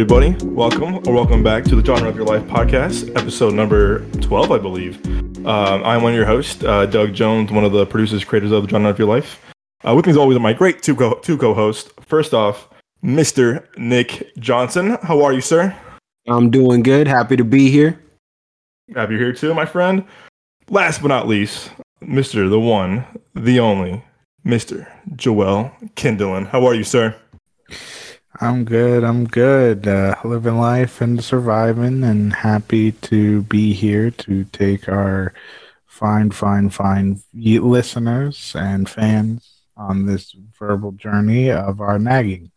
everybody. Welcome or welcome back to the Genre of Your Life podcast, episode number 12, I believe. Um, I'm one of your hosts, uh, Doug Jones, one of the producers, creators of the Genre of Your Life. Uh, with me, as always, are my great two, co- two co-hosts. First off, Mr. Nick Johnson. How are you, sir? I'm doing good. Happy to be here. Happy you're here too, my friend. Last but not least, Mr. The one, the only, Mr. Joel Kindelan. How are you, sir? I'm good. I'm good. Uh, living life and surviving, and happy to be here to take our fine, fine, fine listeners and fans on this verbal journey of our nagging.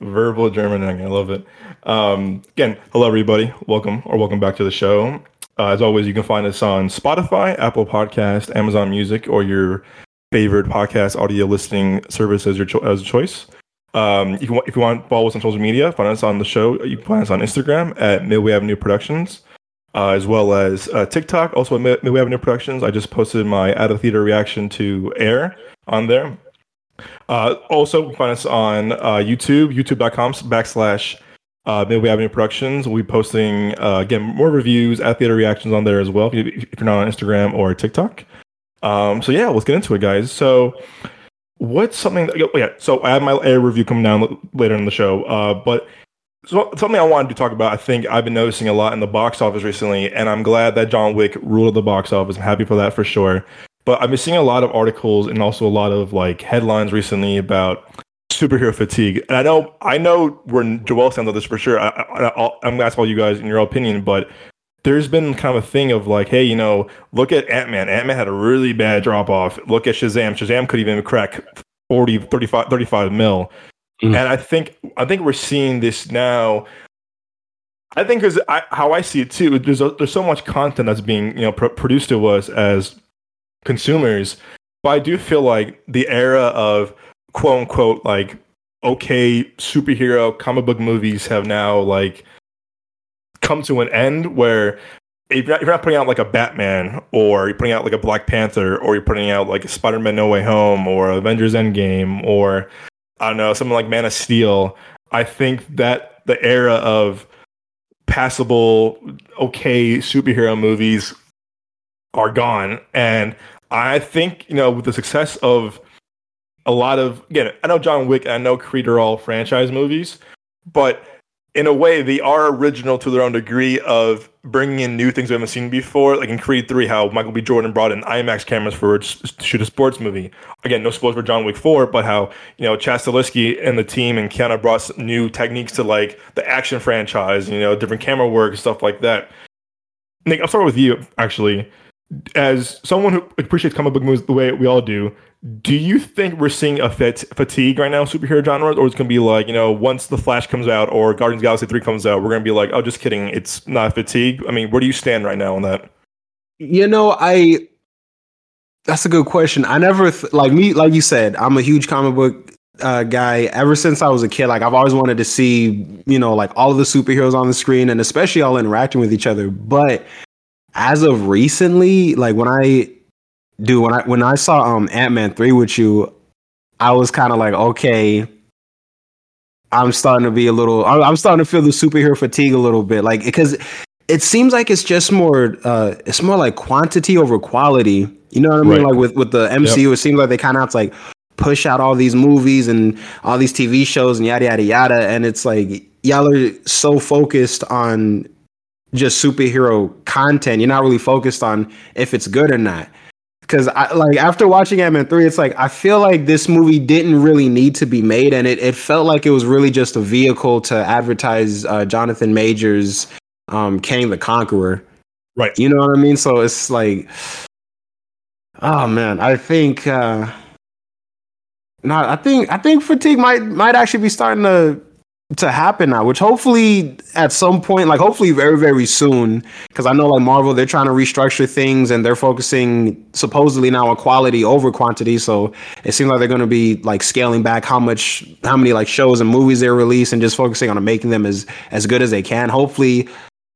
verbal German nagging. I love it. Um, again, hello everybody. Welcome or welcome back to the show. Uh, as always, you can find us on Spotify, Apple Podcast, Amazon Music, or your favorite podcast audio listening service as your cho- as a choice. Um, if you want, if you want follow us on social media, find us on the show. You can find us on Instagram at Midway Avenue Productions, uh, as well as uh, TikTok, also at Midway Avenue Productions. I just posted my out of theater reaction to Air on there. Uh, also, find us on uh, YouTube, youtube.com backslash uh, Midway Avenue Productions. We'll be posting, uh, again, more reviews, at theater reactions on there as well if you're not on Instagram or TikTok. Um, so yeah, let's get into it, guys. So what's something that, yeah, so I have my air review coming down later in the show. Uh, but so, something I wanted to talk about, I think I've been noticing a lot in the box office recently, and I'm glad that John Wick ruled the box office. I'm happy for that for sure. But I've been seeing a lot of articles and also a lot of like headlines recently about superhero fatigue. And I know, I know where Joel stands on this for sure. I, I, am gonna ask all you guys in your opinion, but there's been kind of a thing of like, hey, you know, look at Ant Man. Ant Man had a really bad drop off. Look at Shazam. Shazam could even crack 40, 35, 35 mil. Mm. And I think I think we're seeing this now. I think because how I see it too, there's a, there's so much content that's being you know pr- produced to us as consumers, but I do feel like the era of quote unquote like okay superhero comic book movies have now like come to an end where if you're, not, if you're not putting out like a Batman or you're putting out like a Black Panther or you're putting out like a Spider-Man No Way Home or Avengers Endgame or I don't know something like Man of Steel, I think that the era of passable okay superhero movies are gone. And I think you know with the success of a lot of again I know John Wick I know Creed are all franchise movies but in a way, they are original to their own degree of bringing in new things we haven't seen before. Like in Creed 3, how Michael B. Jordan brought in IMAX cameras for to shoot a sports movie. Again, no spoilers for John Wick 4, but how, you know, Chad Stahelski and the team and Keanu brought new techniques to like the action franchise, you know, different camera work, stuff like that. Nick, I'll start with you, actually. As someone who appreciates comic book movies the way we all do, do you think we're seeing a fat- fatigue right now superhero genres? Or it's to be like you know once the flash comes out or guardians of galaxy 3 comes out we're to be like oh just kidding it's not fatigue? I mean where do you stand right now on that? You know i that's a good question. I never th- like me like you said i'm a huge comic book uh, guy. Ever since i was a kid like i've always wanted to see you know like all of the superheroes on the screen and especially all interacting with each other. But as of recently like when i do when I when I saw um Ant Man three with you, I was kind of like, okay, I'm starting to be a little. I'm starting to feel the superhero fatigue a little bit, like because it seems like it's just more. uh It's more like quantity over quality. You know what I mean? Right. Like with with the MCU, yep. it seems like they kind of have to like push out all these movies and all these TV shows and yada yada yada, and it's like y'all are so focused on just superhero content. You're not really focused on if it's good or not because I like after watching Ant Man three, it's like I feel like this movie didn't really need to be made, and it, it felt like it was really just a vehicle to advertise uh, Jonathan Majors, um, Kang the Conqueror. Right. You know what I mean? So it's like, oh man, I think, uh, not. I think I think fatigue might might actually be starting to to happen now, which hopefully at some point, like hopefully very, very soon, because I know like Marvel, they're trying to restructure things and they're focusing supposedly now on quality over quantity. So it seems like they're going to be like scaling back how much, how many like shows and movies they release and just focusing on making them as, as good as they can. Hopefully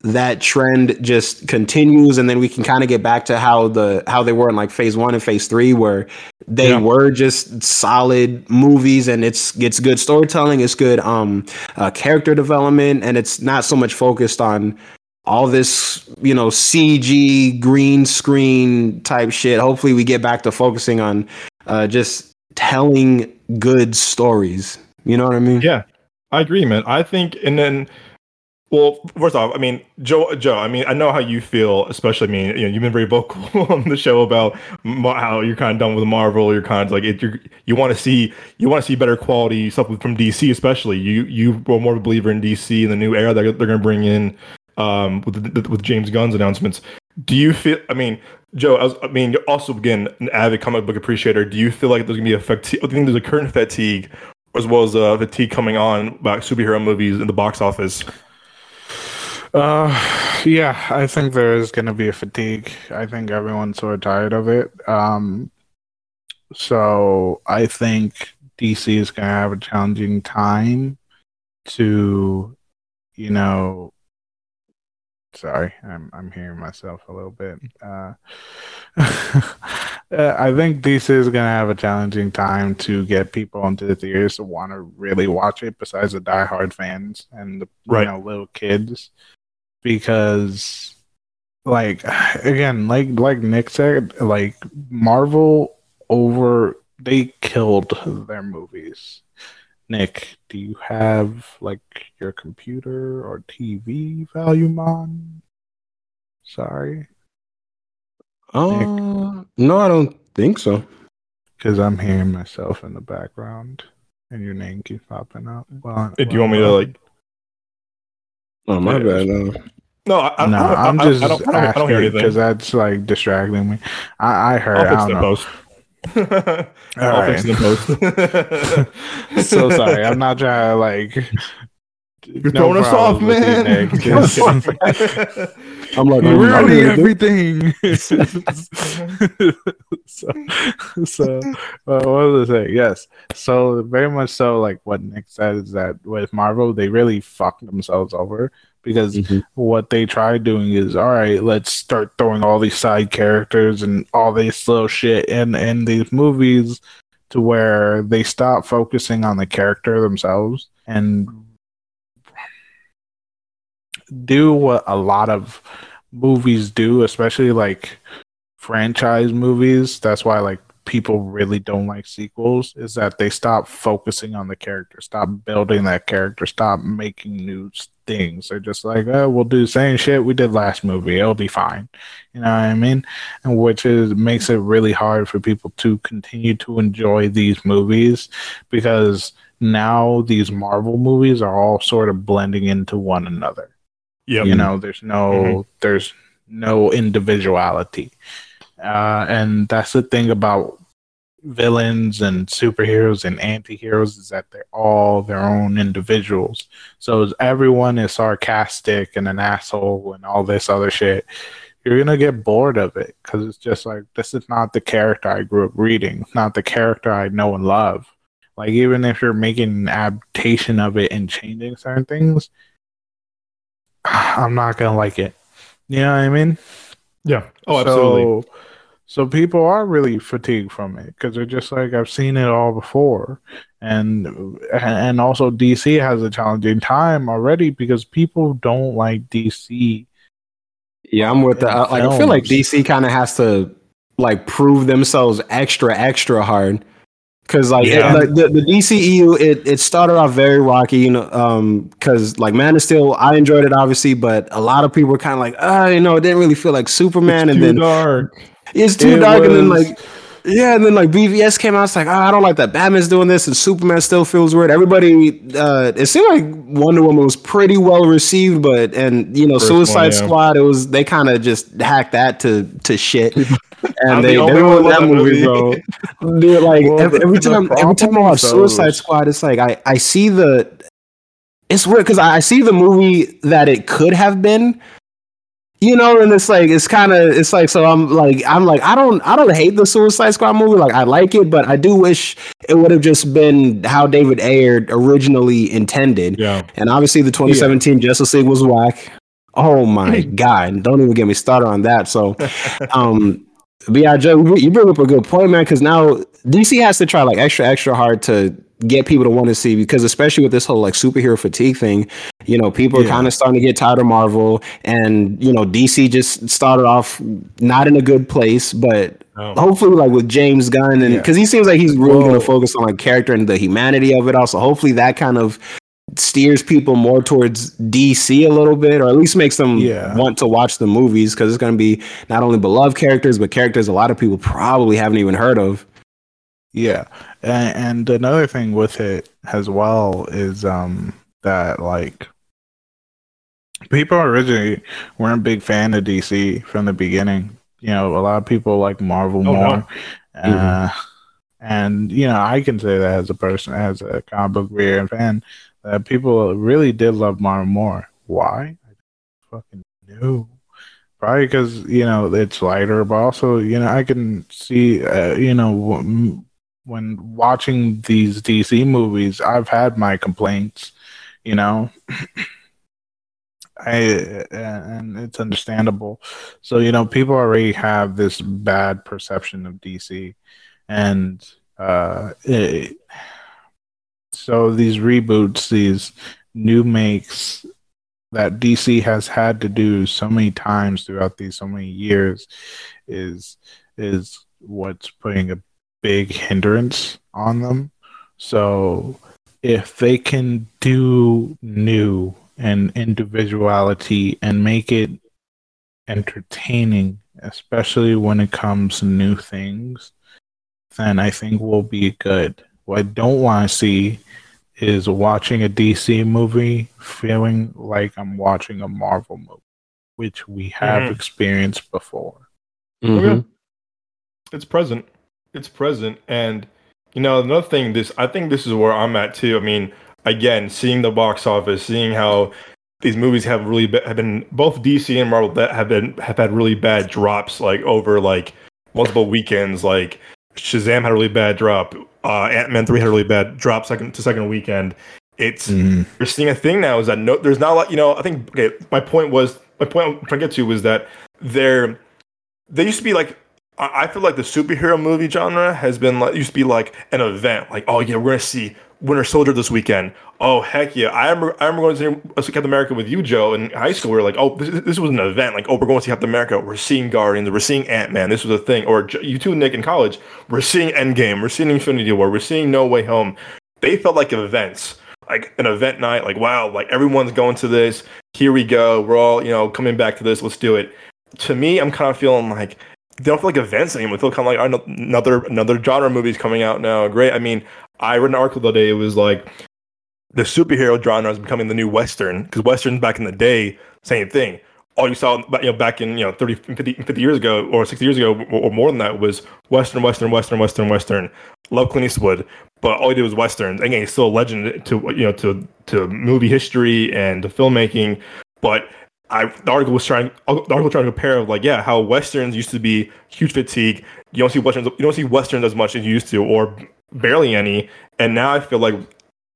that trend just continues and then we can kind of get back to how the how they were in like phase one and phase three where they Yeah. were just solid movies and it's it's good storytelling it's good um uh, character development and it's not so much focused on all this you know cg green screen type shit hopefully we get back to focusing on uh just telling good stories you know what i mean Yeah, I agree, man. I think, and then, well, first off, I mean, Joe, Joe, I mean, I know how you feel, especially. I mean, you know, you've been very vocal on the show about how you're kind of done with Marvel. You're kind of like, it, you're, you want to see, you want to see better quality stuff from DC, especially. You, you were more of a believer in DC and the new era that they're going to bring in, um, with the, with James Gunn's announcements. Do you feel? I mean, Joe, I, was, I mean, you're also again an avid comic book appreciator. Do you feel like there's gonna be a fatigue? I think there's a current fatigue as well as uh, fatigue coming on about superhero movies in the box office. Uh, yeah, I think there is going to be a fatigue. I think everyone's sort of tired of it. Um, so I think DC is going to have a challenging time to, you know, sorry, I'm I'm hearing myself a little bit. Uh, I think DC is going to have a challenging time to get people into the theaters to want to really watch it, besides the diehard fans and the Right. you know little kids, because like again, like like Nick said, like Marvel over they killed their movies. Nick, do you have like your computer or TV volume on? Sorry, Uh, no, I don't think so. because I'm hearing myself in the background and your name keeps popping up. Well, Do you want me to like? Oh my Yeah. bad. No. No, I, I, No, I, I, I'm just I don't, I don't, I don't hear asking anything. because that's like distracting me. I, I heard. I'll I fix don't it know. post. All I'll right. fix it in post. so sorry. I'm not trying to like. You're throwing us off, man. I'm like, You're I'm- I'm ruining gonna everything. so, so uh, what was I saying? Yes. So very much so, like what Nick said is that with Marvel, they really fucked themselves over because Mhm. what they tried doing is, all right, let's start throwing all these side characters and all this little shit in in these movies to where they stop focusing on the character themselves and do what a lot of movies do, especially like franchise movies. That's why like people really don't like sequels is that they stop focusing on the character, stop building that character, stop making new things. They're just like, oh, we'll do the same shit we did last movie. It'll be fine. You know what I mean? And which is makes it really hard for people to continue to enjoy these movies because now these Marvel movies are all sort of blending into one another. Yep. You know, there's no Mhm. there's no individuality. Uh, and that's the thing about villains and superheroes and anti-heroes is that they're all their own individuals. So everyone is sarcastic and an asshole and all this other shit, you're gonna get bored of it because it's just like this is not the character I grew up reading, not the character I know and love. Like even if you're making an adaptation of it and changing certain things, I'm not gonna like it. You know what I mean? Yeah. Oh, absolutely. So, so people are really fatigued from it because they're just like I've seen it all before, and and also DC has a challenging time already because people don't like DC. Yeah, I'm with that. in Like, I feel like. DC kind of has to like prove themselves extra, extra hard. Cause like it- Yeah. like, the, the DCEU, it, it started off very rocky, you know. Um, cause like Man of Steel, I enjoyed it obviously, but a lot of people were kind of like, ah, you know, it didn't really feel like Superman, It's and too then dark. It's too It dark, and then like, yeah, and then like BVS came out. It's like, oh, I don't like that Batman's doing this, and Superman still feels weird. Everybody, uh, it seemed like Wonder Woman was pretty well received, but and you know, First one, Suicide yeah. Squad, it was they kind of just hacked that to to shit, I'm and the they they only one ruined that movie, bro. Dude, like Well, every, every the time, every time I watch is Suicide Squad, it's like I I see the. It's weird because I, I see the movie that it could have been, you know, and it's like it's kind of it's like so I'm like I'm like I don't I don't hate the Suicide Squad movie like I like it but I do wish it would have just been how David Ayer originally intended Yeah. and obviously the 2017 Justice League was whack Oh my god! Don't even get me started on that. So, um, but yeah, Joe, you bring up a good point, man. Because now DC has to try like extra, extra hard to get people to want to see because especially with this whole like superhero fatigue thing, you know, people yeah. are kind of starting to get tired of Marvel and you know, DC just started off not in a good place, but oh. hopefully like with James Gunn and because yeah. he seems like he's really going to focus on like character and the humanity of it also. Hopefully that kind of steers people more towards DC a little bit, or at least makes them yeah. want to watch the movies because it's going to be not only beloved characters, but characters a lot of people probably haven't even heard of. Yeah, and, and another thing with it as well is um that like people originally weren't a big fan of DC from the beginning. You know, a lot of people like Marvel oh, more. No. Uh, mm-hmm. And you know, I can say that as a person, as a comic book reader and fan, that people really did love Marvel more. Why? I fucking knew. Probably because you know it's lighter, but also you know I can see uh, you know when watching these DC movies, I've had my complaints, you know. I and it's understandable. So you know, people already have this bad perception of DC, and uh, it, so these reboots, these new makes that DC has had to do so many times throughout these so many years, is is what's putting a big hindrance on them. So if they can do new and individuality and make it entertaining, especially when it comes to new things, then I think we'll be good. What I don't want to see is watching a DC movie feeling like I'm watching a Marvel movie, which we have mm-hmm. experienced before. Mm-hmm. It's present it's present. And you know, another thing, this I think this is where I'm at too. I mean, again, seeing the box office, seeing how these movies have really be, have been both DC and Marvel that have been have had really bad drops like over like multiple weekends. Like Shazam had a really bad drop. Uh, Ant Man three had a really bad drop second to second weekend. It's mm-hmm. you're seeing a thing now is that no, there's not like you know. I think okay. My point was my point I'm trying to get to was that there they used to be like I feel like the superhero movie genre has been like used to be like an event. Like, oh yeah, we're gonna see Winter Soldier this weekend. Oh heck yeah! I remember I remember going to see uh, Captain America with you, Joe, in high school. We were like, oh, this, this was an event. Like, oh, we're going to see Captain America. We're seeing Guardians. We're seeing Ant Man. This was a thing. Or you too, Nick, in college. We're seeing Endgame. We're seeing Infinity War. We're seeing No Way Home. They felt like events, like an event night. Like wow, like everyone's going to this. Here we go. We're all you know coming back to this. Let's do it. To me, I'm kind of feeling like they don't feel like events anymore. They feel kind of like another another genre movie's coming out now. Great. I mean, I read an article the other day. It was like the superhero genre is becoming the new western because westerns back in the day, same thing. All you saw, you know, back in you know 30, 50, 50 years ago or 60 years ago or more than that was western, western, western, western, western. Love Clint Eastwood, but all he did was westerns. Again, he's still a legend to you know to to movie history and to filmmaking. But I the article was trying the article trying to compare like yeah how westerns used to be huge fatigue. You don't see westerns you don't see westerns as much as you used to or barely any. And now I feel like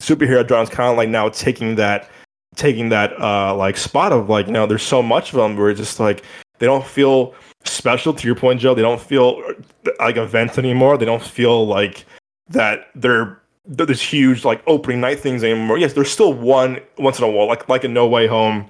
superhero dramas kind of like now taking that taking that uh like spot of like you know there's so much of them where it's just like they don't feel special to your point Joe. They don't feel like events anymore. They don't feel like that they're this huge like opening night things anymore. Yes there's still one once in a while like like a No Way Home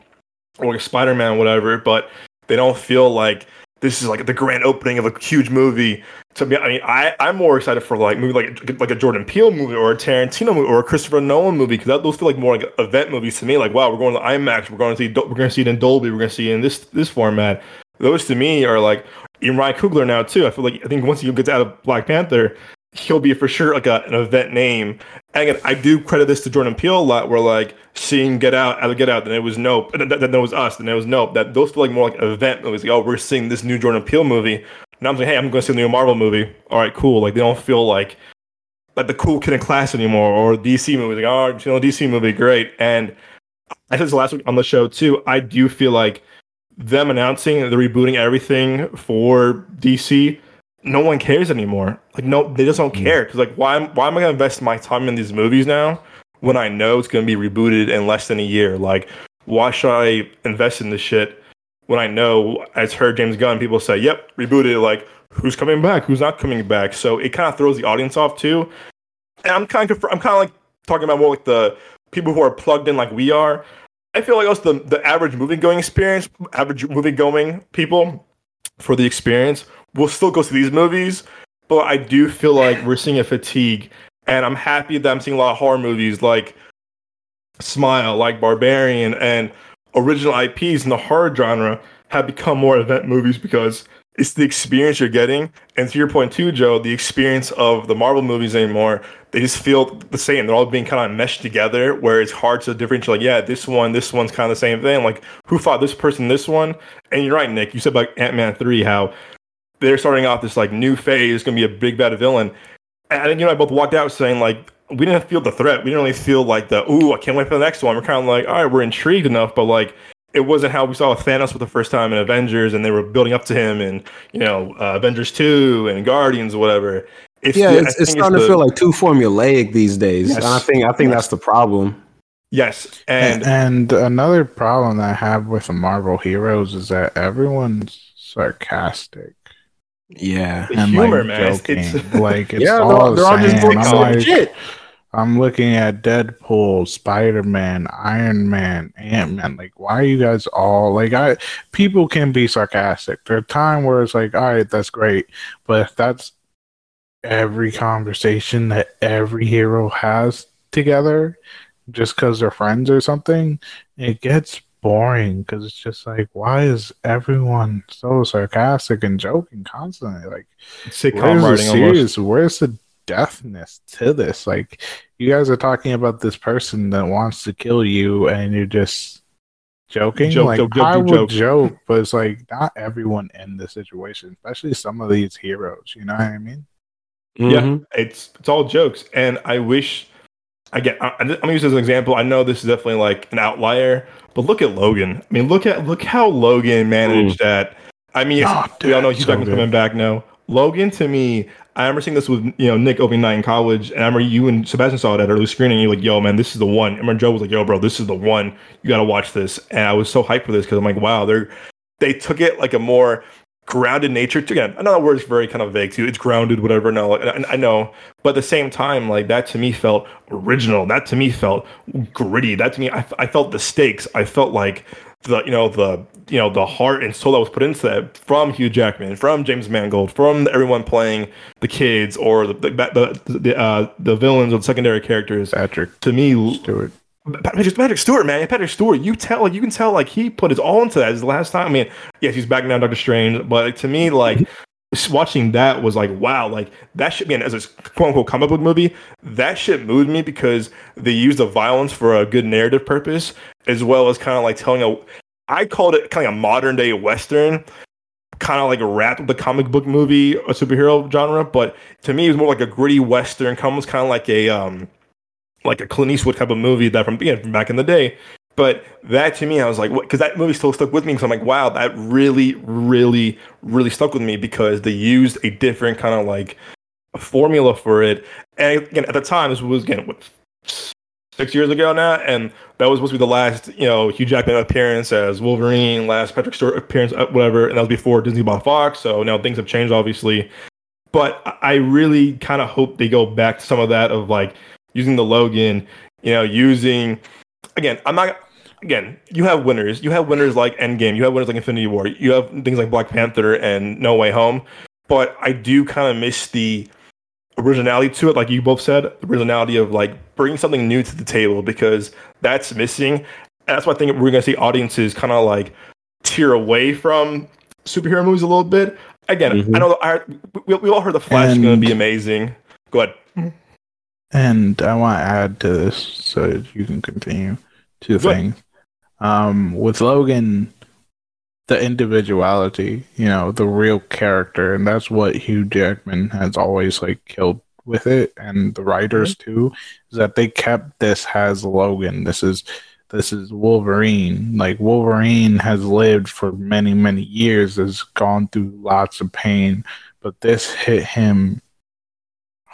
or like Spider Man, whatever, but they don't feel like this is like the grand opening of a huge movie. To me, I mean, I I'm more excited for like movie like like a Jordan Peele movie or a Tarantino movie or a Christopher Nolan movie because those feel like more like event movies to me. Like, wow, we're going to IMAX, we're going to see we're going to see it in Dolby, we're going to see it in this this format. Those to me are like even Ryan Coogler now too. I feel like I think once he gets out of Black Panther, he'll be for sure like a, an event name. And again, I do credit this to Jordan Peele a lot. Where like seeing Get Out, out of Get Out, then it was Nope, then, it was Us, then it was Nope. That those feel like more like event movies. Like, oh, we're seeing this new Jordan Peele movie. Now I'm like, hey, I'm going to see the new Marvel movie. All right, cool. Like they don't feel like like the cool kid in class anymore, or DC movie. Like, oh, you know, DC movie, great. And I said this last week on the show too. I do feel like them announcing they're rebooting everything for DC no one cares anymore. Like no, they just don't mm. care because like why why am I gonna invest my time in these movies now when I know it's gonna be rebooted in less than a year? Like why should I invest in this shit when I know, as heard James Gunn, people say, "Yep, rebooted." Like, who's coming back? Who's not coming back? So it kind of throws the audience off too. And I'm kind of, I'm kind of like talking about more like the people who are plugged in, like we are. I feel like also the the average movie going experience, average movie going people for the experience will still go see these movies, but I do feel like we're seeing a fatigue, and I'm happy that I'm seeing a lot of horror movies like Smile, like Barbarian, and original IPs in the horror genre have become more event movies because it's the experience you're getting. And to your point too, Joe, the experience of the Marvel movies anymore, they just feel the same. They're all being kind of meshed together where it's hard to differentiate like, yeah, this one, this one's kind of the same thing. Like who fought this person, this one? And you're right, Nick. You said about Ant Man three, how they're starting off this like new phase, it's gonna be a big bad villain. And I think you know I both walked out saying like we didn't feel the threat. We didn't really feel like the ooh, I can't wait for the next one. We're kind of like, all right, we're intrigued enough, but like it wasn't how we saw Thanos for the first time in Avengers, and they were building up to him, and you know, uh, Avengers two and Guardians, or whatever. It's yeah, the, it's, it's starting it's the, to feel like too formulaic these days, yes, and I think I think yes. that's the problem. Yes, and, and another problem that I have with the Marvel heroes is that everyone's sarcastic. Yeah, the and humor, like, man. Joking. It's, like it's yeah, all they're, the they're all just like, shit. I'm looking at Deadpool, Spider Man, Iron Man, Ant Man. Like, why are you guys all like? I people can be sarcastic. There's a time where it's like, all right, that's great, but if that's every conversation that every hero has together, just because they're friends or something, it gets boring. Because it's just like, why is everyone so sarcastic and joking constantly? Like, sitcom where's the serious? Where's the deafness to this. Like you guys are talking about this person that wants to kill you, and you're just joking. Joke, like joke, joke, I would joke, but it's like not everyone in this situation, especially some of these heroes. You know what I mean? Mm-hmm. Yeah, it's it's all jokes, and I wish. Again, I'm gonna use this as an example. I know this is definitely like an outlier, but look at Logan. I mean, look at look how Logan managed Ooh. that. I mean, oh, we all know Hugh so Jackman's coming back now. Logan to me, I remember seeing this with you know Nick opening night in college, and I remember you and Sebastian saw it at early screening. And you're like, "Yo, man, this is the one." I remember Joe was like, "Yo, bro, this is the one. You got to watch this." And I was so hyped for this because I'm like, "Wow, they're they took it like a more grounded nature." To, again, another word is very kind of vague too. It's grounded, whatever. No, like, I, I know, but at the same time, like that to me felt original. That to me felt gritty. That to me, I, I felt the stakes. I felt like the you know the you know the heart and soul that was put into that from Hugh Jackman, from James Mangold, from everyone playing the kids or the the the, the, uh, the villains or the secondary characters. Patrick to me, Stewart. Patrick, Patrick Stewart, man, Patrick Stewart. You tell, like, you can tell, like, he put his all into that. His last time, I mean, yes, he's back now, Doctor Strange, but like, to me, like, watching that was like, wow, like that should be an as a quote unquote comic book movie. That shit moved me because they used the violence for a good narrative purpose, as well as kind of like telling a I called it kind of a modern day western, kind of like a rat with the comic book movie a superhero genre. But to me, it was more like a gritty western, almost kind of like a um, like a Clint Eastwood type of movie that from again from back in the day. But that to me, I was like, because that movie still stuck with me. Because I'm like, wow, that really, really, really stuck with me because they used a different kind of like formula for it. And again, at the time, this was again what six years ago now, and that was supposed to be the last, you know, Hugh Jackman appearance as Wolverine, last Patrick Stewart appearance, uh, whatever, and that was before Disney bought Fox. So now things have changed, obviously. But I really kind of hope they go back to some of that of like using the Logan, you know, using again. I'm not again. You have winners. You have winners like Endgame. You have winners like Infinity War. You have things like Black Panther and No Way Home. But I do kind of miss the originality to it, like you both said, the originality of like bringing something new to the table because that's missing. And that's why I think we're gonna see audiences kind of like tear away from superhero movies a little bit. Again, mm-hmm. I know I, we, we all heard the Flash and, is gonna be amazing. Go ahead. And I want to add to this so you can continue two Go things. Um, with Logan, the individuality, you know, the real character, and that's what Hugh Jackman has always like killed with it, and the writers mm-hmm. too, is that they kept this as Logan. This is this is Wolverine. Like Wolverine has lived for many, many years, has gone through lots of pain, but this hit him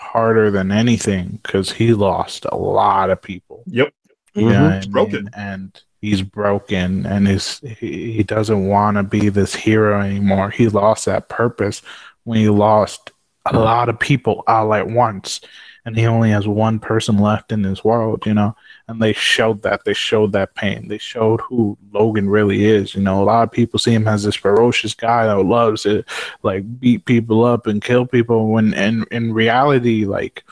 harder than anything because he lost a lot of people. Yep. Yeah, mm-hmm. broken. And he's broken and his he, he doesn't want to be this hero anymore. He lost that purpose when he lost a lot of people all at once and he only has one person left in this world, you know. And they showed that. They showed that pain. They showed who Logan really is. You know, a lot of people see him as this ferocious guy that loves to like beat people up and kill people. When in in reality, like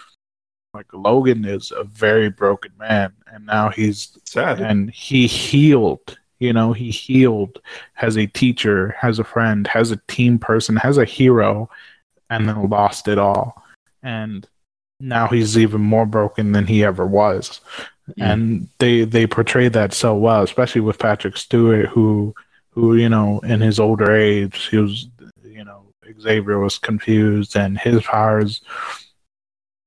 like Logan is a very broken man, and now he's sad. And he healed. You know, he healed. Has a teacher, has a friend, has a team person, has a hero, and then lost it all. And now he's even more broken than he ever was. Mm. And they they portray that so well, especially with Patrick Stewart, who who you know in his older age he was you know Xavier was confused and his powers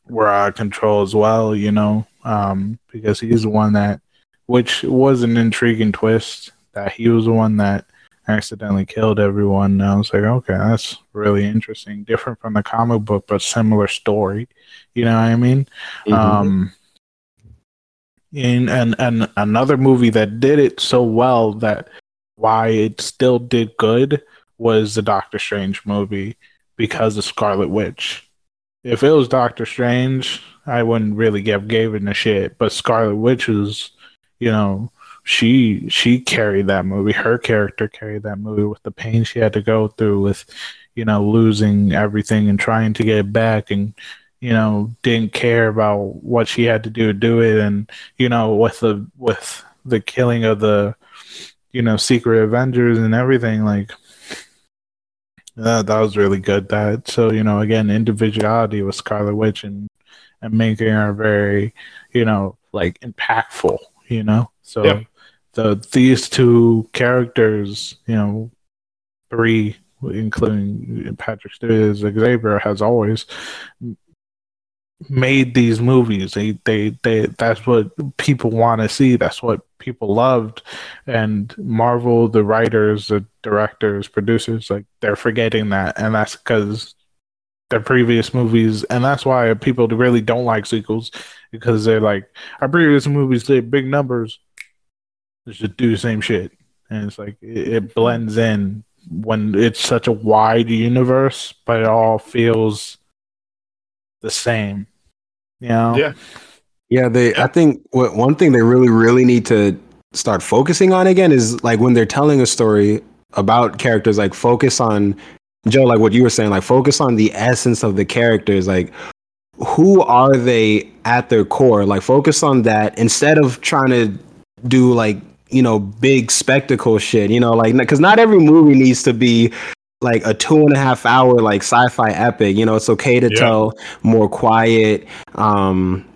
were out of control as well. You know um, because he's the one that, which was an intriguing twist that he was the one that accidentally killed everyone. And I was like, okay, that's really interesting. Different from the comic book, but similar story. You know what I mean? Mm-hmm. Um, and, and and another movie that did it so well that why it still did good was the Doctor Strange movie because of Scarlet Witch. If it was Doctor Strange, I wouldn't really give Gavin a shit. But Scarlet Witch was, you know, she she carried that movie. Her character carried that movie with the pain she had to go through with, you know, losing everything and trying to get back and you know didn't care about what she had to do to do it. And you know with the with the killing of the you know secret avengers and everything like that that was really good. That so you know again individuality with scarlet witch and and making her very you know like impactful you know? So yeah the these two characters, you know, three, including Patrick Stewart as Xavier, has always made these movies. They, they, they. That's what people want to see. That's what people loved. And Marvel, the writers, the directors, producers, like they're forgetting that, and that's because their previous movies, and that's why people really don't like sequels because they're like our previous movies did big numbers just do the same shit, and it's like it, it blends in when it's such a wide universe, but it all feels the same. You know? Yeah. Yeah, they. I think what one thing they really, really need to start focusing on again is like when they're telling a story about characters, like focus on Joe, like what you were saying, like focus on the essence of the characters, like who are they at their core? Like focus on that instead of trying to do like you know, big spectacle shit, you know, like, because not every movie needs to be like a two and a half hour, like sci fi epic. You know, it's okay to yeah. tell more quiet, um,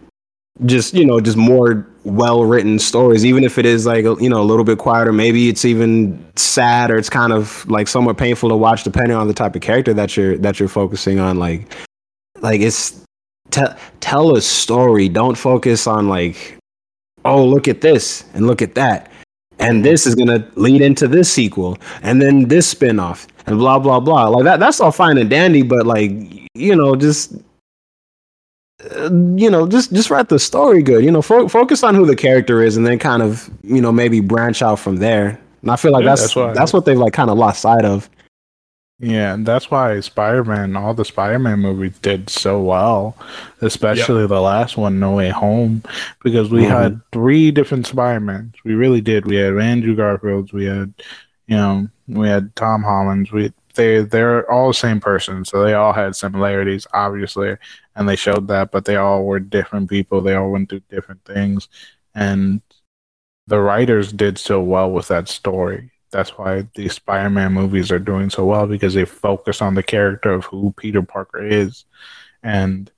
just, you know, just more well written stories, even if it is like, you know, a little bit quieter. Maybe it's even sad or it's kind of like somewhat painful to watch, depending on the type of character that you're, that you're focusing on. Like, like it's, tell tell a story. Don't focus on like, oh, look at this and look at that and this is gonna lead into this sequel, and then this spinoff, and blah blah blah. Like that. That's all fine and dandy, but like you know, just uh, you know, just just write the story good. You know, fo- focus on who the character is, and then kind of you know maybe branch out from there. And I feel like yeah, that's that's, that's what they've like kind of lost sight of. Yeah, and that's why Spider-Man, all the Spider-Man movies did so well, especially yep. the last one, No Way Home, because we mm-hmm. had three different Spider-Mans. We really did. We had Andrew Garfield's, we had, you know, we had Tom Holland's. We they they're all the same person, so they all had similarities, obviously, and they showed that. But they all were different people. They all went through different things, and the writers did so well with that story that's why the Spider-Man movies are doing so well because they focus on the character of who Peter Parker is, and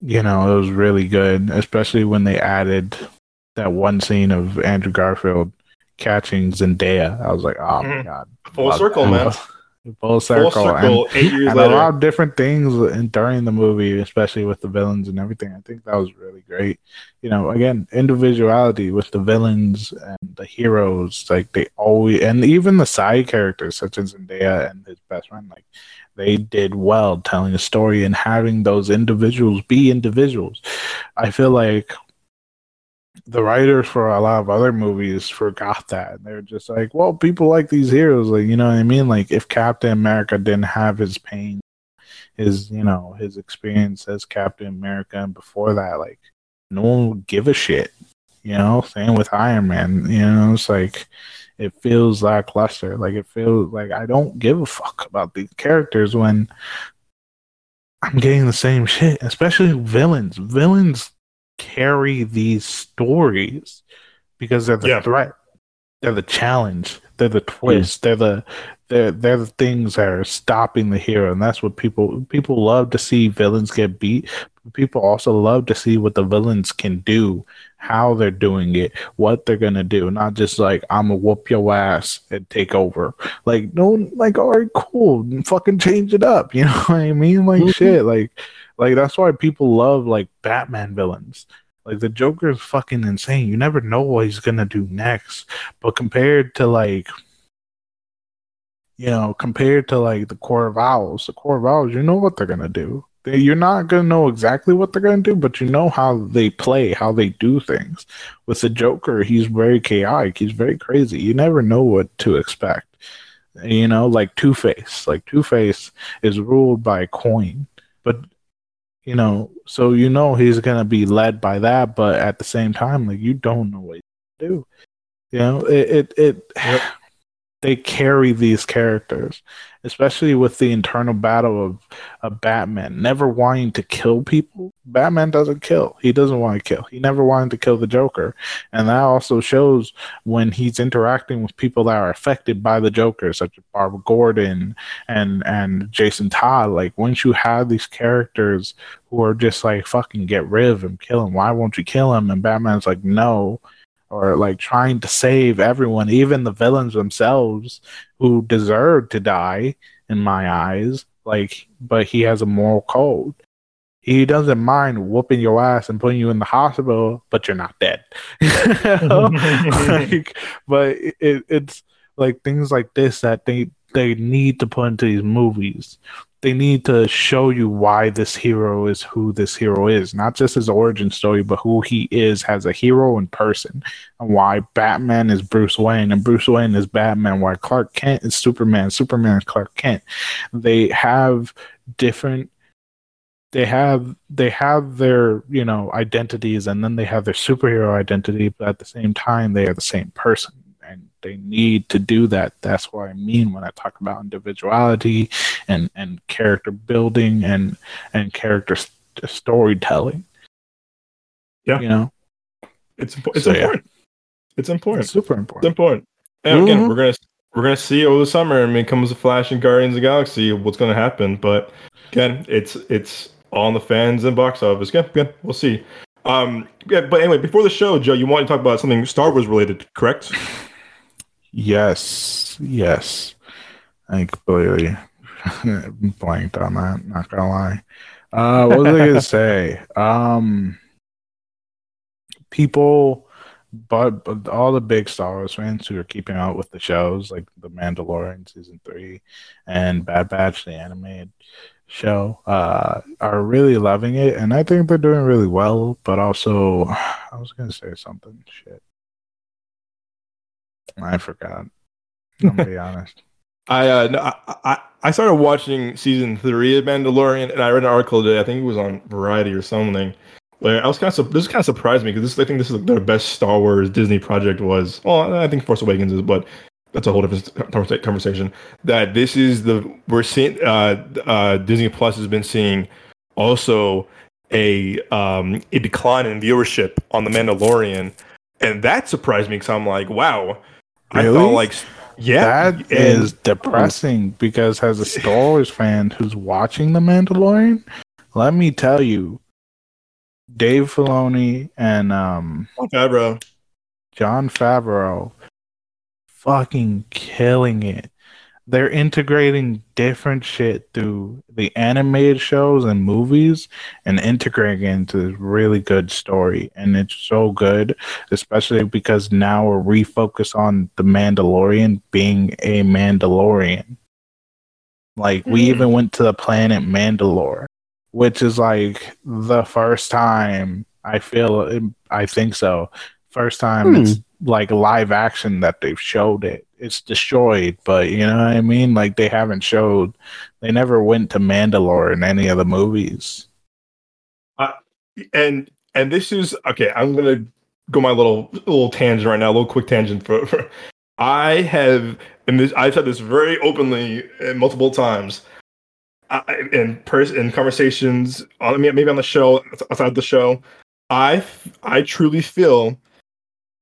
you know it was really good, especially when they added that one scene of Andrew Garfield catching Zendaya. I was like, oh mm-hmm. my god, full circle, man. Full circle, Full circle and, eight years and later. a lot of different things in, during the movie, especially with the villains and everything. I think that was really great. You know, again, individuality with the villains and the heroes, like they always, and even the side characters such as Zendaya and his best friend, like they did well telling a story and having those individuals be individuals. I feel like the writers for a lot of other movies forgot that. They're just like, well, people like these heroes, like you know what I mean. Like if Captain America didn't have his pain, his you know his experience as Captain America, and before that, like no one would give a shit. You know, same with Iron Man. You know, it's like it feels lackluster. Like it feels like I don't give a fuck about these characters when I'm getting the same shit, especially villains. Villains carry these stories because they're the yeah. threat. They're the challenge. They're the twist. Yeah. They're the they're they're the things that are stopping the hero, and that's what people people love to see villains get beat. People also love to see what the villains can do, how they're doing it, what they're gonna do. Not just like I'm gonna whoop your ass and take over. Like no, like all right, cool, fucking change it up. You know what I mean? Like mm-hmm. shit, like like that's why people love like Batman villains. Like the Joker is fucking insane. You never know what he's gonna do next. But compared to like you know, compared to like the Court of Owls, the Court of Owls, you know what they're gonna do. They, you're not gonna know exactly what they're gonna do, but you know how they play, how they do things. With the Joker, he's very chaotic. He's very crazy. You never know what to expect. You know, like Two Face. Like Two Face is ruled by coin, but you know, so you know he's gonna be led by that, but at the same time, like you don't know what to do. You know, it it, it yep. they carry these characters, especially with the internal battle of, of Batman never wanting to kill people. Batman doesn't kill. He doesn't want to kill. He never wanted to kill the Joker. And that also shows when he's interacting with people that are affected by the Joker, such as Barbara Gordon and and Jason Todd. Like once you have these characters who are just like fucking get rid of him, kill him. Why won't you kill him? And Batman's like, no or like trying to save everyone, even the villains themselves who deserve to die in my eyes. Like, but he has a moral code. He doesn't mind whooping your ass and putting you in the hospital, but you're not dead. like, but it, it's like things like this that they they need to put into these movies they need to show you why this hero is who this hero is, not just his origin story, but who he is as a hero in person, and why Batman is Bruce Wayne and Bruce Wayne is Batman, why Clark Kent is Superman, Superman is Clark Kent. They have different they have they have their you know identities and then they have their superhero identity but at the same time they are the same person they need to do that. That's what I mean when I talk about individuality and and character building and and character st- storytelling. Yeah, you know, it's it's so, important. Yeah. It's important. It's super important. It's important. And mm-hmm. again, we're gonna we're gonna see over the summer. I mean, comes the Flash and Guardians of the Galaxy. What's gonna happen? But again, it's it's on the fans and box office. Again, again, we'll see. Um, yeah, but anyway, before the show, Joe, you want to talk about something Star Wars related, correct? Yes, yes. I completely blanked on that. Not gonna lie. Uh, what was I gonna say? Um, people, but, but all the big Star Wars fans who are keeping up with the shows, like The Mandalorian season three and Bad Batch, the animated show, uh, are really loving it, and I think they're doing really well. But also, I was gonna say something. Shit. I forgot. i to be honest. I, uh, no, I I started watching season three of Mandalorian, and I read an article today. I think it was on Variety or something. Where I was kind of this kind of surprised me because this I think this is their best Star Wars Disney project was. Well, I think Force Awakens is, but that's a whole different conversation. That this is the we're seeing. Uh, uh, Disney Plus has been seeing also a um, a decline in viewership on the Mandalorian, and that surprised me because I'm like, wow Really? I felt like yeah, that is depressing because as a Star Wars fan who's watching The Mandalorian, let me tell you, Dave Filoni and um Favreau, Jon Favreau, fucking killing it they're integrating different shit through the animated shows and movies and integrating it into this really good story and it's so good especially because now we're refocused on the mandalorian being a mandalorian like mm-hmm. we even went to the planet mandalore which is like the first time i feel i think so First time Hmm. it's like live action that they've showed it. It's destroyed, but you know what I mean? Like they haven't showed they never went to Mandalore in any of the movies. and and this is okay. I'm gonna go my little little tangent right now, a little quick tangent for. for I have, and this I've said this very openly uh, multiple times, I, in pers- in conversations, on, me maybe on the show, outside the show. I I truly feel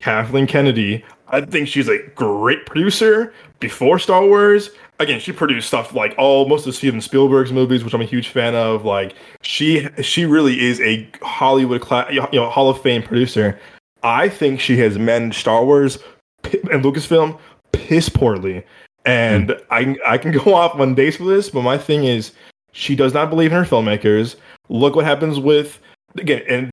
Kathleen Kennedy. I think she's a great producer. Before Star Wars, again, she produced stuff like all most of Steven Spielberg's movies, which I'm a huge fan of. Like she she really is a Hollywood class, you know, Hall of Fame producer. I think she has managed Star Wars and Lucasfilm piss poorly, and hmm. I I can go off on days for this, but my thing is she does not believe in her filmmakers. Look what happens with again, and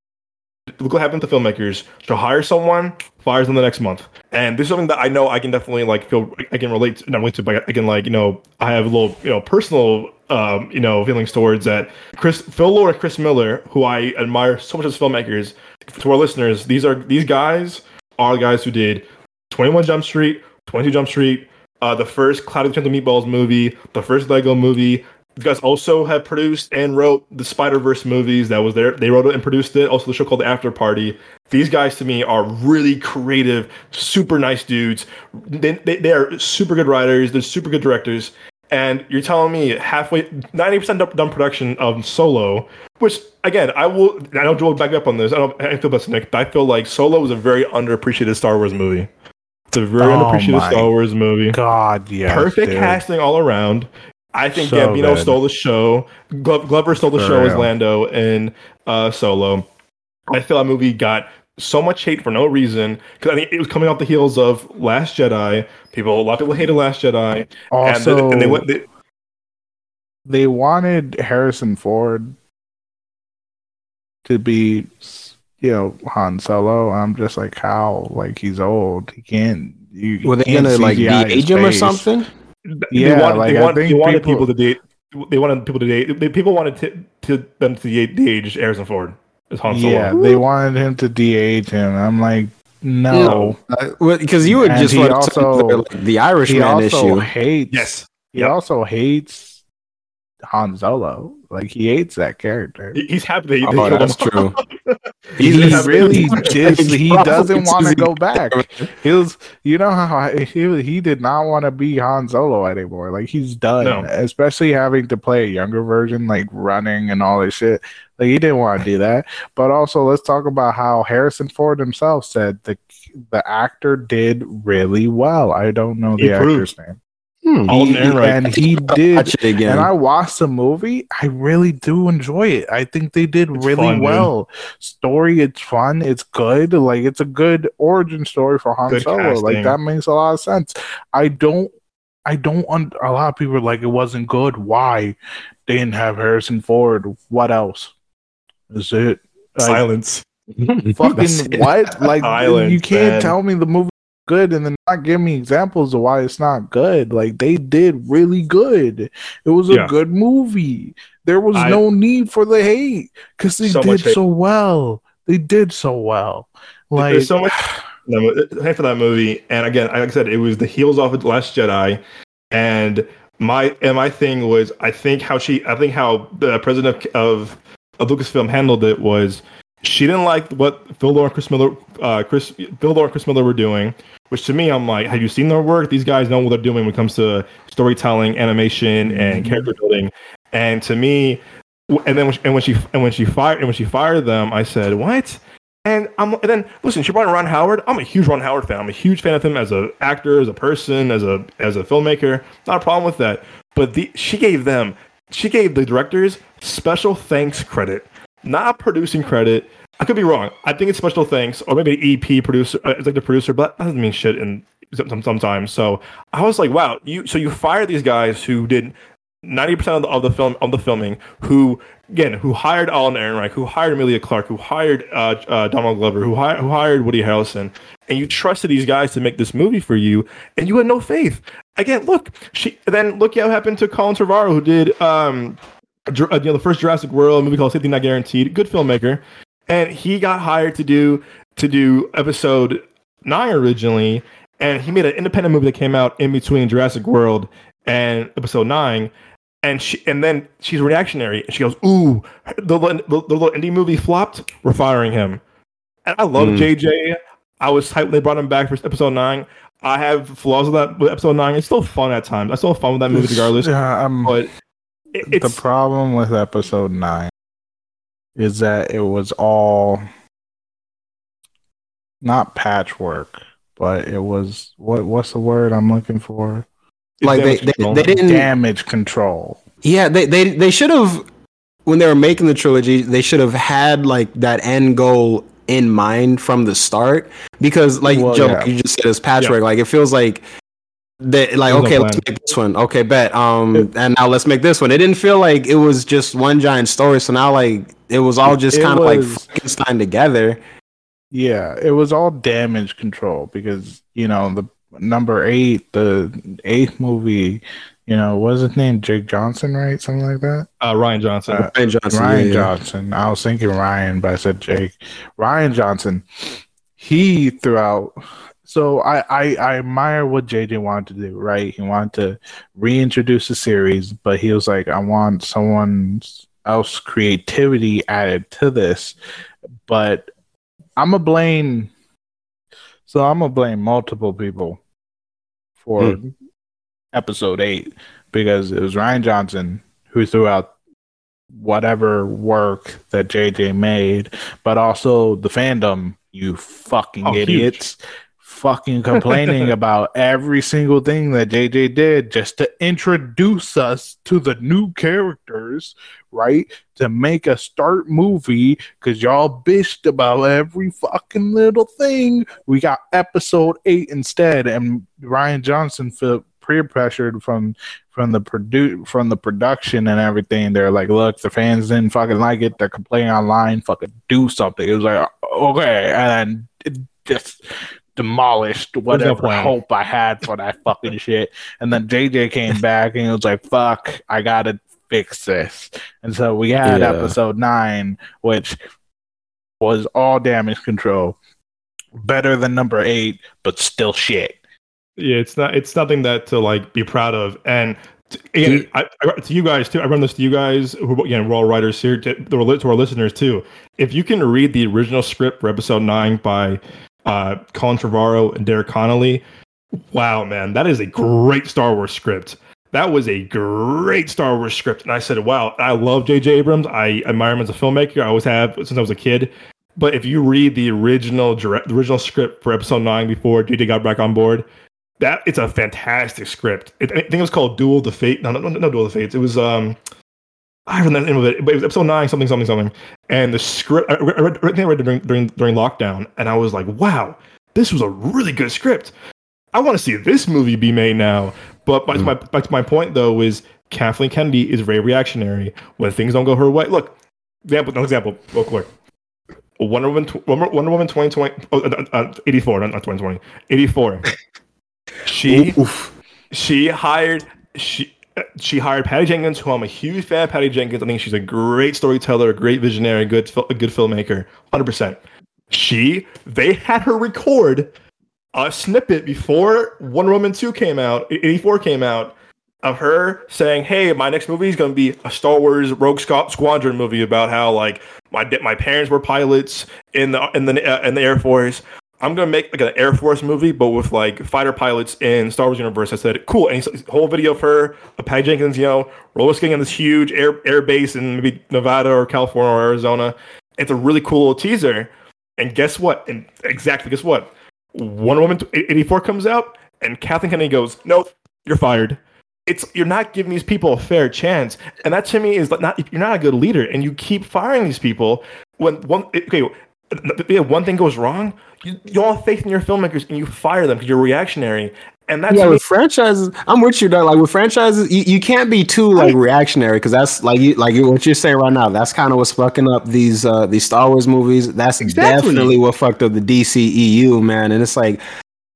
look what happened to filmmakers. She'll hire someone, fires them the next month. And this is something that I know I can definitely like feel I can relate to, not relate to, but I can like, you know, I have a little, you know, personal um, you know, feelings towards that. Chris Phil Lord and Chris Miller, who I admire so much as filmmakers, to our listeners, these are these guys are guys who did 21 Jump Street, 22 Jump Street, uh, the first Cloud of the Meatballs movie, the first Lego movie, you guys also have produced and wrote the Spider Verse movies. That was there. They wrote it and produced it. Also, the show called The After Party. These guys to me are really creative, super nice dudes. They, they, they are super good writers. They're super good directors. And you're telling me halfway, 90% done- production of Solo, which again, I will, I Joel will back up on this. I don't, I feel about Nick, but I feel like Solo was a very underappreciated Star Wars movie. It's a very Oh underappreciated Star Wars movie God, yeah. perfect casting all around. I think So Gambino good. stole the show. Glo- Glover stole the For show as. Lando in uh, Solo. I feel that movie got so much hate for no reason because I think it was coming off the heels of Last Jedi. People, a lot of people hated Last Jedi, Also, and, the- and they went. They, they wanted Harrison Ford to be, you know, Han Solo. I'm just like, how? Like he's old. He can't. You, Were they can't gonna like CGI his de-age him or something? Yeah, they wanted, like, they, want, they wanted people, people- to date. They wanted people to date. They, people wanted to, to them to de- de-age Harrison Ford as Han Solo. Yeah, they wanted him to de-age him. I'm like, no. because uh, you would And just he want also- to like, the Irishman he also issue. hates. Yes. He Yep. also hates Han Solo. Like he hates that character. He's happy that he, Oh, that's him. true. He He's- really just he doesn't want to go back. He was, you know how he he did not want to be Han Solo anymore. Like he's done, No. especially having to play a younger version, like running and all this shit. Like he didn't want to do that. But also, let's talk about how Harrison Ford himself said the the actor did really well. I don't know He the proved. actor's name, Hmm. Alden He- Ehrenreich. and he did Watch it again. and I watched the movie. I really do enjoy it. I think they did It's really fun, dude. well. Story, it's fun. It's good. Like it's a good origin story for Han Good Solo. Like that makes a lot of sense. I don't. I don't. Un- a lot of people are like it wasn't good. Why? They didn't have Harrison Ford. What else? Is it? Like, Silence. Fucking what? Like Silence, you can't man. tell me the movie good and then not give me examples of why it's not good. Like they did really good. It was a Yeah. good movie. There was I- no need for the hate because they So did so well. They did so well. Like There's so much no, uh, thanks for that movie. And again, like I said, it was the heels off of the Last Jedi, and my and my thing was, I think how she, I think how the president of of Lucasfilm handled it was, she didn't like what Phil Lord Chris Miller, uh, Chris Phil Lord Chris Miller were doing. Which to me, I'm like, have you seen their work? These guys know what they're doing when it comes to storytelling, animation, and Mhm. character building. And to me, and then when she, and when she and when she fired and when she fired them, I said, what? And I'm and then listen, she brought in Ron Howard. I'm a huge Ron Howard fan. I'm a huge fan of him as an actor, as a person, as a as a filmmaker. Not a problem with that. But the she gave them she gave the directors special thanks credit, not producing credit. I could be wrong. I think it's special thanks, or maybe an EP producer, uh, it's like the producer, but that doesn't mean shit in some- sometimes. So I was like, wow, you so you fired these guys who did ninety percent of the, film of the filming, who again, who hired Alan Aaron Ehrenreich, who hired Emilia Clarke, who hired uh, uh, Donald Glover, who, who hired Woody Harrelson, and you trusted these guys to make this movie for you, and you had no faith. Again, look, she then look at what happened to Colin Trevorrow, who did um, you know, the first Jurassic World movie called Safety Not Guaranteed, good filmmaker, and he got hired to do to do episode nine originally, and he made an independent movie that came out in between Jurassic World and episode nine. And she, and then she's reactionary, and she goes, "Ooh, the, the, the little indie movie flopped. We're firing him." And I love Mm. JJ. I was hyped when they brought him back for episode nine. I have flaws with that with episode nine. It's still fun at times. I still have fun with that movie regardless. Yeah, I'm, But it, the problem with episode nine is that it was all not patchwork, but it was what? What's the word I'm looking for? like they, they, they didn't Damage control. Yeah, they they they should have when they were making the trilogy, they should have had like that end goal in mind from the start because like Well, Joe, yeah. you just said it's patchwork. Like it feels like they like There's no okay, let's make this one. Okay, bet. Um, and now let's make this one. It didn't feel like it was just one giant story. So now like it was all just kind of like was- Frankenstein together. Yeah, it was all damage control because you know the number eight, the eighth movie. You know, was his name? Jake Johnson, right? Something like that. uh, Rian Johnson. Uh, Rian Johnson. Ryan yeah, yeah. Johnson. I was thinking Ryan, but I said Jake. Rian Johnson. He threw out. So I, I I admire what JJ wanted to do. Right, he wanted to reintroduce the series, but he was like, I want someone else creativity added to this. But I'm gonna blame. So I'm gonna blame multiple people for hmm. episode eight because it was Rian Johnson who threw out whatever work that JJ made, but also the fandom, you fucking Oh, huge. Fucking complaining about every single thing that JJ did just to introduce us to the new characters, right? To make a start movie because y'all bitched about every fucking little thing. We got episode eight instead, and Rian Johnson felt peer pressured from from the produ- from the production and everything. They're like, look, the fans didn't fucking like it. They're complaining online. Fucking do something. It was like, okay, and it just demolished whatever plan. hope I had for that fucking shit. And then JJ came back and he was like, fuck, I gotta fix this. And so we had Yeah. episode nine, which was all damage control. Better than number eight, but still shit. Yeah, it's not. It's nothing that to like be proud of. And t- again, I, I, to you guys too. I run this to you guys who again we're all writers here. To, to our listeners too. If you can read the original script for episode nine by uh, Colin Trevorrow and Derek Connolly, wow, man, that is a great Star Wars script. That was a great Star Wars script, and I said, "Wow, I love J.J. Abrams. I admire him as a filmmaker. I always have since I was a kid." But if you read the original direct, the original script for episode nine before J.J. got back on board, that it's a fantastic script. It, I think it was called Duel of the Fate. No, no, no, no Duel of the Fates. It was um, I know the name of it, but it was episode nine, something, something, something. And the script, I read, I read, I read it during, during during lockdown, and I was like, wow, this was a really good script. I want to see this movie be made now. But back, to my, back to my point though is Kathleen Kennedy is very reactionary when things don't go her way. Look, example, no example, real quick. Wonder Woman, Wonder Woman 2020, oh, uh, uh, 84, not, not 2020, 84. She Oof. she hired she uh, she hired Patty Jenkins, who I'm a huge fan of Patty Jenkins. I think she's a great storyteller, a great visionary, good a good filmmaker, hundred percent. She they had her record a snippet before Wonder Woman two came out, eighty four came out, of her saying, "Hey, my next movie is going to be a Star Wars Rogue Squ- Squadron movie about how like my my parents were pilots in the in the uh, in the Air Force. I'm gonna make like an Air Force movie, but with like fighter pilots in Star Wars universe. I said, cool. And whole video of her, Patty Jenkins, you know, roller skating on this huge air air base in maybe Nevada or California or Arizona. It's a really cool little teaser. And guess what? And exactly guess what? Wonder Woman 84 comes out, and Kathleen Kennedy goes, "Nope, you're fired." It's you're not giving these people a fair chance, and that to me is not you're not a good leader, and you keep firing these people when one okay. Yeah, one thing goes wrong, you, you all have faith in your filmmakers and you fire them because you're reactionary, and that's yeah, me- with franchises, I'm with you. Dog. Like with franchises, you, you can't be too like reactionary because that's like you like what you're saying right now. That's kind of what's fucking up these uh these Star Wars movies. That's Exactly. definitely what fucked up the DCEU, man. And it's like,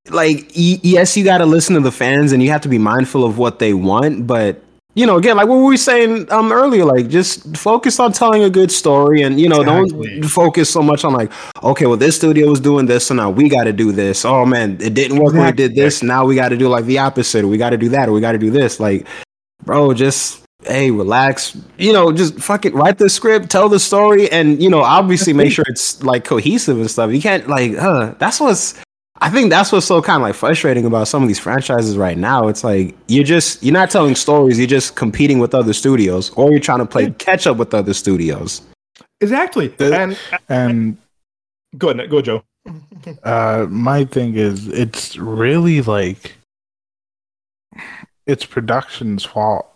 like y- yes, you got to listen to the fans and you have to be mindful of what they want, but you know, again, like what we were saying um earlier, like just focus on telling a good story, and you know, Exactly. don't focus so much on like, okay, well, this studio was doing this, so now we got to do this. Oh man, it didn't work when we did this. Now we got to do like the opposite. Or we got to do that, or we got to do this. Like, bro, just hey, relax. You know, just fucking write the script, tell the story, and you know, obviously make sure it's like cohesive and stuff. You can't like, uh, that's what's. I think that's what's so kind of like frustrating about some of these franchises right now. It's like you're just you're not telling stories, you're just competing with other studios, or you're trying to play catch up with other studios. Exactly. The- and And go ahead, go, Joe. uh, my thing is, it's really like it's production's fault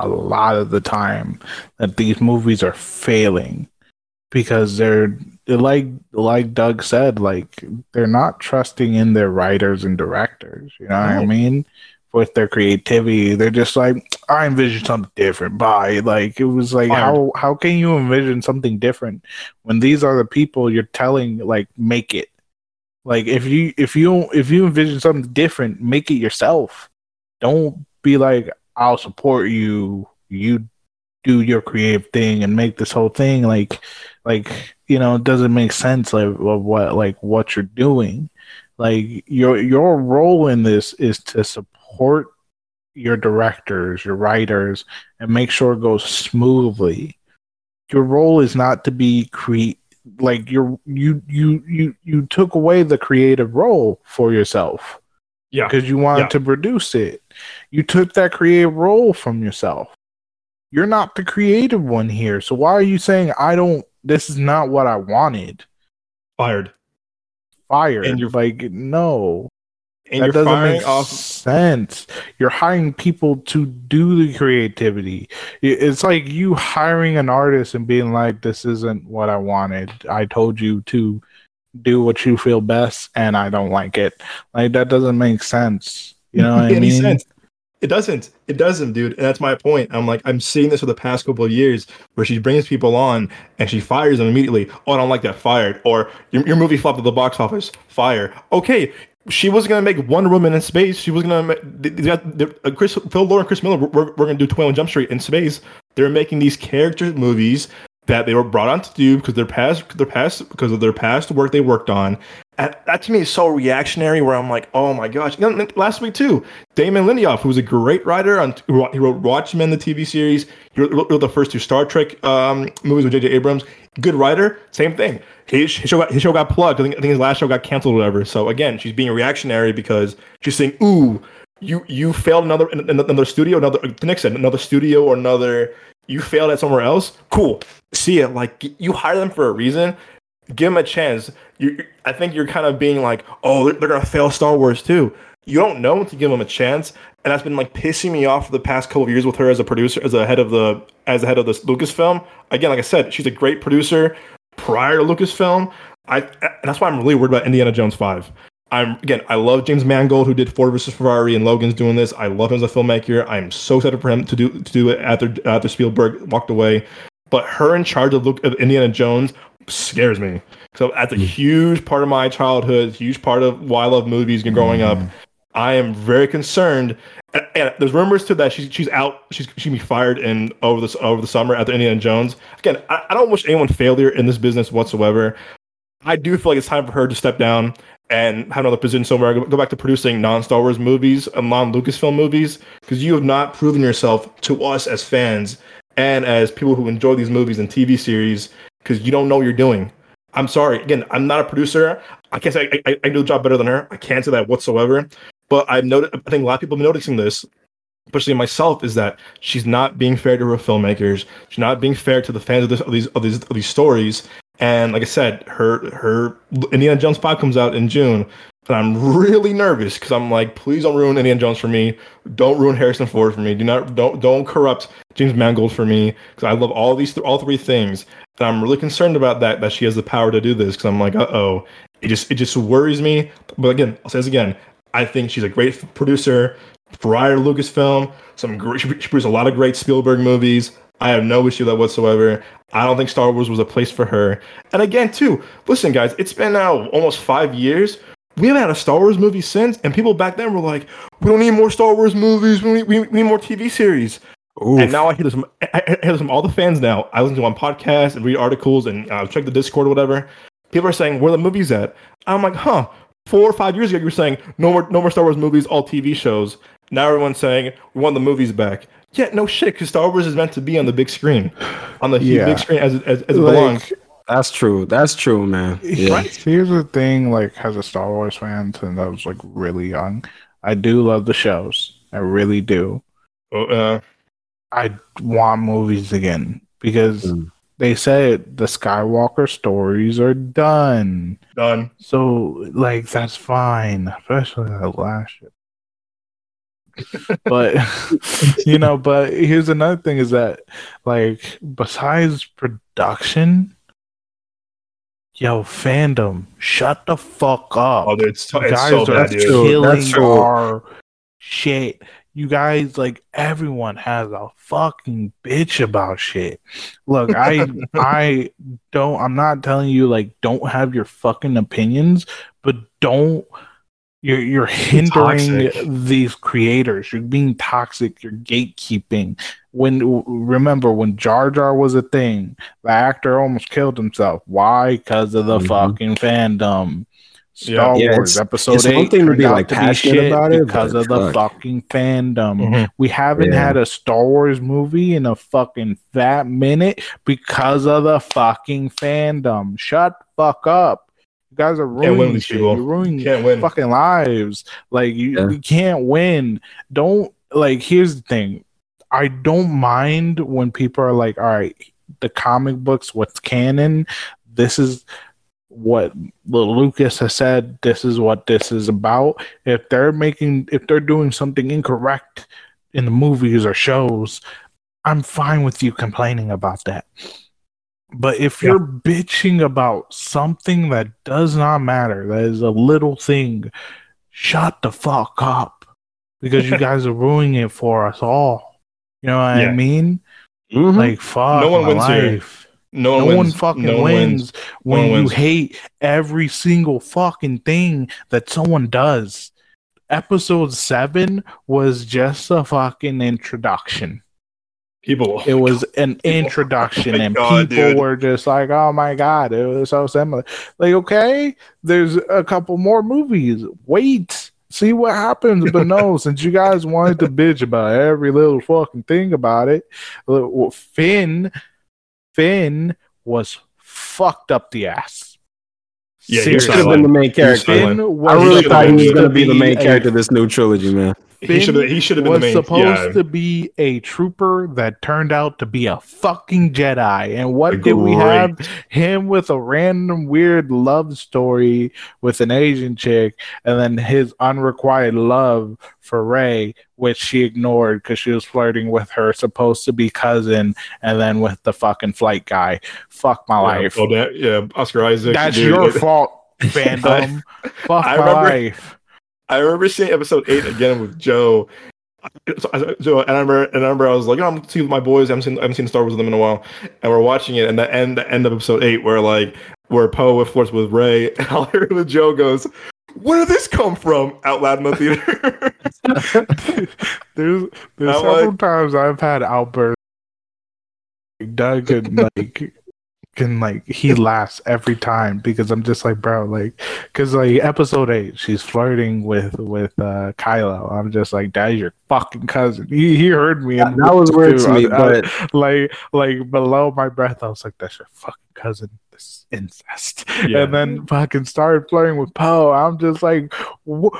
a lot of the time that these movies are failing because they're like like Doug said, like they're not trusting in their writers and directors. You know what I mean? With their creativity, they're just like, I envision something different. Bye. Like it was like, how how can you envision something different when these are the people you're telling like make it? Like if you if you if you envision something different, make it yourself. Don't be like, I'll support you. You do your creative thing and make this whole thing like like you know it doesn't make sense like of what like what you're doing. Like your your role in this is to support your directors your writers and make sure it goes smoothly. Your role is not to be create like you're you you you you took away the creative role for yourself. Yeah. because you wanted Yeah. to produce it. You took that creative role from yourself. You're not the creative one here so why are you saying i don't this is not what i wanted Fired. fired And you're- like no And that doesn't make off. sense. You're hiring people to do the creativity. It's like you hiring an artist and being like, "This isn't what I wanted. I told you to do what you feel best, and I don't like it." Like that doesn't make sense. You know what I mean? sense. It doesn't. It doesn't, dude. And that's my point. I'm like, I'm seeing this for the past couple of years where she brings people on and she fires them immediately. Oh, I don't like that. Fired. Or your, your movie flopped at the box office. Fire. Okay. She was gonna make Wonder Woman in space. She was gonna make they, they they, uh, Chris Phil Lord and Chris Miller. We're, we're gonna do 21 Jump Street in space. They're making these character movies that they were brought on to do because their past their past because of their past work they worked on. And that to me is so reactionary. Where I'm like, oh my gosh. You know, last week too, Damon Lindelof, who was a great writer on he wrote, Watchmen, the TV series. He wrote, wrote the first two Star Trek um, movies with J.J. Abrams. Good writer. Same thing. His, his show got his show got plugged. I think, I think his last show got canceled or whatever. So again, she's being reactionary because she's saying, ooh. You you failed another another studio, another the next another studio or another you failed at somewhere else. Cool, see it. Like you hire them for a reason. Give them a chance. You, I think you're kind of being like, oh, they're, they're gonna fail Star Wars too. You don't know to give them a chance, and that's been like pissing me off for the past couple of years with her as a producer, as a head of the as the head of this Lucasfilm. Again, like I said, she's a great producer. Prior to Lucasfilm, I and that's why I'm really worried about Indiana Jones Five. I'm again, I love James Mangold who did Ford versus Ferrari and Logan's doing this. I love him as a filmmaker. I'm so excited for him to do to do it after after Spielberg walked away. But her in charge of look of Indiana Jones scares me. So that's a hmm. huge part of my childhood, huge part of why I love movies and growing up. Hmm. I am very concerned. And, and there's rumors too that she's she's out. She's she be fired in over this over the summer after Indiana Jones. Again, I, I don't wish anyone failure in this business whatsoever. I do feel like it's time for her to step down and have another position somewhere. Go go back to producing non-Star Wars movies and non-Lucasfilm movies because you have not proven yourself to us as fans and as people who enjoy these movies and TV series because you don't know what you're doing. I'm sorry. Again, I'm not a producer. I can't say I, I, I do the job better than her. I can't say that whatsoever. But I've noticed. I think a lot of people have been noticing this, especially myself, is that she's not being fair to her filmmakers. She's not being fair to the fans of, this, of these of these of these stories. And like I said, her her Indiana Jones five comes out in June, and I'm really nervous because I'm like, please don't ruin Indiana Jones for me. Don't ruin Harrison Ford for me. Do not don't don't corrupt James Mangold for me because I love all these all three things. And I'm really concerned about that that she has the power to do this because I'm like, uh oh, it just it just worries me. But again, I'll say this again. I think she's a great producer. Prior to Lucasfilm, some great, she produced a lot of great Spielberg movies. I have no issue with that whatsoever. I don't think Star Wars was a place for her. And again, too, listen, guys, it's been now almost five years we haven't had a Star Wars movie since, and people back then were like, "We don't need more Star Wars movies. We need, we need, more TV series." Oof. And now I hear this from I hear this from all the fans. Now I listen to on podcasts and read articles and uh, check the Discord or whatever. People are saying, "Where are the movies at?" I'm like, "Huh." Four or five years ago, you were saying no more, no more Star Wars movies, all TV shows. Now everyone's saying we want the movies back. Yeah, no shit, because Star Wars is meant to be on the big screen, on the huge Yeah. big screen as it, as, as it Like, belongs. That's true. That's true, man. Yeah. Here's the thing, like as a Star Wars fan, since I was like really young, I do love the shows. I really do. Oh, uh, I want movies again because Mm. they said the Skywalker stories are done. done. So like that's fine, especially that last shit. but you know, but here's another thing is that like besides production, yo, fandom, shut the fuck up. Oh, dude, it's, You it's guys so are bad, dude. killing That's true. our shit. You guys, like everyone has a fucking bitch about shit. Look, I I don't I'm not telling you like don't have your fucking opinions, but don't you're you're hindering these creators. You're being toxic, you're gatekeeping. When remember when Jar Jar was a thing, the actor almost killed himself. Why? Because of the Mhm. fucking fandom. Star Yeah, Wars it's- episode it's one eight thing to be, like, to be passionate shit about it, because of the fuck. fucking fandom. Mhm. We haven't Yeah. had a Star Wars movie in a fucking fat minute because of the fucking fandom. Shut fuck up. You guys are Can't win ruining with these shit. people. You're ruining Can't win. fucking lives. Like you, Yeah. you can't win. Don't like. Here's the thing. I don't mind when people are like, "All right, the comic books, what's canon? This is what Lil Lucas has said. This is what this is about." If they're making, if they're doing something incorrect in the movies or shows, I'm fine with you complaining about that. But if Yeah. you're bitching about something that does not matter, that is a little thing, shut the fuck up. Because you guys are ruining it for us all. You know what Yeah. I mean? Mhm. Like fuck No one my wins here. No No one one fucking No one wins, when one you wins. hate every single fucking thing that someone does. Episode seven was just a fucking introduction. People. It was an People- introduction, Oh and God, people dude. were just like, "Oh my god, it was so similar." Like, okay, there's a couple more movies. Wait, see what happens. But no, since you guys wanted to bitch about every little fucking thing about it, Finn, Finn was fucked up the ass. Yeah, he He should have been the main character. Finn I really thought he was going to be the main a- character of this new trilogy, man. He should have. He should have been was the main. supposed yeah. to be a trooper that turned out to be a fucking Jedi. And what did we have? Him with a random weird love story with an Asian chick, and then his unrequited love for Rey, which she ignored because she was flirting with her supposed to be cousin, and then with the fucking flight guy. Fuck my Yeah, life. oh, that- yeah, Oscar Isaac. That's dude. your fault, fandom. Fuck I my remember- life. I remember seeing episode eight again with Joe. So, so- and I remember, and I remember, I was like, oh, I'm seeing with my boys. I haven't seen, I haven't seen Star Wars with them in a while, and we're watching it. And the end, the end of episode eight, where like where Poe with flirts with Rey, and all I heard was Joe goes, "Where did this come from?" out loud in the theater. there's there's several times I've had outbursts. Like, Doug can like can like he laughs every time because I'm just like bro like because like episode eight she's flirting with with uh Kylo I'm just like that is your fucking cousin he, he heard me and That was weird to me, I- I- but like like below my breath I was like that's your fucking cousin this incest Yeah. and then fucking started flirting with Poe. I'm just like, what?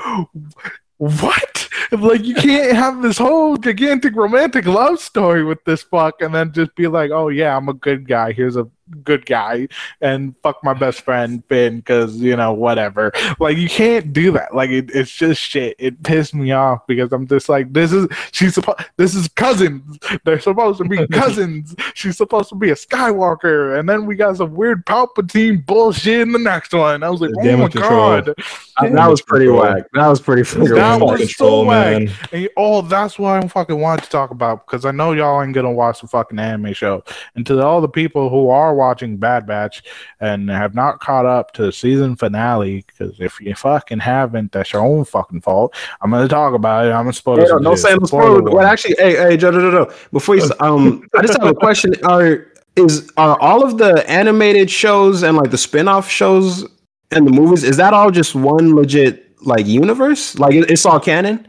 Like you can't have this whole gigantic romantic love story with this fuck, and then just be like, oh yeah, I'm a good guy. Here's a good guy, and fuck my best friend Finn because you know whatever. Like you can't do that. Like it, it's just shit. It pissed me off because I'm just like, this is she's supposed. This is cousins. They're supposed to be cousins. She's supposed to be a Skywalker, and then we got some weird Palpatine bullshit in the next one. I was like, oh my control. god, that was pretty Control. whack. That was pretty fucking That was so whack. And, oh, that's what I fucking wanted to talk about because I know y'all ain't gonna watch the fucking anime show. And to all the people who are watching Bad Batch and have not caught up to the season finale, because if you fucking haven't, that's your own fucking fault. I'm gonna talk about it. I'm gonna spoil Hey, some don't say no Spoiler spoiler. Well, actually, hey, hey, Joe, no, no, no. Before you, um, I just have a question. Are is are all of the animated shows and like the spin-off shows and the movies? Is that all just one legit like universe? Like it- it's all canon?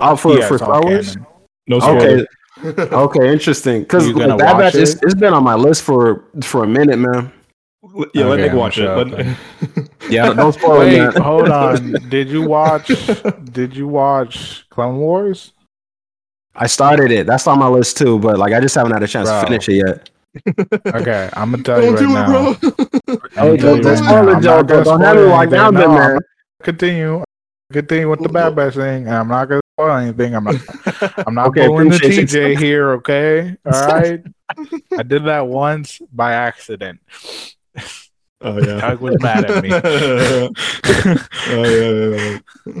All for Yeah, for it's all Star Wars? canon. No spoiler. Okay. Okay, interesting. Because You Bad gonna Batch, watch it's, it? it's been on my list for for a minute, man. Yeah, let Okay, Nick I'm watch it. sure, Let- okay. Yeah, don't spoil Wait, it, man. hold on. Did you watch? Did you watch Clone Wars? I started it. That's on my list too, but like I just haven't had a chance Bro. to finish it yet. Okay, I'm gonna tell you Don't right do now. it, bro. I'm Hey, don't don't right spoil now. it, I'm Joe. not Don't have spoil me like anything. down there, No, I'm man. Continue. Continue with the Bad Batch thing. I'm not gonna spoil anything. I'm not. I'm not Okay, pulling the appreciate you. TJ here. Okay. All right. I did that once by accident. Oh yeah. Doug was mad at me. oh yeah, yeah, yeah.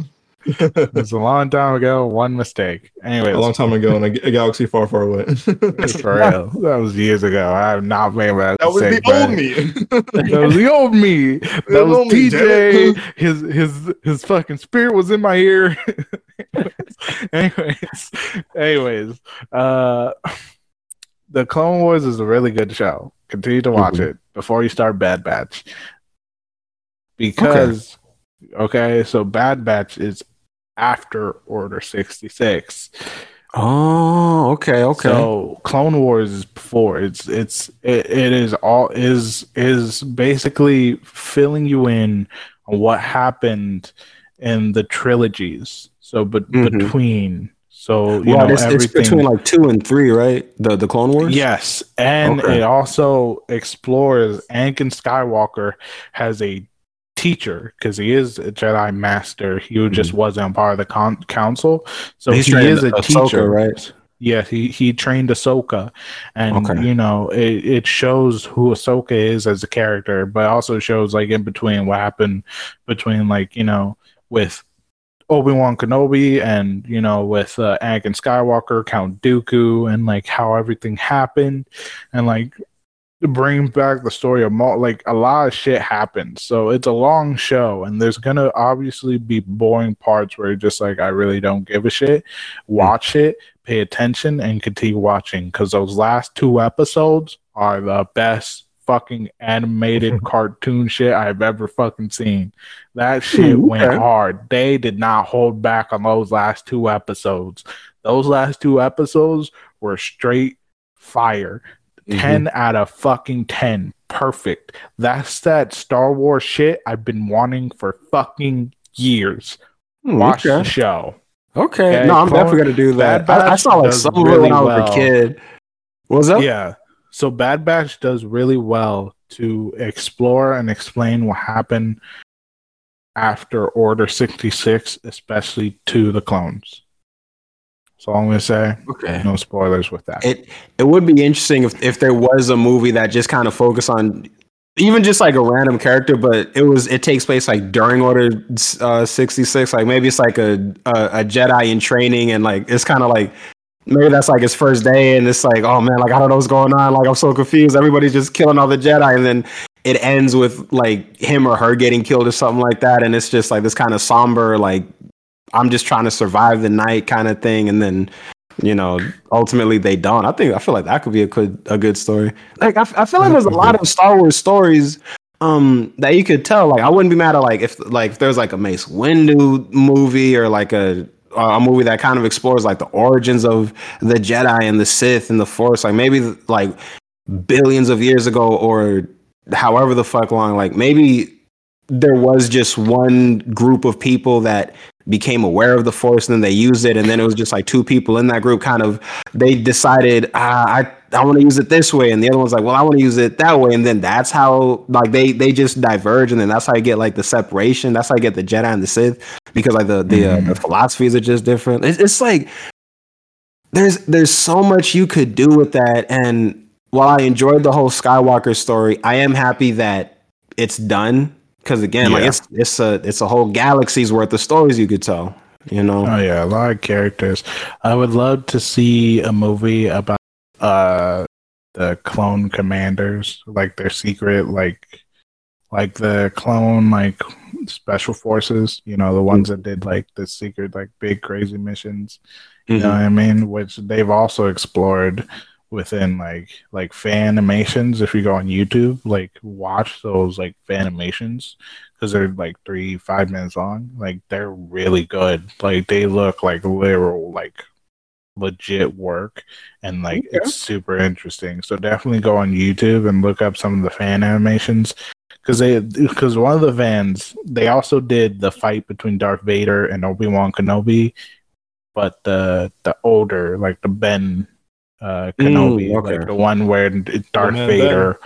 It's a long time ago. One mistake. Anyway, a long time ago in a, a galaxy far, far away. It's for real. That was years ago. I have not made that. that was the mistake, old me. That was the old me. That was TJ. His his his fucking spirit was in my ear. Anyways, anyways, uh, the Clone Wars is a really good show. Continue to watch Mhm. it before you start Bad Batch, because okay, so Bad Batch is after Order sixty six. Oh, okay, okay. So Clone Wars is before. It's it's it, it is all is is basically filling you in on what happened in the trilogies. So but Mhm. between so you well, know it's, it's between like two and three, right? The the Clone Wars. Yes, and Okay. it also explores Anakin Skywalker has a teacher because he is a Jedi Master. He just wasn't part of the con- council, so Mm-hmm. He's he is a Ahsoka, teacher, right? Yes, he, he trained Ahsoka, and Okay. you know it, it shows who Ahsoka is as a character, but also shows like in between what happened between like you know with Obi Wan Kenobi and you know with uh, Anakin Skywalker, Count Dooku, and like how everything happened, and like bring back the story of Maul. Like a lot of shit happens, so it's a long show, and there's gonna obviously be boring parts where just like I really don't give a shit. Watch it, pay attention, and continue watching because those last two episodes are the best fucking animated cartoon shit I've ever fucking seen. That shit Hmm, went okay. hard. They did not hold back on those last two episodes. Those last two episodes were straight fire. Mhm. 10 out of fucking 10. Perfect. That's that Star Wars shit I've been wanting for fucking years. Hmm, Watch okay. the show. Okay. Okay, No, I'm Clone- definitely gonna do that. I, I saw like some really when I was well. a kid. What was that? Yeah. So Bad Batch does really well to explore and explain what happened after Order 66, especially to the clones. So I'm going to say Okay. no spoilers with that. It it would be interesting if if there was a movie that just kind of focused on even just like a random character, but it was it takes place like during Order uh, sixty six. Like maybe it's like a, a a Jedi in training, and like it's kind of like maybe that's like his first day, and it's like oh man, like I don't know what's going on. Like I'm so confused. Everybody's just killing all the Jedi, and then it ends with like him or her getting killed or something like that, and it's just like this kind of somber like I'm just trying to survive the night kind of thing, and then you know, ultimately they don't. I think I feel like that could be a good a good story. Like I feel like there's a lot of Star Wars stories um that you could tell. Like I wouldn't be mad at like if like if there's like a Mace Windu movie or like a a movie that kind of explores like the origins of the Jedi and the Sith and the Force. Like maybe like billions of years ago or however the fuck long. Like maybe there was just one group of people that became aware of the force and then they used it and then it was just like two people in that group kind of they decided ah, i i want to use it this way and the other one's like well i want to use it that way and then that's how like they they just diverge and then that's how you get like the separation that's how you get the jedi and the sith because like the the, uh, the philosophies are just different. It's, it's like there's there's so much you could do with that and while i enjoyed the whole skywalker story i am happy that it's done because again like it's it's a it's a whole galaxy's worth of stories you could tell you know? Oh yeah, a lot of characters. I would love to see a movie about uh the clone commanders, like their secret, like like the clone like special forces. You know, the ones that did like the secret, like big crazy missions. You know what I mean? Which they've also explored within like like fan animations. If you go on YouTube, like watch those like fan animations because they're like three five minutes long. Like they're really good. Like they look like literal like legit work and like Okay. it's super interesting. So definitely go on YouTube and look up some of the fan animations because they because one of the fans they also did the fight between Darth Vader and Obi Wan Kenobi, but the the older like the Ben uh, Kenobi, Mm, okay. like the one where Darth man Vader.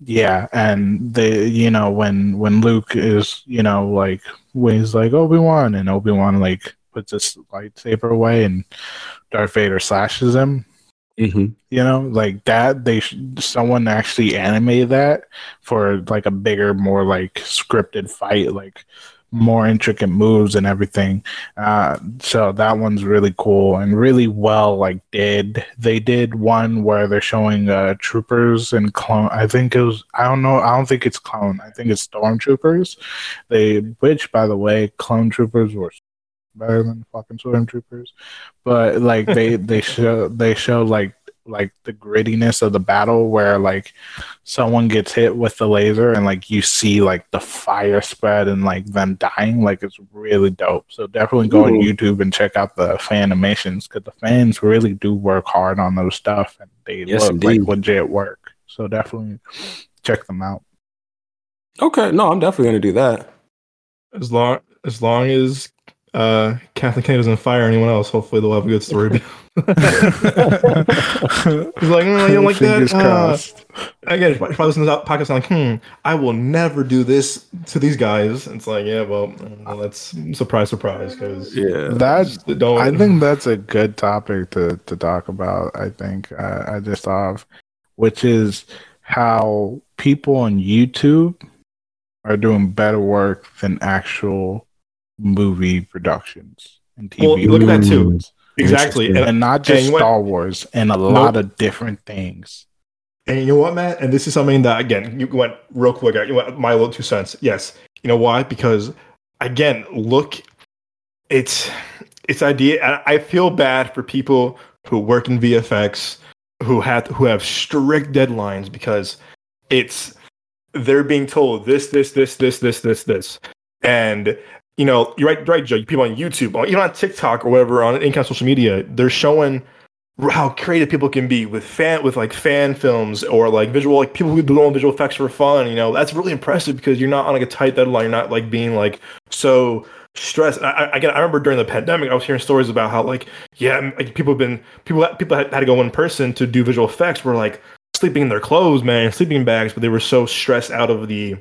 Yeah, and they, you know, when when Luke is, you know, like when he's like Obi Wan, and Obi Wan like puts his lightsaber away, and Darth Vader slashes him. hmm You know, like that. They sh- someone actually animated that for like a bigger, more like scripted fight, like more intricate moves and everything. Uh, so that one's really cool and really well like did. They did one where they're showing uh troopers and clone. I think it was. I don't know. I don't think it's clone. I think it's stormtroopers. They, which by the way, clone troopers were better than fucking stormtroopers. But like they they show they show like like the grittiness of the battle where like someone gets hit with the laser and like you see like the fire spread and like them dying like it's really dope so definitely go on youtube and check out the fan animations because the fans really do work hard on those stuff and they Yes, look indeed. like legit work so definitely check them out Okay, no, I'm definitely gonna do that. As long as long as uh, Kathleen Kennedy doesn't fire anyone else, hopefully they'll have a good story. He's like, mm, you don't like that? Fingers Uh, again, if I, if listen to that podcast, I'm like, hmm, I will never do this to these guys. It's like, yeah, well, well that's surprise, surprise, because Yeah. That's don't. I think that's a good topic to, to talk about. I think uh, I just thought of, which is how people on YouTube are doing better work than actual movie productions and TV. Well, look at that too. exactly. And, and not and just went- Star Wars and a lot of different things. And you know what, Matt? And this is something that again, you went real quick. You went my little two cents. Yes. You know why? Because again, look, it's it's idea. I I feel bad for people who work in VFX who have who have strict deadlines because it's they're being told this, this, this, this, this, this, this, and you know, you're right, right, Joe. People on YouTube, or even on TikTok or whatever, on any kind of social media, they're showing how creative people can be with fan with like fan films or like visual like people who do visual effects for fun you know that's really impressive because you're not on like a tight deadline you're not like being like so stressed I, I, again i remember during the pandemic i was hearing stories about how like yeah like people have been people people had, had to go in person to do visual effects were like sleeping in their clothes man sleeping bags but they were so stressed out of the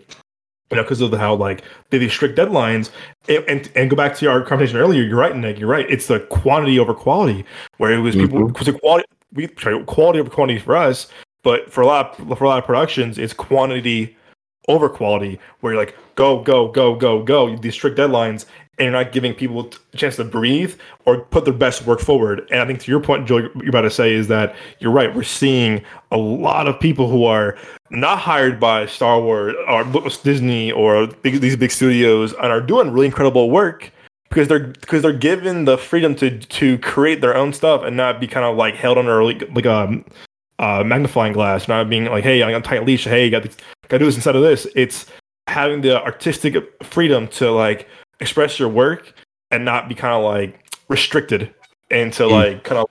you know because of the, how like they these strict deadlines and, and and go back to our conversation earlier you're right nick you're right it's the quantity over quality where it was people Mhm. because the quality we sorry, quality over quantity for us but for a lot for a lot of productions it's quantity over quality where you're like go go go go go these strict deadlines and you're not giving people a chance to breathe or put their best work forward and i think to your point joe you're about to say is that you're right we're seeing a lot of people who are not hired by Star Wars or Disney or these big studios and are doing really incredible work because they're because they're given the freedom to to create their own stuff and not be kind of like held under like like a uh, magnifying glass, not being like, hey, I got a tight leash. Hey, got to do this instead of this. It's having the artistic freedom to like express your work and not be kind of like restricted into Mm. like kind of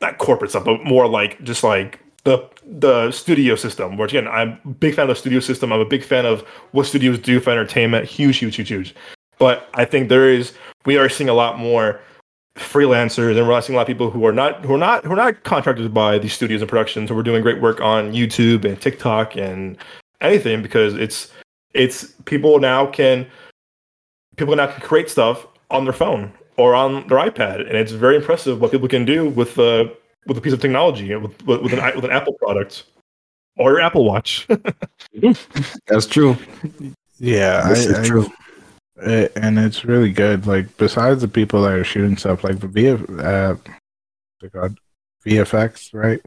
not corporate stuff, but more like just like the the studio system. Which again, I'm a big fan of the studio system. I'm a big fan of what studios do for entertainment. Huge, huge, huge, huge. But I think there is we are seeing a lot more freelancers and we're seeing a lot of people who are not who are not who are not contracted by these studios and productions who are doing great work on YouTube and TikTok and anything because it's it's people now can people now can create stuff on their phone or on their iPad and it's very impressive what people can do with uh, with a piece of technology with with, with an with an Apple product or your Apple Watch. That's true. Yeah, This I- is I- true. it, and it's really good. Like besides the people that are shooting stuff, like the VF, uh, what's it? VFX, right?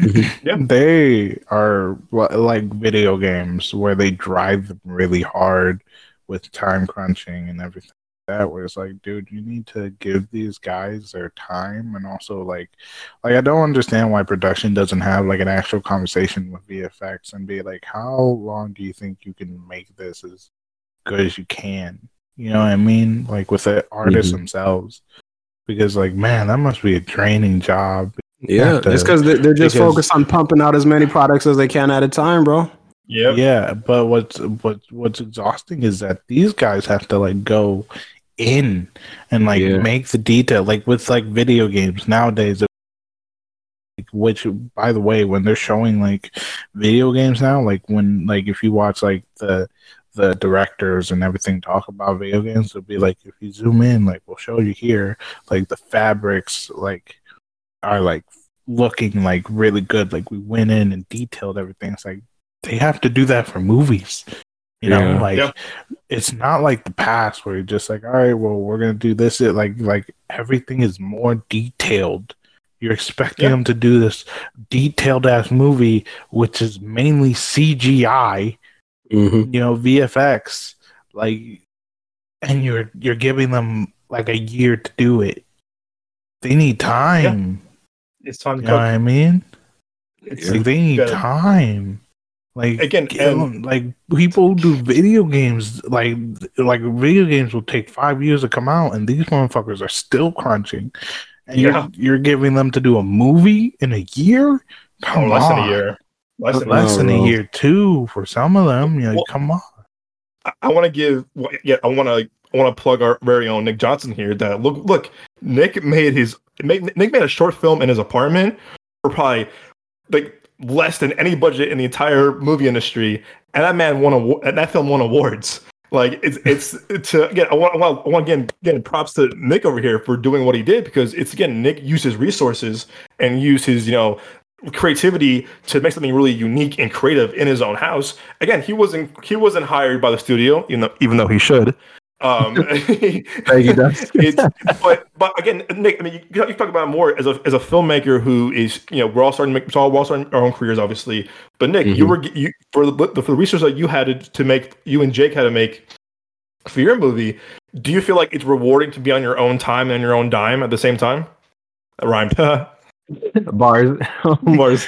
Mm-hmm. Yeah. They are like video games where they drive them really hard with time crunching and everything that where it's like dude you need to give these guys their time and also like like i don't understand why production doesn't have like an actual conversation with vfx and be like how long do you think you can make this as good as you can? You know what i mean? Like with the artists mm-hmm. themselves. Because like man that must be a draining job. Yeah to, it's because they're, they're just because, focused on pumping out as many products as they can at a time bro yeah yeah but what's what what's exhausting is that these guys have to like go in and like yeah. make the detail like with like video games nowadays. Which by the way when they're showing like video games now like when like if you watch like the the directors and everything talk about video games it'll be like if you zoom in like we'll show you here like the fabrics like are like looking like really good. Like we went in and detailed everything. It's like they have to do that for movies you know, yeah. like yep. it's not like the past where you're just like, all right, well, we're gonna do this. It like like everything is more detailed. You're expecting yep. them to do this detailed ass movie, which is mainly CGI, mm-hmm. you know, VFX, like, and you're you're giving them like a year to do it. They need time. Yeah. It's time. You know what I mean? It's like they need time. Like again, and, like people do video games. Like like video games will take five years to come out, and these motherfuckers are still crunching. And yeah. you're you're giving them to do a movie in a year? Oh, come oh, less on. than a year. Less than, less than a year too for some of them. Yeah, well, come on. I, I want to give. Yeah, I want to. I want to plug our very own Nick Johnson here. That look, look, Nick made his Nick made a short film in his apartment for probably like less than any budget in the entire movie industry, and that man won a that film won awards. Like it's it's to again I want, I want, I want again again props to Nick over here for doing what he did because it's again Nick used his resources and used his you know creativity to make something really unique and creative in his own house. Again, he wasn't he wasn't hired by the studio, you know, even though he should. Um, but but again, Nick, I mean, you, you talk about more as a as a filmmaker who is you know we're all starting to make we're all starting our own careers, obviously. But Nick, mm-hmm. you were you for the for the research that you had to make, you and Jake had to make for your movie. Do you feel like it's rewarding to be on your own time and your own dime at the same time? That rhymed. bars, bars.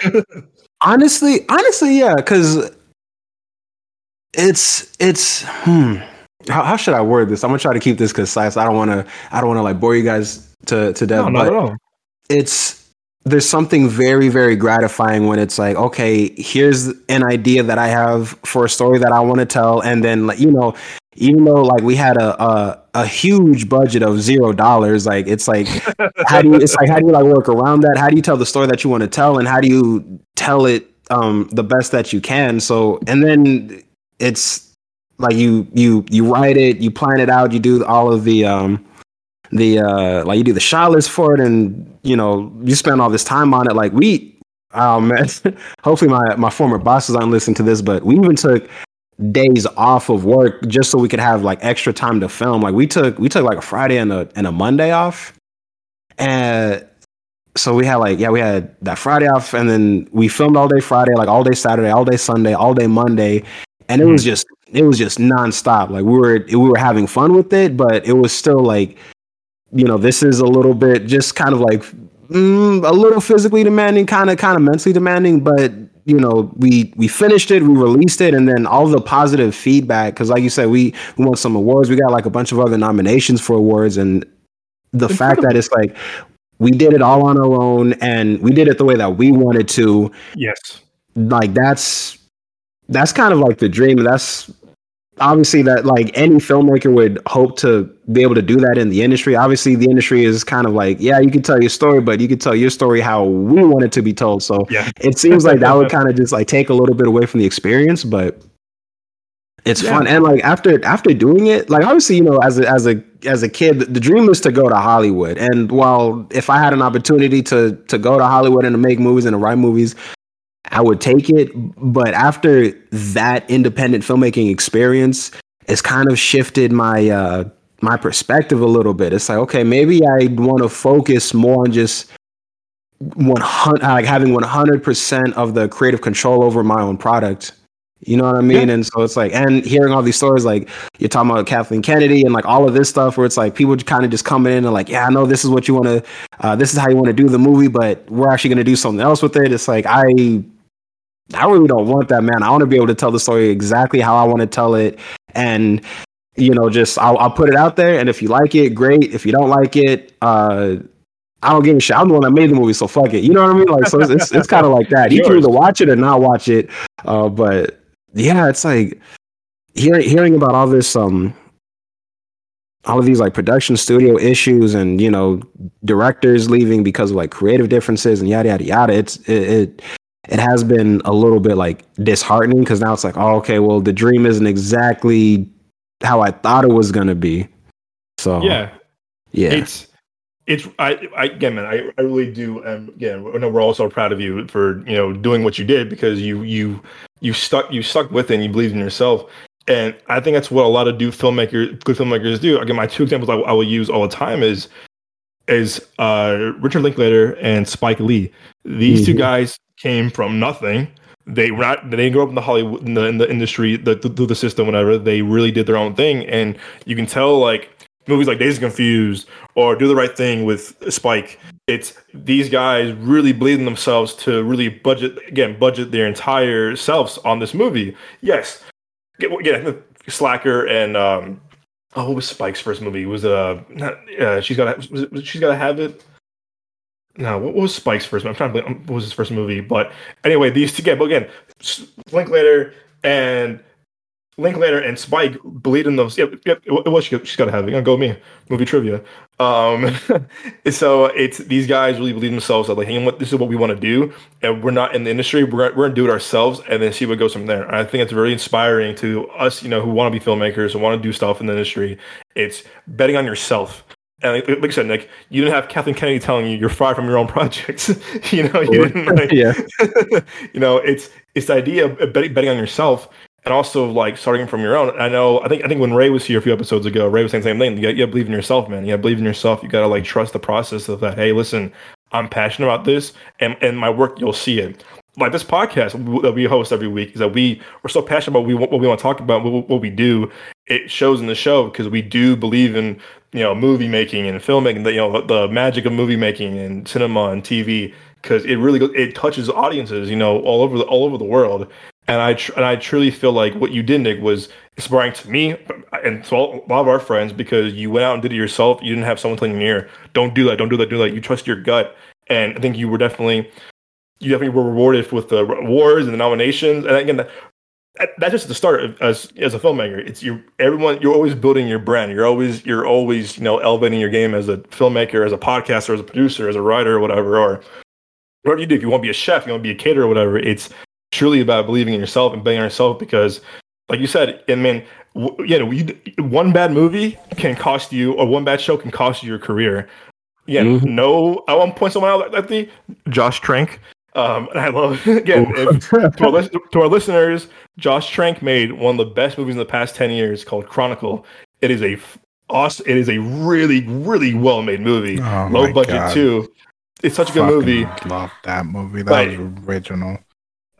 honestly, honestly, yeah, because it's it's hmm how, how, should I word this? I'm gonna try to keep this concise. I don't want to. I don't want to like bore you guys to to death. No, not at all. It's there's something very very gratifying when it's like, okay, here's an idea that I have for a story that I want to tell, and then like you know, even though like we had a a, a huge budget of zero dollars, like it's like how do you it's like how do you like work around that? How do you tell the story that you want to tell, and how do you tell it um the best that you can? So and then it's like you you you write it, you plan it out, you do all of the um the uh like you do the shot list for it and you know you spend all this time on it. Like we oh man hopefully my my former bosses aren't listening to this but we even took days off of work just so we could have like extra time to film. Like we took we took like a friday and a and a monday off. And so we had like yeah we had that friday off and then we filmed all day friday like all day saturday all day sunday all day monday. And it was hmm. just it was just nonstop. Like we were we were having fun with it, but it was still like, you know, this is a little bit just kind of like mm, a little physically demanding, kind of kind of mentally demanding, but you know, we we finished it, we released it, and then all the positive feedback. Because like you said, we we won some awards. We got like a bunch of other nominations for awards, and the fact that it's like we did it all on our own, and we did it the way that we wanted to. Yes, like that's that's kind of like the dream. That's obviously that like any filmmaker would hope to be able to do that in the industry. Obviously, the industry is kind of like, yeah, you can tell your story, but you can tell your story how we want it to be told. So yeah. it seems like that would kind of just like take a little bit away from the experience, but it's yeah. fun. And like after after doing it, like obviously, you know, as a as a as a kid, the dream was to go to Hollywood. And while if I had an opportunity to to go to Hollywood and to make movies and to write movies, I would take it. But after that independent filmmaking experience, it's kind of shifted my uh, my perspective a little bit. It's like, okay, maybe I want to focus more on just 100 like having 100% of the creative control over my own product you know what i mean yeah. and so it's like and hearing all these stories like you're talking about kathleen kennedy and like all of this stuff where it's like people kind of just coming in and like yeah i know this is what you want to uh, this is how you want to do the movie but we're actually going to do something else with it it's like i i really don't want that man i want to be able to tell the story exactly how i want to tell it and you know just I'll, I'll put it out there and if you like it great if you don't like it uh I don't give a shit. I'm the one that made the movie, so fuck it. You know what I mean? Like, so it's it's, it's kind of like that. You can either watch it or not watch it. Uh, but yeah, it's like hearing hearing about all this um all of these like production studio issues and you know directors leaving because of like creative differences and yada yada yada. It's it it, it has been a little bit like disheartening because now it's like oh okay well the dream isn't exactly how I thought it was gonna be. So yeah, yeah, it's it's I, I again man I, I really do um again I know we're all so proud of you for you know doing what you did because you you you stuck you stuck with it and you believed in yourself. And I think that's what a lot of do filmmakers good filmmakers do. Again my two examples I, I will use all the time is is uh Richard Linklater and Spike Lee. These mm-hmm. two guys came from nothing they were not they didn't grow up in the Hollywood in the, in the industry the, the the system whatever they really did their own thing and you can tell like movies like Dazed and Confused or Do the Right Thing with Spike. It's these guys really bleeding themselves to really budget again budget their entire selves on this movie. Yes, yeah, Slacker and um, oh, what was Spike's first movie? It was uh, not, uh she's got she's got to have it. No, what was Spike's first? I'm trying to think. What was his first movie? But anyway, these two get. But again, Linklater and Linklater and Spike bleed in those. Yep, yep. It was she, has got to have it. Gonna go me movie trivia. Um, so it's these guys really believe themselves like, hey, this is what we want to do, and we're not in the industry. We're we're gonna do it ourselves, and then see what goes from there. And I think it's very inspiring to us, you know, who want to be filmmakers and want to do stuff in the industry. It's betting on yourself. And like, like I said, Nick, you didn't have Kathleen Kennedy telling you you're fired from your own projects. you know, you didn't. Like, yeah. you know, it's it's the idea of betting, betting on yourself and also like starting from your own. I know. I think. I think when Ray was here a few episodes ago, Ray was saying the same thing. You got, you got to believe in yourself, man. You got to believe in yourself. You got to like trust the process of that. Hey, listen, I'm passionate about this, and and my work, you'll see it. Like this podcast that we host every week is that we we're so passionate about what we want to talk about, what, we do. It shows in the show because we do believe in you know movie making and filmmaking, the, you know the magic of movie making and cinema and TV because it really it touches audiences, you know, all over the all over the world. And I tr- and I truly feel like what you did, Nick, was inspiring to me and to a lot of our friends because you went out and did it yourself. You didn't have someone telling you, "Don't do that, don't do that, do that." You trust your gut, and I think you were definitely you definitely were rewarded with the awards and the nominations. And again, that, that's just the start as as a filmmaker. It's you everyone you're always building your brand. You're always you're always you know elevating your game as a filmmaker, as a podcaster, as a producer, as a writer, or whatever, or whatever you do. If you want to be a chef, you want to be a caterer, or whatever. It's truly about believing in yourself and betting on yourself because, like you said, I mean, w- you know, you, one bad movie can cost you, or one bad show can cost you your career. Yeah, mm-hmm. no. I want to point someone out like the Josh Trank. Um, and I love again if, to, our, to our listeners, Josh Trank made one of the best movies in the past ten years called Chronicle. It is a awesome. It is a really, really well made movie. Oh Low budget God. too. It's such a good movie. Love that movie. That was original.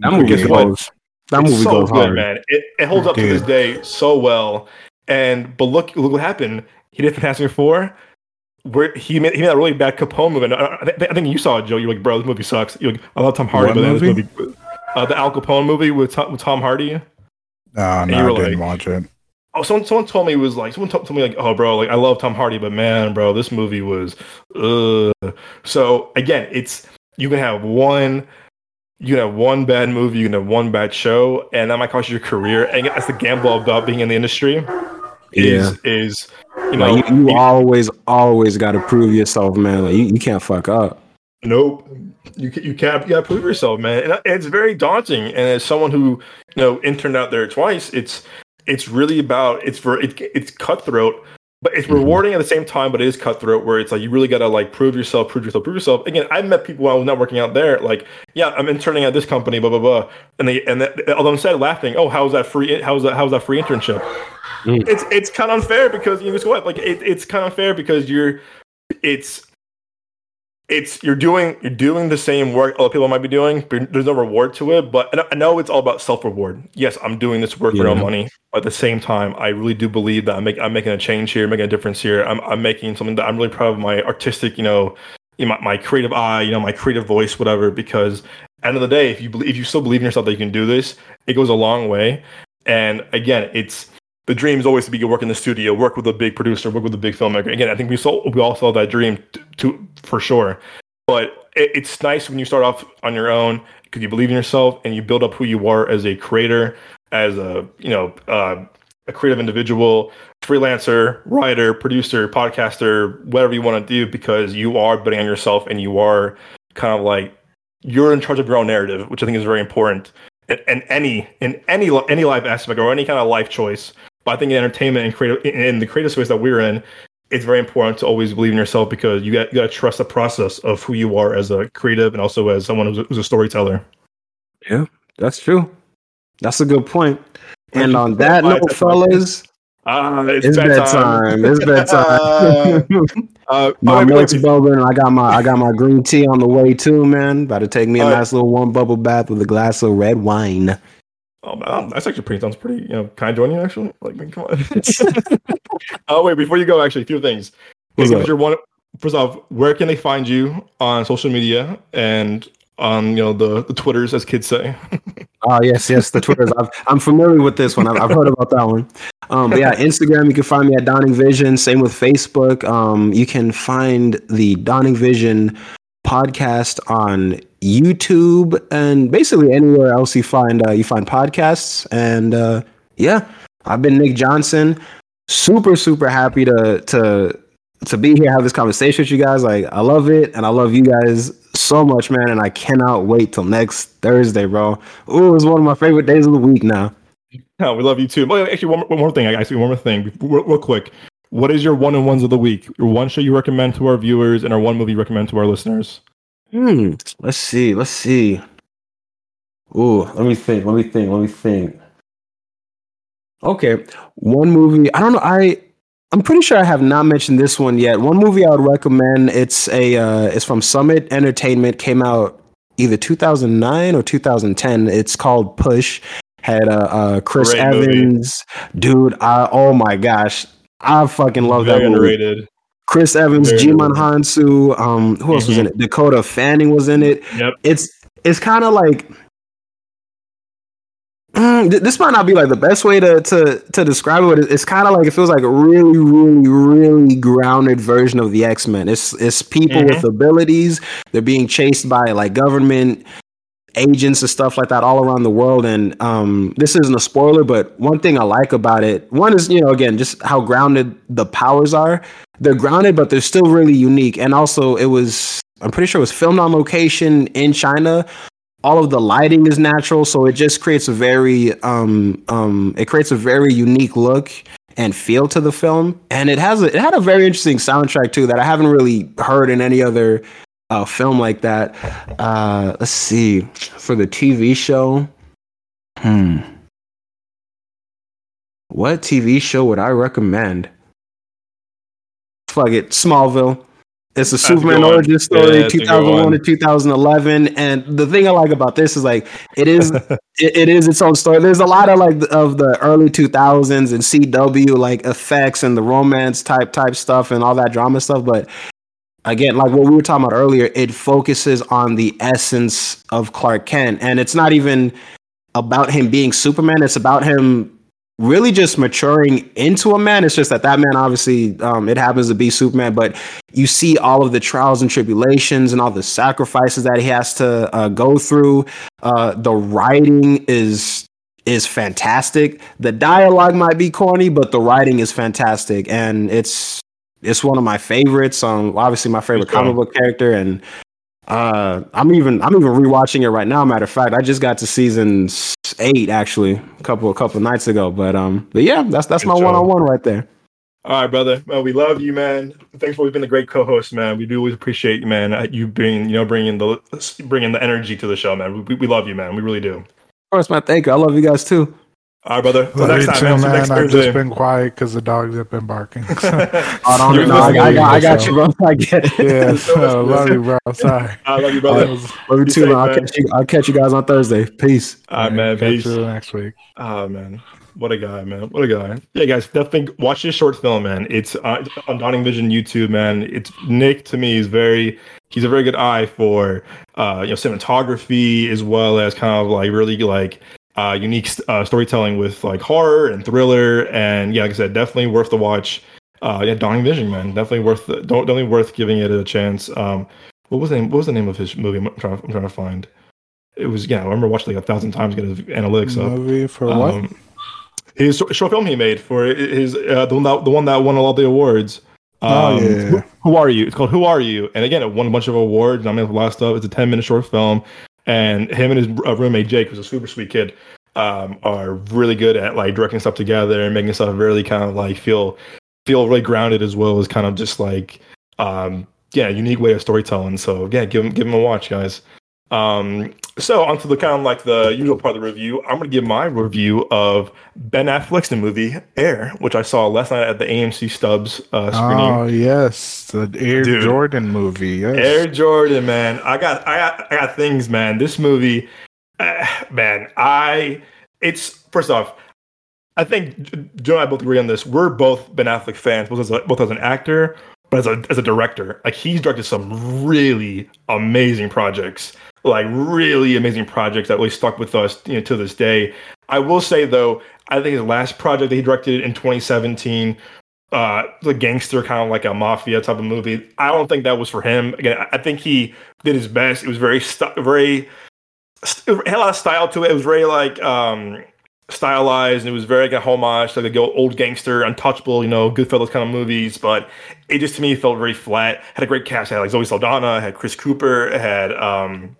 That movie goes. That movie so goes good, hard. man. It, it holds up Dude. to this day so well. And but look, look what happened. He did Fantastic Four. Where he made he made that really bad Capone movie. I, I think you saw it, Joe. You're like, bro, this movie sucks. You're like, I love Tom Hardy, what but movie? this movie, uh, the Al Capone movie with Tom, with Tom Hardy. No, no, I didn't watch it. Oh, someone someone told me it was like someone told, told me like, oh, bro, like I love Tom Hardy, but man, bro, this movie was. Uh. So again, it's you can have one you can have one bad movie, you can have one bad show, and that might cost you your career. And that's the gamble about being in the industry. Is yeah. is you know like you, you, always always got to prove yourself, man. Like you, you can't fuck up. Nope. You you can't you gotta prove yourself, man. Uh, and it's very daunting. And as someone who you know interned out there twice, it's it's really about it's for it, it's cutthroat but it's mm-hmm. rewarding at the same time, but it is cutthroat where it's like you really gotta like prove yourself, prove yourself, prove yourself. Again, I met people while I was not working out there, like, yeah, I'm interning at this company, blah blah blah. And they and they, although instead of laughing, oh, how's that free how's that how's that free internship? Mm. It's it's kind of unfair because you know what? Like it, it's kind of unfair because you're it's it's you're doing you're doing the same work other people might be doing, but there's no reward to it. But I know it's all about self reward. Yes, I'm doing this work yeah. for no money. But at the same time, I really do believe that I'm, make, I'm making a change here, making a difference here. I'm, I'm making something that I'm really proud of my artistic, you know, my, my creative eye, you know, my creative voice, whatever. Because end of the day, if you believe, if you still believe in yourself that you can do this, it goes a long way. And again, it's the dream is always to be work in the studio, work with a big producer, work with a big filmmaker. Again, I think we saw we all saw that dream to, to for sure. But it, it's nice when you start off on your own because you believe in yourself and you build up who you are as a creator, as a you know uh, a creative individual, freelancer, writer, producer, podcaster, whatever you want to do, because you are betting on yourself and you are kind of like you're in charge of your own narrative, which I think is very important. In, in any in any any life aspect or any kind of life choice, but I think in entertainment and creative in the creative space that we're in, it's very important to always believe in yourself because you got you got to trust the process of who you are as a creative and also as someone who's a, who's a storyteller. Yeah, that's true. That's a good point. And on that note, fellas, uh, it's, it's bedtime. bedtime. It's bedtime. uh, my milk's bubbling. I got my I got my green tea on the way too, man. About to take me a nice little warm bubble bath with a glass of red wine. Oh man, that's actually pretty sounds pretty. You know, kind of join you actually. Like, man, come on. oh wait, before you go, actually, a few things. What's your one. First off, where can they find you on social media and on you know the, the twitters as kids say oh yes yes the twitters i am familiar with this one I've, I've, heard about that one um, but yeah instagram you can find me at dawning vision same with facebook um, you can find the dawning vision podcast on YouTube and basically anywhere else you find uh, you find podcasts. And uh, yeah, I've been Nick Johnson. Super super happy to to to be here, have this conversation with you guys. Like I love it, and I love you guys so much, man. And I cannot wait till next Thursday, bro. Ooh, it's one of my favorite days of the week now. Yeah, we love you too. But actually, one, one more thing. I see one more thing, real, real quick. What is your one and ones of the week? Your one show you recommend to our viewers, and our one movie you recommend to our listeners? Hmm. Let's see. Let's see. Ooh, let me think. Let me think. Let me think. Okay, one movie. I don't know. I I'm pretty sure I have not mentioned this one yet. One movie I would recommend. It's a. Uh, it's from Summit Entertainment. Came out either 2009 or 2010. It's called Push. Had uh, uh Chris Great Evans, movie. dude. I, oh my gosh, I fucking love Very that movie. Underrated. Chris Evans, Djimon Hounsou, um, who else mm-hmm. was in it? Dakota Fanning was in it. Yep. It's it's kind of like mm, this might not be like the best way to to to describe it, but it's kind of like it feels like a really, really, really grounded version of the X Men. It's it's people mm-hmm. with abilities. They're being chased by like government agents and stuff like that all around the world. And um, this isn't a spoiler, but one thing I like about it, one is you know again just how grounded the powers are they're grounded, but they're still really unique. And also, it was I'm pretty sure it was filmed on location in China. All of the lighting is natural, so it just creates a very um um it creates a very unique look and feel to the film. And it has a, it had a very interesting soundtrack too that I haven't really heard in any other uh, film like that. Uh, let's see for the TV show. Hmm. What TV show would I recommend? fuck it, Smallville. It's a Superman origin story, yeah, 2001 to 2011. And the thing I like about this is like it is it, it is its own story. There's a lot of like of the early 2000s and CW like effects and the romance type type stuff and all that drama stuff. But again, like what we were talking about earlier, it focuses on the essence of Clark Kent, and it's not even about him being Superman. It's about him really just maturing into a man. It's just that that man, obviously, um, it happens to be Superman, but you see all of the trials and tribulations and all the sacrifices that he has to uh, go through. Uh, the writing is is fantastic. The dialogue might be corny, but the writing is fantastic, and it's it's one of my favorites. Um, obviously my favorite comic book character, and uh, I'm even I'm even rewatching it right now. Matter of fact, I just got to season eight actually a couple a couple nights ago. But um, but yeah, that's that's Good my one on one right there. All right, brother. Well, we love you, man. Thanks for being a great co-host, man. We do always appreciate you, man. Uh, you bringing, you know, bringing the bringing the energy to the show, man. We, we love you, man. We really do. Of course, man. Thank you. I love you guys too. All right, brother. Till next time, too, man. Man. next I've Thursday. just been quiet because the dogs have been barking. I don't You're know. I, I, got- I got you, bro. I get it. yeah, so love you, bro. Sorry. I love you, brother. was- Love you Be too, safe, man. I'll catch you. I'll catch you guys on Thursday. Peace. All right, man. catch Peace. you next week. Oh man, what a guy, man! What a guy! Yeah, guys, definitely watch this short film, man. It's uh, it's on Dawning Vision YouTube, man. It's Nick to me is very he's a very good eye for uh you know cinematography as well as kind of like really like uh unique uh, storytelling with like horror and thriller and yeah, like I said, definitely worth the watch. Uh, yeah, Dawning Vision, man, definitely worth the, don't definitely worth giving it a chance. Um, what was the name? What was the name of his movie? I'm trying, I'm trying to find. It was yeah, I remember watching like a thousand times, get his analytics up. Movie for what? Um, his short film he made for his uh, the one that the one that won a all the awards. Oh, Um, yeah. Who, Who are you? It's called Who Are You? And again, it won a bunch of awards. I mean, a lot of stuff. It's a ten minute short film, and him and his uh, roommate Jake, who's a super sweet kid, um, are really good at like directing stuff together and making stuff really kind of like feel feel really grounded as well as kind of just like um, yeah, unique way of storytelling. So yeah, give him give him a watch, guys. Um, so onto the kind of like the usual part of the review. I'm gonna give my review of Ben Affleck's new movie Air, which I saw last night at the AMC Stubs uh, screening. Oh yes, the Air Dude. Jordan movie. Yes. Air Jordan, man. I got, I got, I got things, man. This movie, uh, man. I, it's first off, I think Joe and I both agree on this. We're both Ben Affleck fans, both as a, both as an actor, but as a as a director. Like he's directed some really amazing projects, like really amazing projects that really stuck with us, you know, to this day. I will say though, I think his last project that he directed in 2017 uh the gangster kind of like a mafia type of movie i don't think that was for him. Again i think he did his best. It was very st- very it had a lot of style to it. It was very like um stylized and it was very like a homage to like the old gangster untouchable you know goodfellas kind of movies but it just to me felt very flat. Had a great cast. It had like zoe saldana had chris cooper had um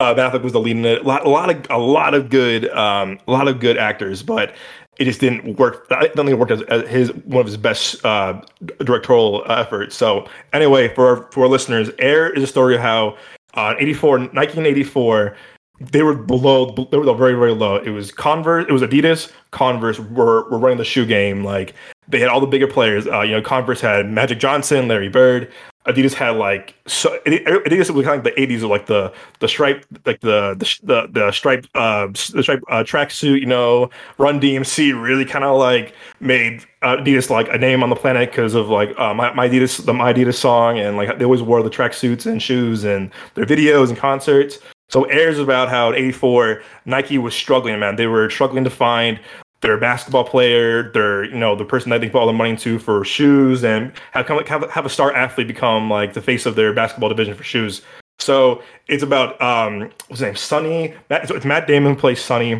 uh, Affleck was the lead in it. A lot, a lot of, a lot of good, um, a lot of good actors, but it just didn't work. I don't think it worked as, as his one of his best uh, directorial efforts. So anyway, for our, for our listeners, Air is a story of how uh, 84, 1984, they were below, they were very very low. It was Converse, it was Adidas, Converse were were running the shoe game. Like they had all the bigger players. Uh, you know, Converse had Magic Johnson, Larry Bird. Adidas had like so Adidas was kind of like the eighties of like the the stripe like the the the, stripe uh the stripe uh, tracksuit you know Run DMC really kind of like made Adidas like a name on the planet because of like uh, my, my Adidas the my Adidas song and like they always wore the tracksuits and shoes and their videos and concerts. So airs about how in '84 Nike was struggling, man. They were struggling to find their basketball player, their you know the person that they put all the money into for shoes, and have come have, have a star athlete become like the face of their basketball division for shoes. So it's about um what's his name, Sonny. Matt, it's Matt Damon plays Sonny.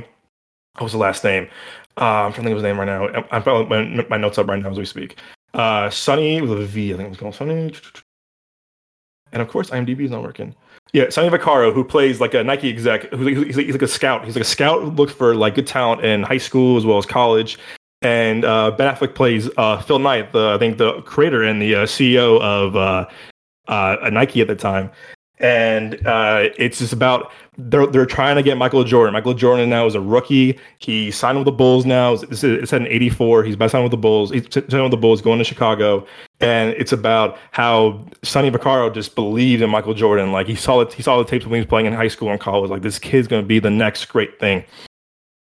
What was the last name? Uh, I'm trying to think of his name right now. I'm, I'm probably my, my notes up right now as we speak. Uh, Sonny with a V. I think it was called Sonny. And of course, IMDb is not working. Yeah, Sonny Vaccaro, who plays like a Nike exec, who's like, he's, like, he's like a scout. He's like a scout who looks for like good talent in high school as well as college. And uh, Ben Affleck plays uh, Phil Knight, the I think the creator and the uh, CEO of uh, uh, Nike at the time. And uh, it's just about they're they're trying to get Michael Jordan. Michael Jordan now is a rookie. He signed with the Bulls now. It's, it's at an 84. He's by signed with the Bulls. He's signed with the Bulls, going to Chicago. And it's about how Sonny Vaccaro just believed in Michael Jordan. Like he saw it, he saw the tapes when he was playing in high school and college. Like this kid's going to be the next great thing.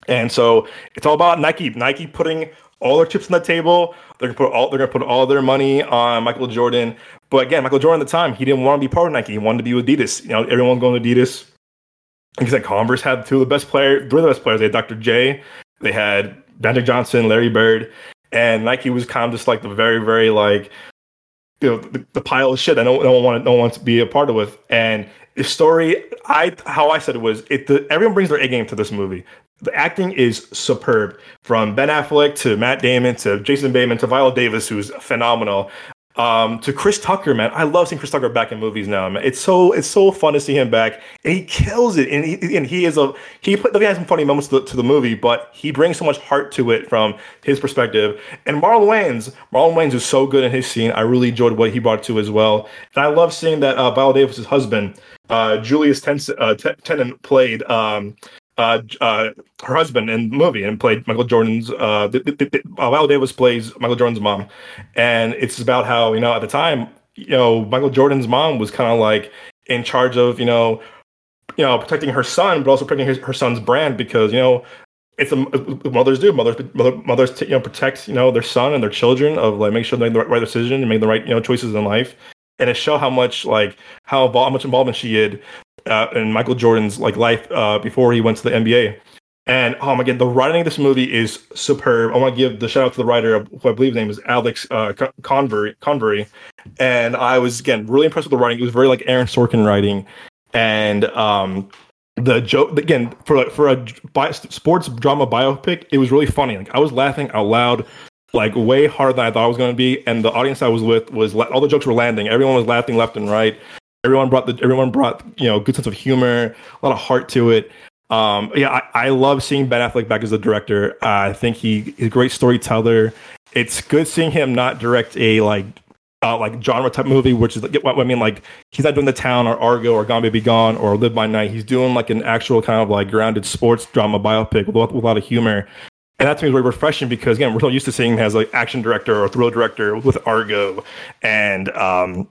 And so it's all about Nike. Nike putting all their chips on the table. They're gonna put all they're gonna put all their money on Michael Jordan. But again, Michael Jordan at the time, he didn't want to be part of Nike. He wanted to be with Adidas. You know, everyone going to Adidas. I said, Converse had two of the best players, three of the best players. They had Dr. J, they had Magic Johnson, Larry Bird, and Nike was kind of just like the very, very like you know the, the pile of shit that no, no one wanted, no one wants to be a part of with. And the story, I how I said it was it. The, everyone brings their A game to this movie. The acting is superb, from Ben Affleck to Matt Damon to Jason Bateman to Viola Davis, who's phenomenal. Um, to Chris Tucker, man, I love seeing Chris Tucker back in movies now, man. It's so it's so fun to see him back, and he kills it. And he and he is a he put he has some funny moments to the, to the movie, but he brings so much heart to it from his perspective. And Marlon Wayans, Marlon Wayans is so good in his scene. I really enjoyed what he brought to as well, and I love seeing that uh, Viola Davis's husband, uh, Julius Ten- uh, T- played um, uh, uh, her husband in the movie and played Michael Jordan's. Uh, th- uh, Viola Davis plays Michael Jordan's mom, and it's about how you know at the time, you know, Michael Jordan's mom was kind of like in charge of you know, you know, protecting her son, but also protecting his, her son's brand because you know. It's a mothers do mothers mother, mothers you know protect you know their son and their children of like make sure they make the right decision and make the right you know choices in life and it show how much like how, how much involvement she had uh, in Michael Jordan's like life uh, before he went to the NBA. And oh my god, the writing of this movie is superb. I want to give the shout out to the writer, who I believe his name is Alex uh, Convery. Convery, and I was again really impressed with the writing. It was very like Aaron Sorkin writing, and um, the joke again for for a bi- sports drama biopic, it was really funny. Like I was laughing out loud, like way harder than I thought it was going to be, and the audience I was with was all the jokes were landing. Everyone was laughing left and right everyone brought the everyone brought you know good sense of humor, a lot of heart to it. Um, yeah, I, I love seeing Ben Affleck back as a director. Uh, I think he is a great storyteller. It's good seeing him not direct a like uh, like genre type movie, which is like, what I mean. Like he's not doing The Town or Argo or Gone Baby Gone or Live by Night. He's doing like an actual kind of like grounded sports drama biopic with, with a lot of humor. And that to me is very refreshing because again, we're so used to seeing him as like action director or thrill director with Argo and um,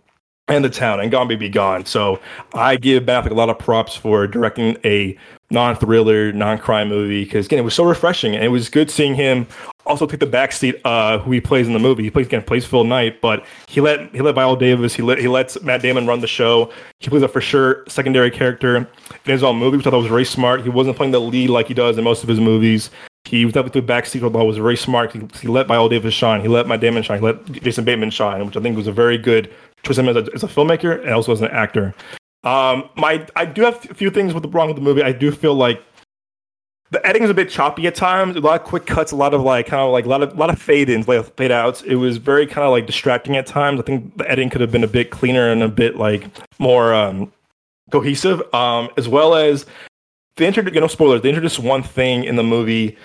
and the town and Gone Baby Gone. So I give Ben Affleck a lot of props for directing a non-thriller, non-crime movie because again, it was so refreshing and it was good seeing him also take the backseat uh, who he plays in the movie. He plays again plays Phil Knight, but he let he let Viola Davis, he let he lets Matt Damon run the show. He plays a for sure secondary character in his own movie, which I thought was very smart. He wasn't playing the lead like he does in most of his movies. He was definitely the backseat, but was very smart. He, he let Viola Davis shine. He let Matt Damon shine. He let Jason Bateman shine, which I think was a very good choice him as a, as a filmmaker and also as an actor. Um, my I do have a few things with the wrong with the movie. I do feel like the editing is a bit choppy at times. A lot of quick cuts, a lot of like kind of like a lot of a lot of fade ins, fade outs. It was very kind of like distracting at times. I think the editing could have been a bit cleaner and a bit like more um, cohesive. Um, as well as they introduced, you know, spoilers. They introduced one thing in the movie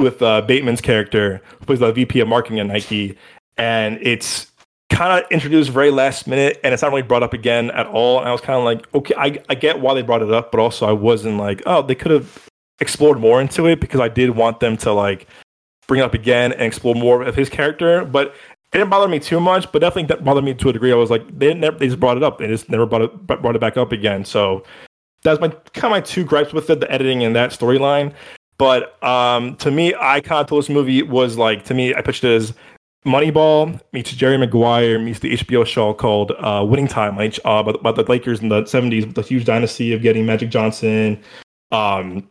with uh, Bateman's character, who plays the VP of marketing at Nike, and it's kind of introduced very last minute and it's not really brought up again at all. And I was kind of like, okay, I, I get why they brought it up, but also I wasn't like, oh, they could have explored more into it because I did want them to like bring it up again and explore more of his character. But it didn't bother me too much, but definitely that bothered me to a degree. I was like, they never, they just brought it up. They just never brought it, brought it back up again. So that's my kind of my two gripes with it, the editing and that storyline. But um, to me, I kind of told this movie was like, to me, I pitched it as Moneyball meets Jerry Maguire meets the HBO show called uh, Winning Time, uh, about, about the Lakers in the 70s, with the huge dynasty of getting Magic Johnson. Um,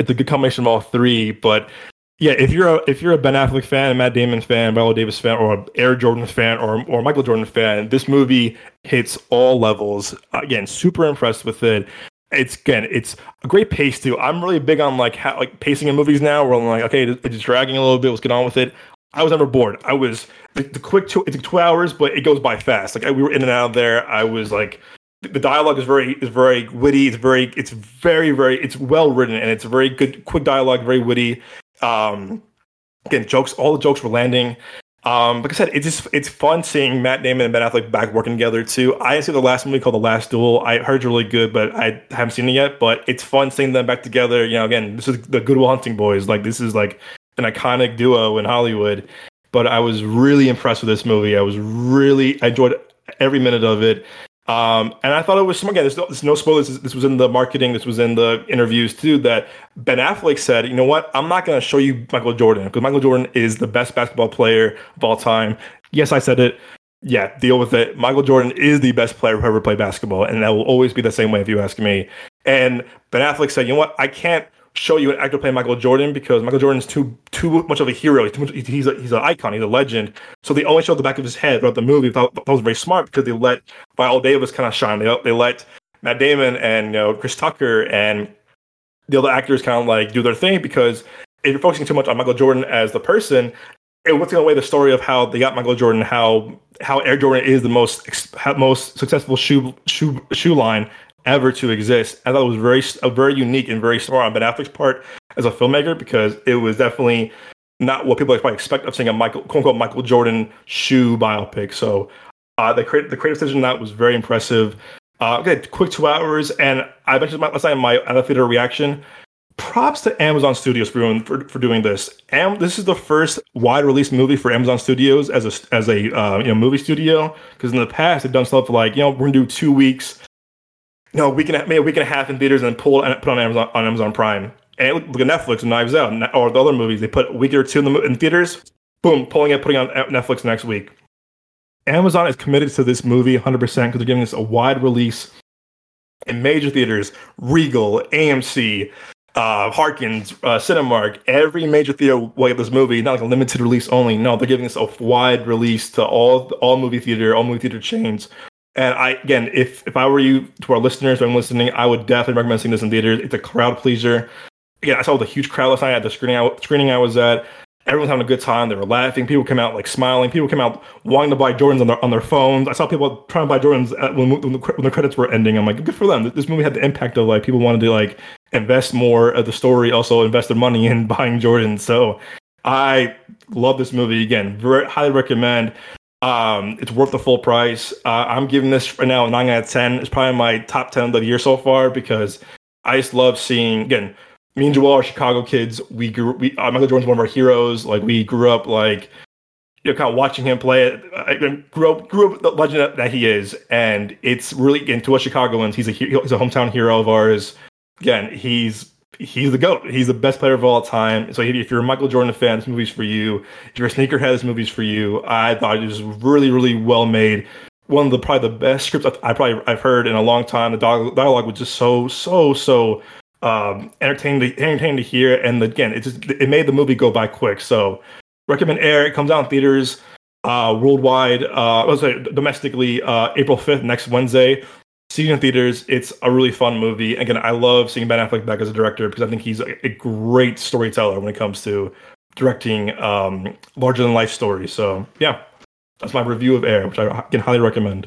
it's a good combination of all three. But yeah, if you're a if you're a Ben Affleck fan, a Matt Damon fan, Viola Davis fan, or Air Jordan fan, or or Michael Jordan fan, this movie hits all levels. Again, super impressed with it. It's again, it's a great pace too. I'm really big on like how like pacing in movies now. Where I'm like, okay, it's dragging a little bit. Let's get on with it. I was never bored. I was the, the quick two. It took two hours, but it goes by fast. Like I, we were in and out of there. I was like, the dialogue is very is very witty. It's very it's very very it's well written and it's a very good quick dialogue, very witty. Um, again, jokes. All the jokes were landing. Um, like I said, it's just it's fun seeing Matt Damon and Ben Affleck back working together too. I see the last movie called The Last Duel. I heard it's really good, but I haven't seen it yet. But it's fun seeing them back together. You know, again, this is the Good Will Hunting boys. Like this is like an iconic duo in Hollywood. But I was really impressed with this movie. I was really I enjoyed every minute of it. Um, and I thought it was some again. There's no, there's no spoilers. This, this was in the marketing. This was in the interviews too. That Ben Affleck said, "You know what? I'm not going to show you Michael Jordan because Michael Jordan is the best basketball player of all time." Yes, I said it. Yeah, deal with it. Michael Jordan is the best player who ever played basketball, and that will always be the same way if you ask me. And Ben Affleck said, "You know what? I can't show you an actor playing Michael Jordan because Michael Jordan's too too much of a hero. He's much, he's a, he's an icon. He's a legend. So they only showed the back of his head throughout the movie. That, that was very smart because they let Viola Davis kind of shine. They they let Matt Damon and you know Chris Tucker and the other actors kind of like do their thing because if you're focusing too much on Michael Jordan as the person, it was taking away the story of how they got Michael Jordan, how how Air Jordan is the most most successful shoe shoe shoe line ever to exist. I thought it was very a very unique and very smart on Ben Affleck's part as a filmmaker because it was definitely not what people probably expect of seeing a Michael quote unquote Michael Jordan shoe biopic. So uh, the creative the creative decision that was very impressive. Uh, okay, quick two hours, and I mentioned my, last time my elevator reaction. props to Amazon Studios for doing for, for doing this. And this is the first wide release movie for Amazon Studios as a as a uh, you know movie studio. Because in the past, they've done stuff like you know we're gonna do two weeks, know, week and a, maybe a week and a half in theaters and then pull and put on Amazon on Amazon Prime. And look at Netflix and Knives Out or the other movies. They put a week or two in, the, in theaters, boom, pulling it, putting on Netflix next week. Amazon is committed to this movie 100% because they're giving us a wide release in major theaters, Regal, AMC, uh, Harkins, uh, Cinemark, every major theater will get this movie, not like a limited release only. No, they're giving us a wide release to all all movie theater, all movie theater chains. And I again, if if I were you to our listeners, I'm listening, I would definitely recommend seeing this in theaters. It's a crowd pleaser. Again, I saw the huge crowd last night at the screening I, screening I was at. Everyone's having a good time. They were laughing. People came out like smiling. People came out wanting to buy Jordans on their on their phones. I saw people trying to buy Jordans when, when, the, when the credits were ending. I'm like, good for them. This movie had the impact of like people wanted to like invest more of the story, also invest their money in buying Jordans. So I love this movie again. Very highly recommend. Um, it's worth the full price. Uh, I'm giving this right now a nine out of ten. It's probably my top ten of the year so far because I just love seeing again me and Joel are Chicago kids. We grew. We uh, Michael Jordan's one of our heroes. Like we grew up like you know, kind of watching him play. I grew up, grew up the legend that he is, and it's really again to us Chicagoans. He's a he's a hometown hero of ours. Again, he's he's the goat. He's the best player of all time. So if you're a Michael Jordan fan, this movie's for you. If you're a sneakerhead, this movie's for you. I thought it was really, really well made. One of the probably the best scripts I probably I've heard in a long time. The dialogue was just so, so, so um, entertaining to entertaining to hear. And again, it just it made the movie go by quick. So recommend Air. It comes out in theaters uh, worldwide. Uh, was say domestically uh, April fifth next Wednesday. Seeing in theaters, it's a really fun movie. Again, I love seeing Ben Affleck back as a director because I think he's a, a great storyteller when it comes to directing um, larger than life stories. So yeah, that's my review of Air, which I can highly recommend.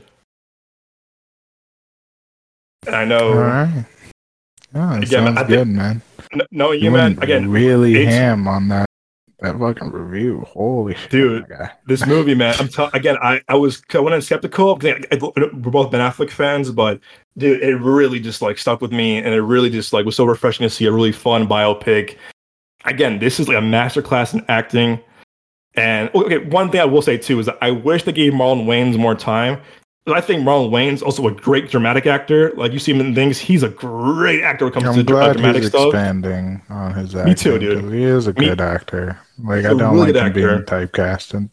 And I know Oh, it again, sounds I good, man. No, you, you man, again, really ham on that that fucking review. Holy shit, dude! this movie, man. I'm t- again. I I was I went in skeptical because we're both Ben Affleck fans, but dude, it really just like stuck with me, and it really just like was so refreshing to see a really fun biopic. Again, this is like a masterclass in acting. And okay, one thing I will say too is that I wish they gave Marlon Wayans more time I think Marlon Wayans also a great dramatic actor. Like you see him in things, he's a great actor when it comes I'm to glad dramatic he's stuff. Expanding on his acting. Me too, dude. He is a good Me, actor. Like I don't really like him being typecasted.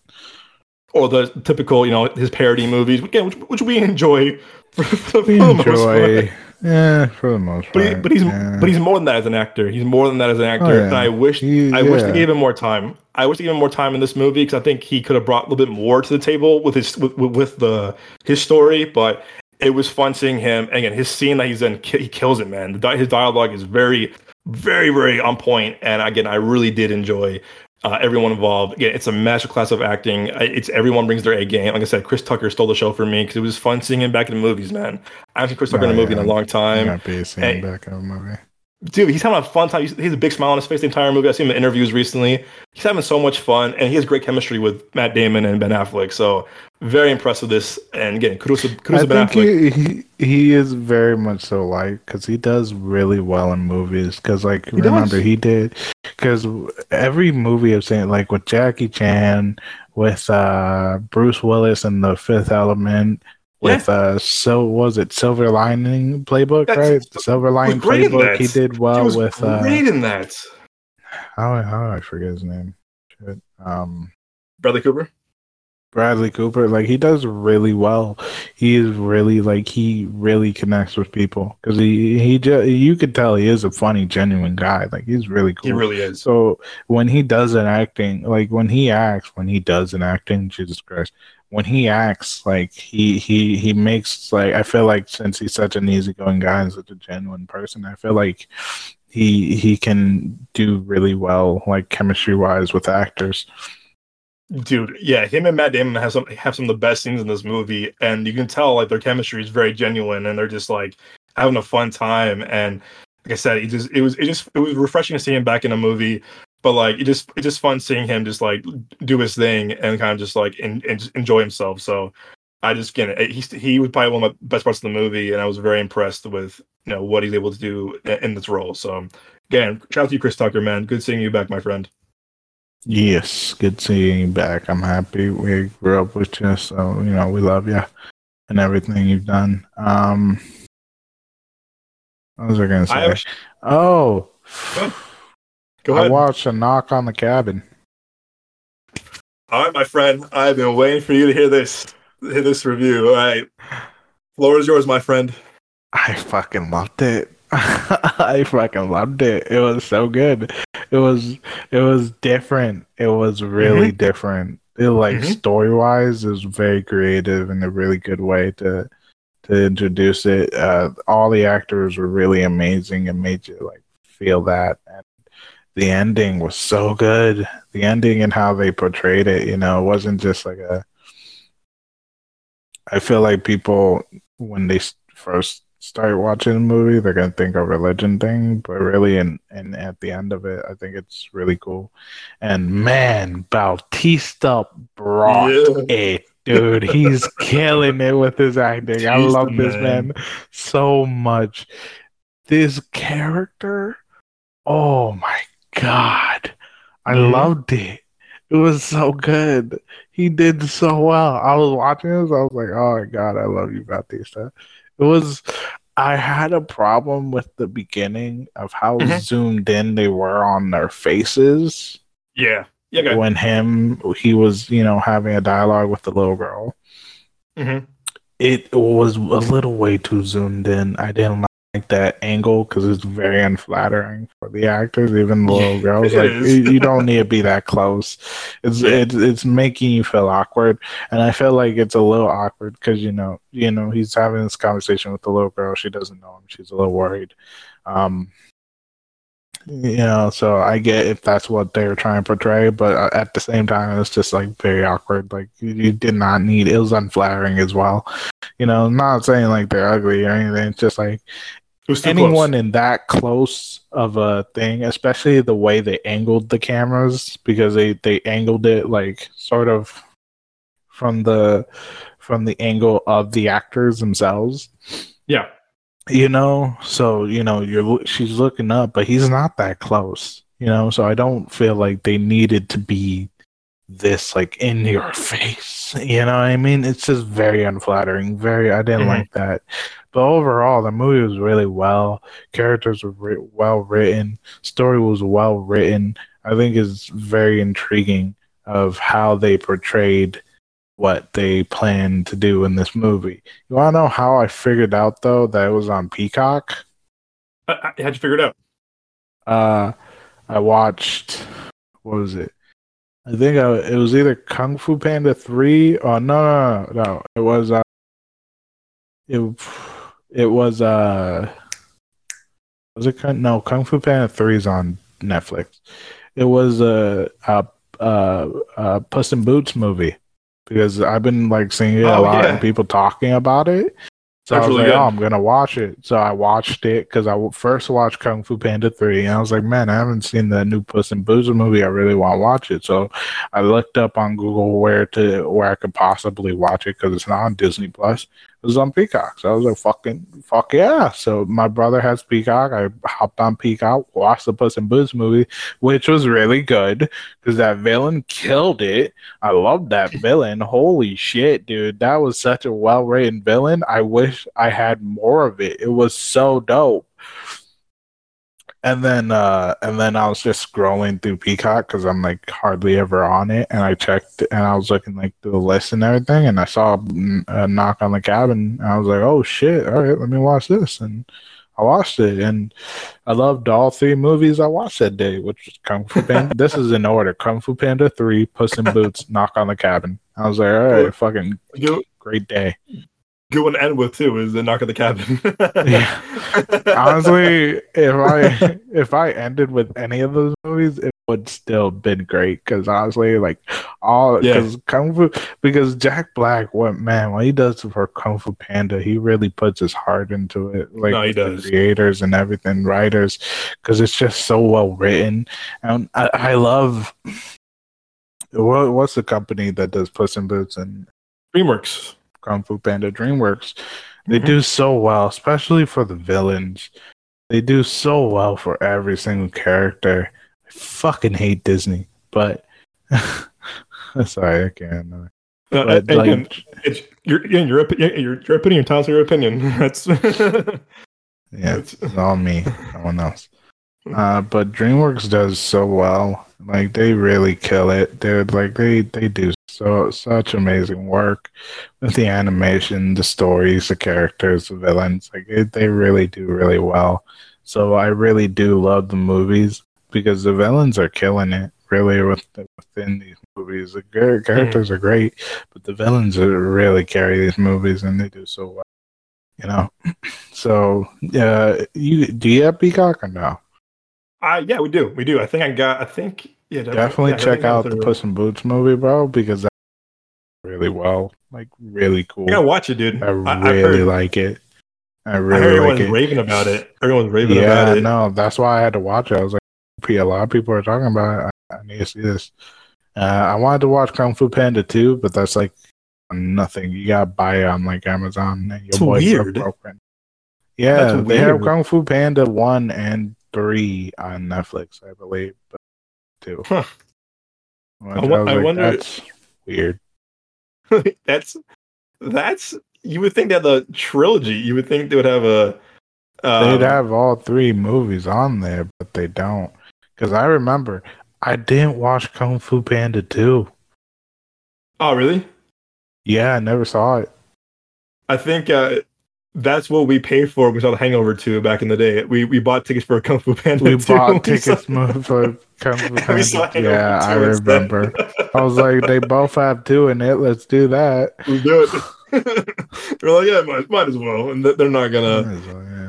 Or the typical, you know, his parody movies, again, which, which we enjoy for, for enjoy. Yeah, for the most but, he, but he's yeah. but he's more than that as an actor. He's more than that as an oh, actor. Oh, yeah. And I wish he, I yeah. wish they gave him more time. I wish they gave him more time in this movie because I think he could have brought a little bit more to the table with his with, with the his story. But it was fun seeing him. And again, his scene that he's in, he kills it, man. The, his dialogue is very, very, very on point. And again, I really did enjoy uh, everyone involved. Again, it's a masterclass of acting. It's everyone brings their A game. Like I said, Chris Tucker stole the show for me because it was fun seeing him back in the movies, man. I haven't seen Chris Tucker oh, in a movie yeah. in a long time. Happy seeing him back in a movie. Dude, he's having a fun time. He's, he's, a big smile on his face the entire movie. I've seen him in interviews recently. He's having so much fun, and he has great chemistry with Matt Damon and Ben Affleck. So very impressed with this. And again, kudos to, kudos I to Ben Affleck. He, he, he is very much so like because he does really well in movies. Because like he remember does. he did because every movie I've seen like with Jackie Chan, with uh, Bruce Willis and The Fifth Element. With yeah. uh, so was it Silver Lining Playbook, That's, right? Silver Lining Playbook. He did well with. Uh, great in that. How how I forget his name? Shit. Um, Bradley Cooper. Bradley Cooper, like he does really well. He is really like he really connects with people because he he just you could tell he is a funny, genuine guy. Like he's really cool. He really is. So when he does an acting, like when he acts, when he does an acting, Jesus Christ, when he acts, like he he he makes like I feel like since he's such an easygoing guy and such a genuine person, I feel like he he can do really well, like chemistry wise with actors. Dude, yeah, him and Matt Damon have some have some of the best scenes in this movie, and you can tell like their chemistry is very genuine, and they're just like having a fun time. And like I said, it just it was it just it was refreshing to see him back in a movie, but like it just it's just fun seeing him just like do his thing and kind of just like and just enjoy himself. So I just again he he was probably one of my best parts of the movie, and I was very impressed with you know what he's able to do in this role. So again, shout out to you, Chris Tucker, man. Good seeing you back, my friend. Yes, good seeing you back. I'm happy we grew up with you, so you know we love you and everything you've done. Um, what was I gonna say? I a- oh, Go I ahead. watched a knock on the cabin. All right, my friend. I've been waiting for you to hear this, hear this review. All right, floor is yours, my friend. I fucking loved it. I fucking loved it. It was so good. It was it was different. It was really different. It like Mhm. story wise, it was very creative and a really good way to to introduce it. Uh, all the actors were really amazing and made you like feel that. And the ending was so good. The ending and how they portrayed it. You know, it wasn't just like a. I feel like people when they first start watching a movie, they're gonna think a religion thing, but really, and and at the end of it, I think it's really cool. And man, Bautista brought Yeah. it, dude. He's killing it with his acting. I Bautista, love this man. man so much. This character, oh my god, I Mhm. loved it. It was so good. He did so well. I was watching this. I was like, "Oh my god, I love you, Bautista." It was. I had a problem with the beginning of how Mhm. zoomed in they were on their faces Yeah. Yeah. Okay. when him he was you know having a dialogue with the little girl. Mhm. It was a little way too zoomed in. I didn't like that angle because it's very unflattering for the actors, even the little girls. Like you you don't need to be that close. It's Yeah. it's it's making you feel awkward, and I feel like it's a little awkward because you know you know he's having this conversation with the little girl. She doesn't know him. She's a little worried. Um, you know, so I get if that's what they're trying to portray, but uh, at the same time, it's just like very awkward. Like you, you did not need. It was unflattering as well. You know, not saying like they're ugly or anything. It's just like It was too anyone close. in that close of a thing, especially the way they angled the cameras, because they they angled it like sort of from the from the angle of the actors themselves. Yeah. You know, so you know you're she's looking up, but he's not that close. You know, so I don't feel like they needed to be this like in your face. You know what I mean? It's just very unflattering. Very, I didn't Mhm. like that. But overall, the movie was really well. Characters were ri- well written. Story was well written. I think it's very intriguing of how they portrayed what they planned to do in this movie. You want to know how I figured out though that it was on Peacock? I, I had you figured out. Uh, I watched. What was it? I think I, it was either Kung Fu Panda three or no, no, no, no. It was uh, it it was uh, was it no Kung Fu Panda three is on Netflix. It was a uh, uh, uh, Puss in Boots movie because I've been like seeing it a Oh, lot yeah. and people talking about it. So I was really like, good. oh, I'm gonna watch it. So I watched it because I first watched Kung Fu Panda three, and I was like, man, I haven't seen that new Puss in Boots movie. I really want to watch it. So I looked up on Google where to where I could possibly watch it because it's not on Disney Plus. Was on Peacock. So I was like, fucking fuck yeah. So my brother has Peacock. I hopped on Peacock, watched the Puss in Boots movie, which was really good because that villain killed it. I love that villain. Holy shit, dude. That was such a well written villain. I wish I had more of it. It was so dope. And then uh and then I was just scrolling through Peacock because I'm like hardly ever on it and I checked and I was looking like through the list and everything and I saw mm, a knock on the cabin and I was like, oh shit, all right, let me watch this and I watched it and I loved all three movies I watched that day, which was Kung Fu Panda. this is in order: Kung Fu Panda three, Puss in Boots, Knock on the Cabin. I was like, all right, fucking great day. Good one to end with too is the knock at the cabin. Yeah. Honestly, if I if I ended with any of those movies, it would still been great. Because honestly, like all Yeah. because Kung Fu because Jack Black, what man, what he does for Kung Fu Panda, he really puts his heart into it. Like No, he does. creators and everything, writers, because it's just so well written. And I, I love what what's the company that does Puss in Boots and DreamWorks. Kung Fu Panda DreamWorks. They Mhm. do so well, especially for the villains. they do so well for every single character. I fucking hate Disney, but sorry, I can't. Uh, But, again, like- it's your your your, your your opinion. Your opinion. That's yeah, It's- it's all me, no one else. Uh, but DreamWorks does so well. Like they really kill it. They're like they they do so such amazing work with the animation, the stories, the characters, the villains. Like it, they really do really well. So I really do love the movies because the villains are killing it. Really, with within these movies, the char- characters are great, but the villains are really carry these movies, and they do so well. You know, so uh, you do you have Peacock or no? uh, yeah, we do. We do. I think I got. I think yeah. Definitely yeah, check out the. Puss in Boots movie, bro, because that's really well, like really cool. I gotta watch it, dude. I I, really heard, like it. I I really everyone's like it. raving about it. Everyone's raving yeah, about it. no, that's why I had to watch it. I was like, a lot of people are talking about it. I, I need to see this. Uh, I wanted to watch Kung Fu Panda too, but that's like nothing. You gotta buy it on like Amazon. And your boy's weird. broken. Yeah, That's they have. Kung Fu Panda one and three on Netflix, I believe. But two. Huh. Which I wo- was I like, wonder- That's weird. that's that's. You would think that the trilogy. You would think they would have a. Um, They'd have all three movies on there, but they don't. Because I remember I didn't watch Kung Fu Panda 2. Oh, really? Yeah, I never saw it. I think uh, that's what we paid for. when We saw The Hangover 2 back in the day. We we bought tickets for a Kung Fu Panda. We 2. bought We saw- tickets mo- for Kung Fu saw Panda. Yeah, I remember. I was like, they both have two in it. Let's do that. we do it. We're like, yeah, might, might as well. And th- they're not gonna. yeah.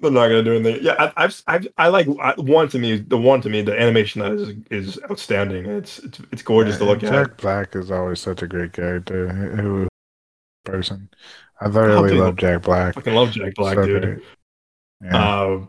They're not gonna do anything. Yeah, I, I've, I've, I like I, one to me. The one to me, the animation that is is outstanding. It's it's, it's gorgeous to Yeah, look at. Jack Black is always such a great character. Who person? I thoroughly dude. love Jack Black. fucking love Jack Black, So dude. great. Yeah. Uh,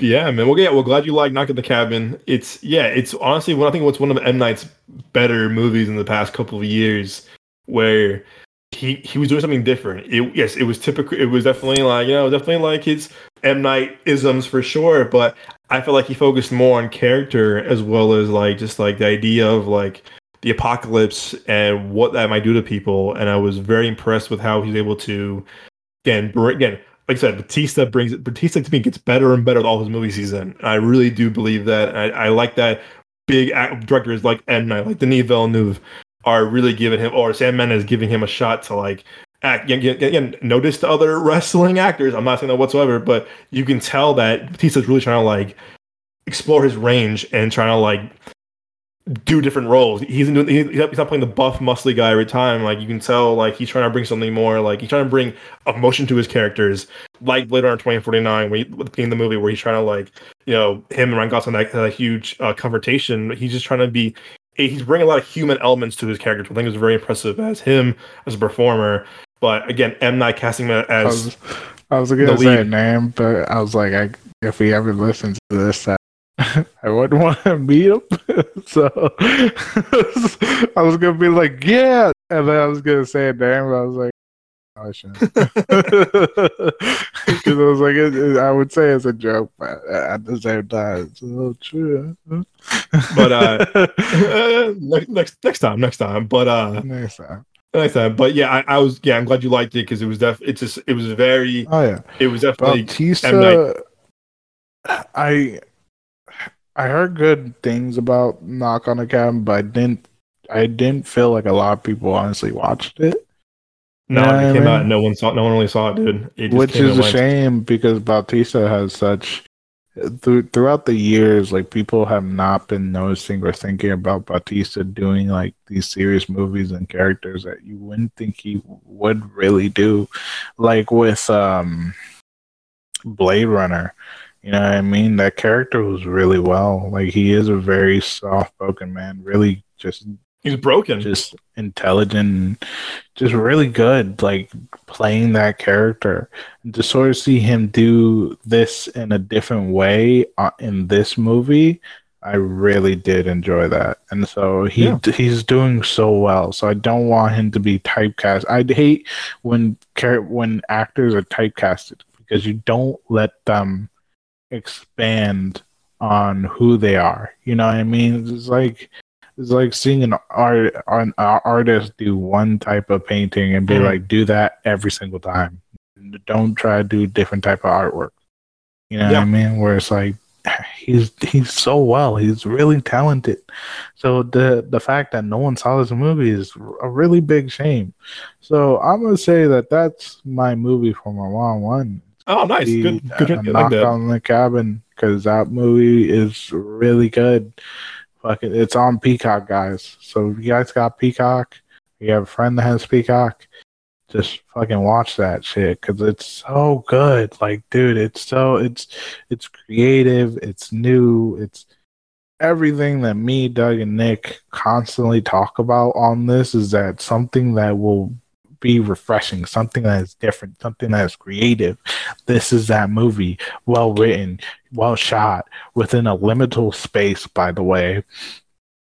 yeah, man. Well, yeah, well, glad you like Knock at the Cabin. It's yeah, it's honestly one. I think what's one of M Night's better movies in the past couple of years, where he he was doing something different. It, yes, it was typical. It was definitely like you know, definitely like his M Night isms for sure. But I feel like he focused more on character as well as like just like the idea of like the apocalypse and what that might do to people. And I was very impressed with how he's able to again again like I said, Bautista brings Bautista to me gets better and better with all his movies he's in. I really do believe that. I, I like that big directors like M Night, like Denis Villeneuve, are really giving him, or Sam Mendes giving him a shot to like act. Again, notice the other wrestling actors. I'm not saying that whatsoever, but you can tell that Bautista's really trying to like explore his range and trying to like do different roles. He's doing, he's not playing the buff, muscly guy every time. Like you can tell, like he's trying to bring something more. Like he's trying to bring emotion to his characters. Like later on, twenty forty nine, when he, in the movie where he's trying to like, you know, him and Ryan Gosling had a huge uh, confrontation. He's just trying to be. He's bringing a lot of human elements to his character. I think is very impressive as him as a performer. But again, M Night casting him I as was, I was gonna say a lead. name, but I was like, I, if he ever listens to this, I, I wouldn't want to meet him. so I was gonna be like, yeah, and then I was gonna say a name, but I was like, I shouldn't. Because I was like, it, it- I would say it's a joke, but at the same time, it's a little true. But, uh, next, next next time, next time. But uh, next time. next time. But yeah, I, I was yeah, I'm glad you liked it because it was def. It's just it was very. Oh yeah. It was definitely. Bautista, I I heard good things about Knock on the Cabin, but I didn't. I didn't feel like a lot of people honestly watched it, No, it I came out. No one saw. No one really saw it, dude. It which is a shame because Bautista has such. Through, throughout the years, like people have not been noticing or thinking about Bautista doing like these serious movies and characters that you wouldn't think he would really do, like with um Blade Runner. You know what I mean? That character was really well. Like he is a very soft spoken man, really just He's broken. just intelligent, just really good, like playing that character. And to sort of see him do this in a different way uh, in this movie, I really did enjoy that. And so he Yeah. he's doing so well. So I don't want him to be typecast. I hate when when actors are typecasted because you don't let them expand on who they are. You know what I mean? It's like it's like seeing an art an artist do one type of painting and be mm-hmm. like, do that every single time. Don't try to do different type of artwork. You know yeah. what I mean? Where it's like he's he's so well. He's really talented. So the the fact that no one saw this movie is a really big shame. So I'm gonna say that that's my movie for my one one. Oh, nice. The, good. Good. Uh, knock like on the cabin because that movie is really good. Fuck it. It's on Peacock, guys. So if you guys got Peacock, you have a friend that has Peacock, just fucking watch that shit because it's so good. Like, dude, it's so it's it's creative, it's new, it's everything that me, Doug, and Nick constantly talk about on this is that something that will be refreshing, something that is different, something that is creative. This is that movie, well written, well shot, within a limitable space, by the way.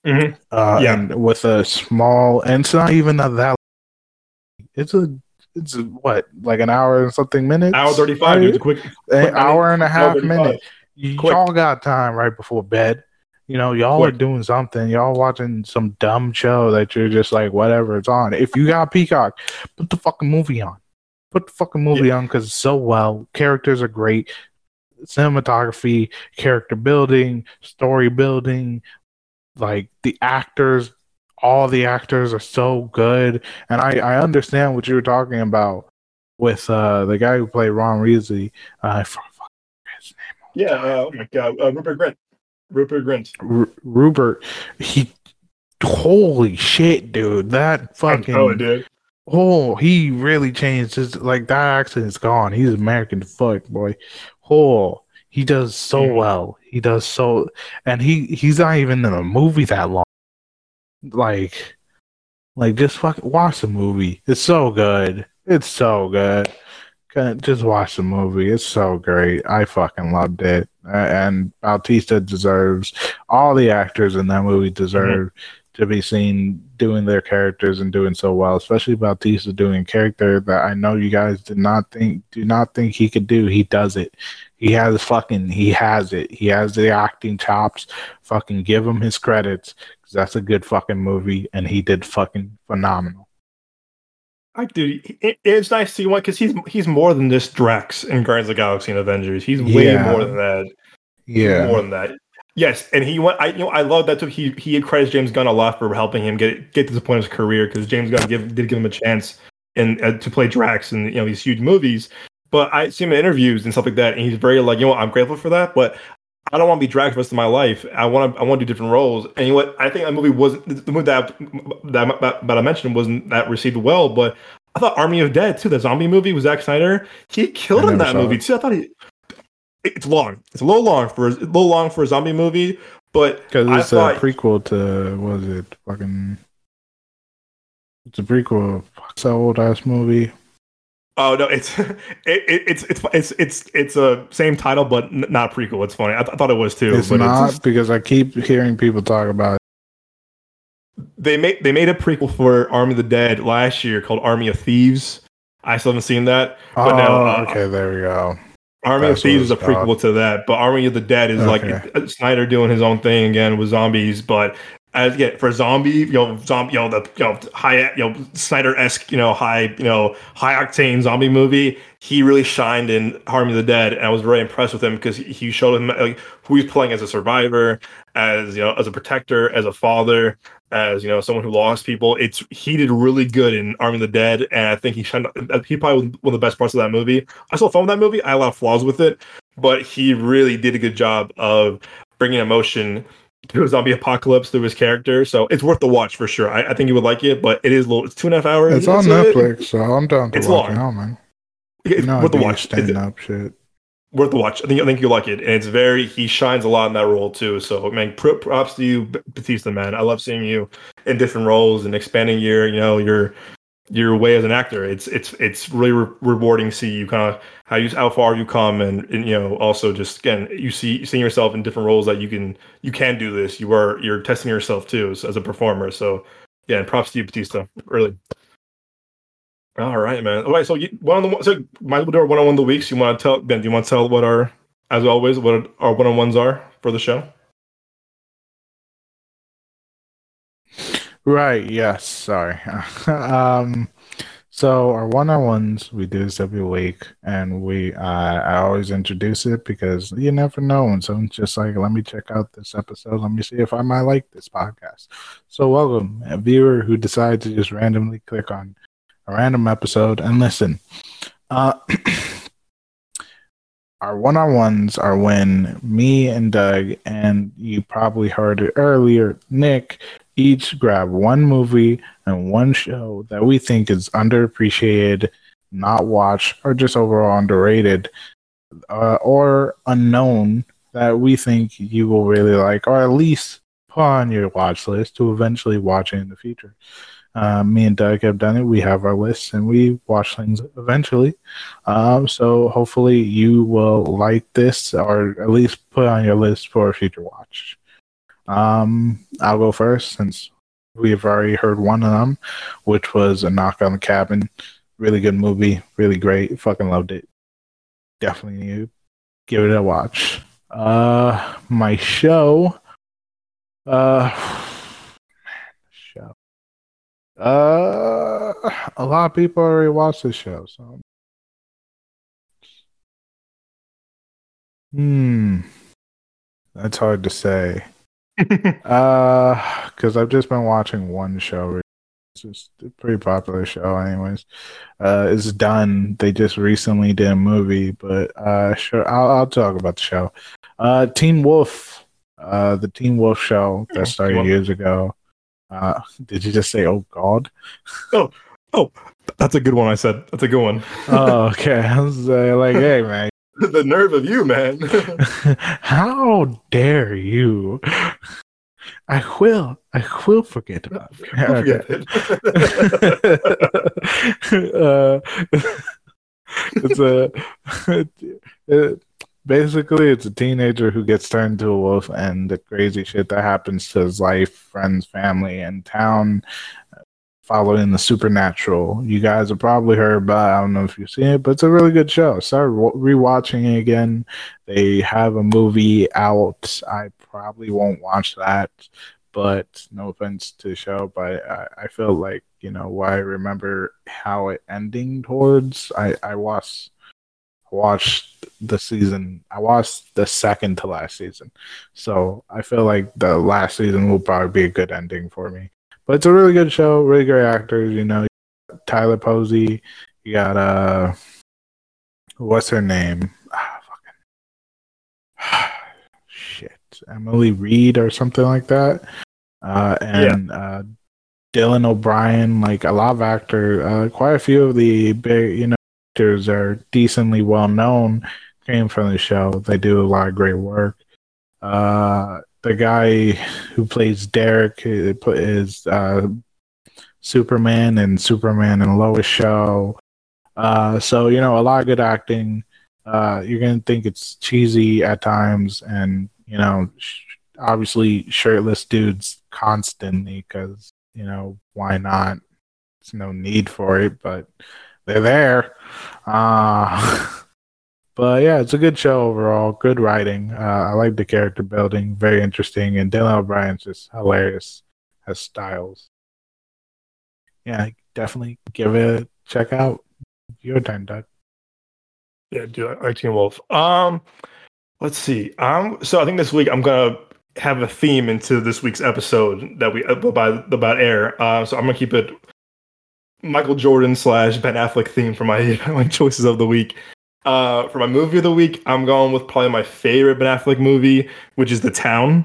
Mm-hmm. Uh, yeah. and with a small, and it's not even a that it's a it's what like an hour and something minutes. Hour thirty five. Right? Quick, quick, an hour and a half minute. Y'all got time right before bed. You know, y'all quick. are doing something. Y'all watching some dumb show that you're just like, whatever, it's on. If you got Peacock, put the fucking movie on. Put the fucking movie yeah. on because it's so well. Characters are great. Cinematography, character building, story building, like the actors all the actors are so good, and I I understand what you were talking about with uh the guy who played Ron Weasley. Uh, his name. Yeah. Uh, oh my God, uh, Rupert Grint. Rupert Grint. R- Rupert. He. Holy shit, dude! That fucking. Oh, dude. Oh, he really changed his like that accent is gone. He's American fuck boy. Oh, he does so mm. well. He does so, and he he's not even in a movie that long. Like, like just fucking watch the movie. It's so good. It's so good. Just watch the movie. It's so great. I fucking loved it. And Bautista deserves all the actors in that movie deserve mm-hmm. to be seen doing their characters and doing so well. Especially Bautista doing a character that I know you guys did not think do not think he could do. He does it. He has fucking he has it. He has the acting chops. Fucking give him his credits because that's a good fucking movie, and he did fucking phenomenal. I do. It, it's nice to see one because he's he's more than just Drax in Guardians of the Galaxy and Avengers. He's way yeah. more than that. Yeah, more than that. Yes, and he went. I you know I love that too. He he credits James Gunn a lot for helping him get get to the point of his career because James Gunn give, did give him a chance and uh, to play Drax in you know these huge movies. But I see him in interviews and stuff like that, and he's very like, you know, I'm grateful for that. But I don't want to be Drax for the rest of my life. I want to I want to do different roles. And you know what? I think that movie wasn't the movie that that, that, that I mentioned wasn't that received well, but I thought Army of Dead too, the zombie movie with Zack Snyder. He killed in that movie it. too. I thought he it's long. It's a little long for a little long for a zombie movie, but because it's a prequel to was it fucking it's a prequel. Fuck that old ass movie. Oh no, it's it, it's it's it's it's it's a same title but not prequel. It's funny. I, th- I, thought it was too. It's not it's because I keep hearing people talk about it. They made they made a prequel for Army of the Dead last year called Army of Thieves. I still haven't seen that. But oh, now, uh, okay, there we go. Army That's of Thieves is a prequel called. to that, but Army of the Dead is okay. like Snyder doing his own thing again with zombies, but as yeah, for zombie, you know, zombie, you know, the you know high, you know, Snyder esque, you know, high, you know, high octane zombie movie. He really shined in Army of the Dead, and I was very impressed with him because he showed him like who he's playing as a survivor, as you know, as a protector, as a father, as you know, someone who lost people. It's he did really good in Army of the Dead, and I think he shined. Uh, he probably one of the best parts of that movie. I still with that movie. I had a lot of flaws with it, but he really did a good job of bringing emotion through a zombie apocalypse through his character. So it's worth the watch for sure. I, I think you would like it, but it is little. It's two and a half hours. It's on Netflix, it. so I'm down to it's watch long. Oh, it now, man. It's you know, worth the watch. Standing up shit. Worth the watch. I think I think you'll like it, and it's very. He shines a lot in that role too. So man, props to you, Bautista. man. I love seeing you in different roles and expanding your, you know, your your way as an actor. It's it's it's really re- rewarding to see you kind of how you how far you come, and, and you know also just again you see seeing yourself in different roles that you can you can do this. You are you're testing yourself too as, as a performer. So yeah, and props to you, Bautista. Really. All right, man. All right, so you, one on the so might as well do our one on one of the weeks. You want to tell Ben? Do you want to tell what our as always, what our one on ones are for the show. Right. Yes. Sorry. um, so our one on ones we do this every week, and we uh, I always introduce it because you never know when someone's just like, "Let me check out this episode. Let me see if I might like this podcast." So welcome, a viewer who decides to just randomly click on a random episode and listen. Uh, our one on ones are when me and Doug, and you probably heard it earlier, Nick, each grab one movie and one show that we think is underappreciated, not watched, or just overall underrated, uh, or unknown that we think you will really like, or at least put on your watch list to eventually watch it in the future. Uh, me and Doug have done it. We have our lists and we watch things eventually. Um, so hopefully you will like this or at least put on your list for a future watch. Um, I'll go first since we have already heard one of them, which was A Knock on the Cabin. Really good movie, really great. Fucking loved it. Definitely to give it a watch. Uh, my show. Uh. Uh, a lot of people already watched this show, so. Hmm. That's hard to say. uh, because I've just been watching one show. It's just a pretty popular show, anyways. Uh, it's done. They just recently did a movie, but uh, sure, I'll, I'll talk about the show. Uh, Teen Wolf, uh, the Teen Wolf show that started years ago. Uh, did you just say, "Oh God"? Oh, oh, that's a good one. I said that's a good one. oh, okay. I was uh, like, "Hey, man, the nerve of you, man. How dare you? I will. I will forget about it. Forget it. uh, it's a it, basically it's a teenager who gets turned into a wolf, and the crazy shit that happens to his life, friends, family, and town uh, following the supernatural. You guys have probably heard about. I don't know if you've seen it, but it's a really good show. Started rewatching it again. They have a movie out. I probably won't watch that, but no offense to the show, but I, I feel like you know why I remember how it ending towards. I I watched watched the season. I watched the second to last season, so I feel like the last season will probably be a good ending for me. But it's a really good show, really great actors. You know, Tyler Posey. You got uh, what's her name? Ah, fucking shit, Emily Reed or something like that. Uh, and yeah. uh, Dylan O'Brien, like a lot of actors, uh, quite a few of the big, you know, actors are decently well known. Came from the show. They do a lot of great work. Uh, the guy who plays Derek is uh, Superman and Superman and Lois show. Uh, so you know, a lot of good acting. Uh, you're gonna think it's cheesy at times, and you know, sh- obviously shirtless dudes constantly because you know why not? There's no need for it, but they're there. Uh, But yeah, it's a good show overall. Good writing. Uh, I like the character building. Very interesting. And Dylan O'Brien's just hilarious as Stiles. Yeah, definitely give it a check out. Your time, Doug. Yeah, do I Teen Wolf. Um, let's see. Um, so I think this week I'm gonna have a theme into this week's episode that we about about air. Uh, so I'm gonna keep it Michael Jordan slash Ben Affleck theme for my my choices of the week. Uh, for my movie of the week, I'm going with probably my favorite Ben Affleck movie, which is The Town,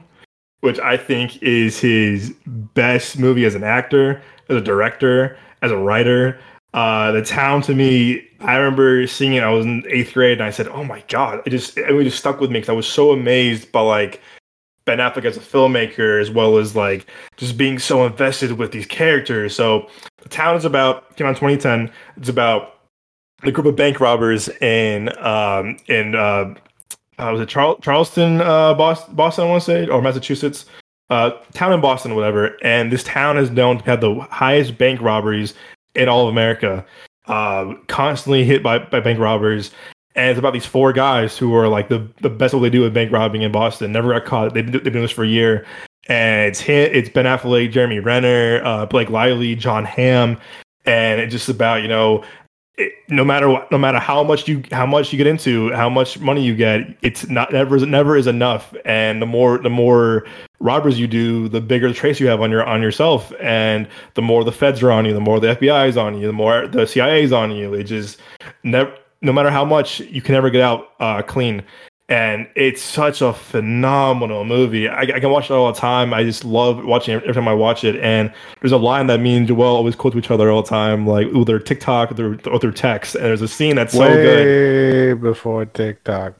which I think is his best movie as an actor, as a director, as a writer. Uh, the Town to me, I remember seeing it. I was in eighth grade, and I said, "Oh my god!" It just it really just stuck with me because I was so amazed by like Ben Affleck as a filmmaker, as well as like just being so invested with these characters. So, The Town is about came out in 2010. It's about the group of bank robbers in um, in uh, uh, was it Char- Charleston, uh, Boston, Boston, I want to say, or Massachusetts, uh, town in Boston, whatever. And this town is known to have the highest bank robberies in all of America. Uh, constantly hit by, by bank robbers. And it's about these four guys who are like the the best what they do at bank robbing in Boston. Never got caught. They've been, they've been doing this for a year, and it's him, it's Ben Affleck, Jeremy Renner, uh, Blake Lively, Jon Hamm, and it's just about you know it, no matter what, no matter how much you how much you get into, how much money you get, it's not never never is enough. And the more the more robbers you do, the bigger the trace you have on your on yourself, and the more the feds are on you, the more the FBI is on you, the more the CIA is on you. It just never, no matter how much you can never get out uh, clean and it's such a phenomenal movie. I, I, can watch it all the time. I just love watching it every time I watch it. And there's a line that me and Joel always quote to each other all the time, like "Ooh, their TikTok or their, or text." And there's a scene that's so good. Way before TikTok.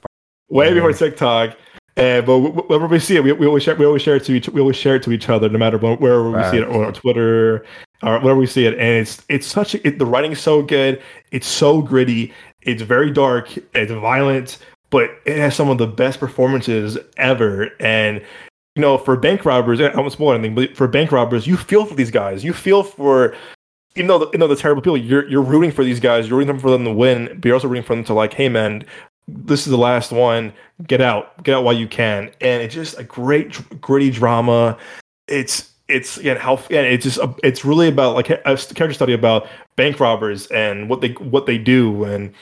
Way Yeah. before TikTok. And but wh- whenever we see it, we, we always share we always share it to each we always share it to each other, no matter where, wherever we see it on Twitter or wherever we see it. And it's it's such a, it, the writing's so good. It's so gritty. It's very dark. It's violent, but it has some of the best performances ever. And you know, for bank robbers, I won't spoil anything, but for bank robbers, you feel for these guys. You feel for even though even though they're terrible people, you're you're rooting for these guys. You're rooting for them to win, but you're also rooting for them to like, hey man, this is the last one. Get out, get out while you can. And it's just a great gritty drama. It's it's again how and it's just a, it's really about like a character study about bank robbers and what they what they do and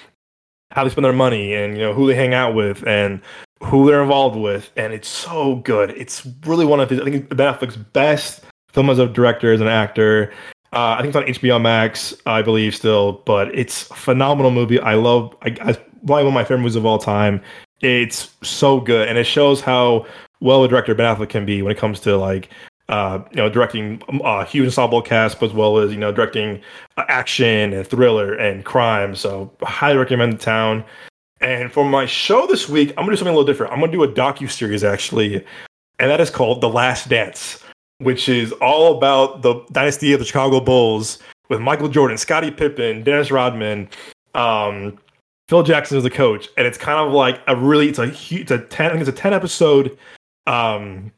how they spend their money and you know who they hang out with and who they're involved with. And it's so good. It's really one of his I think Affleck's best film as a director as an actor. Uh, I think it's on HBO Max, I believe, still, but it's a phenomenal movie. I love, I, I probably one of my favorite movies of all time. It's so good, and it shows how well a director Ben Affleck can be when it comes to like, uh, you know, directing a huge ensemble cast, as well as you know, directing uh, action and thriller and crime. So, highly recommend The Town. And for my show this week, I'm gonna do something a little different. I'm gonna do a docu series actually, and that is called The Last Dance which is all about the dynasty of the Chicago Bulls with Michael Jordan, Scottie Pippen, Dennis Rodman, um, Phil Jackson as the coach, and it's kind of like a really it's a huge it's a ten I think it's a ten episode um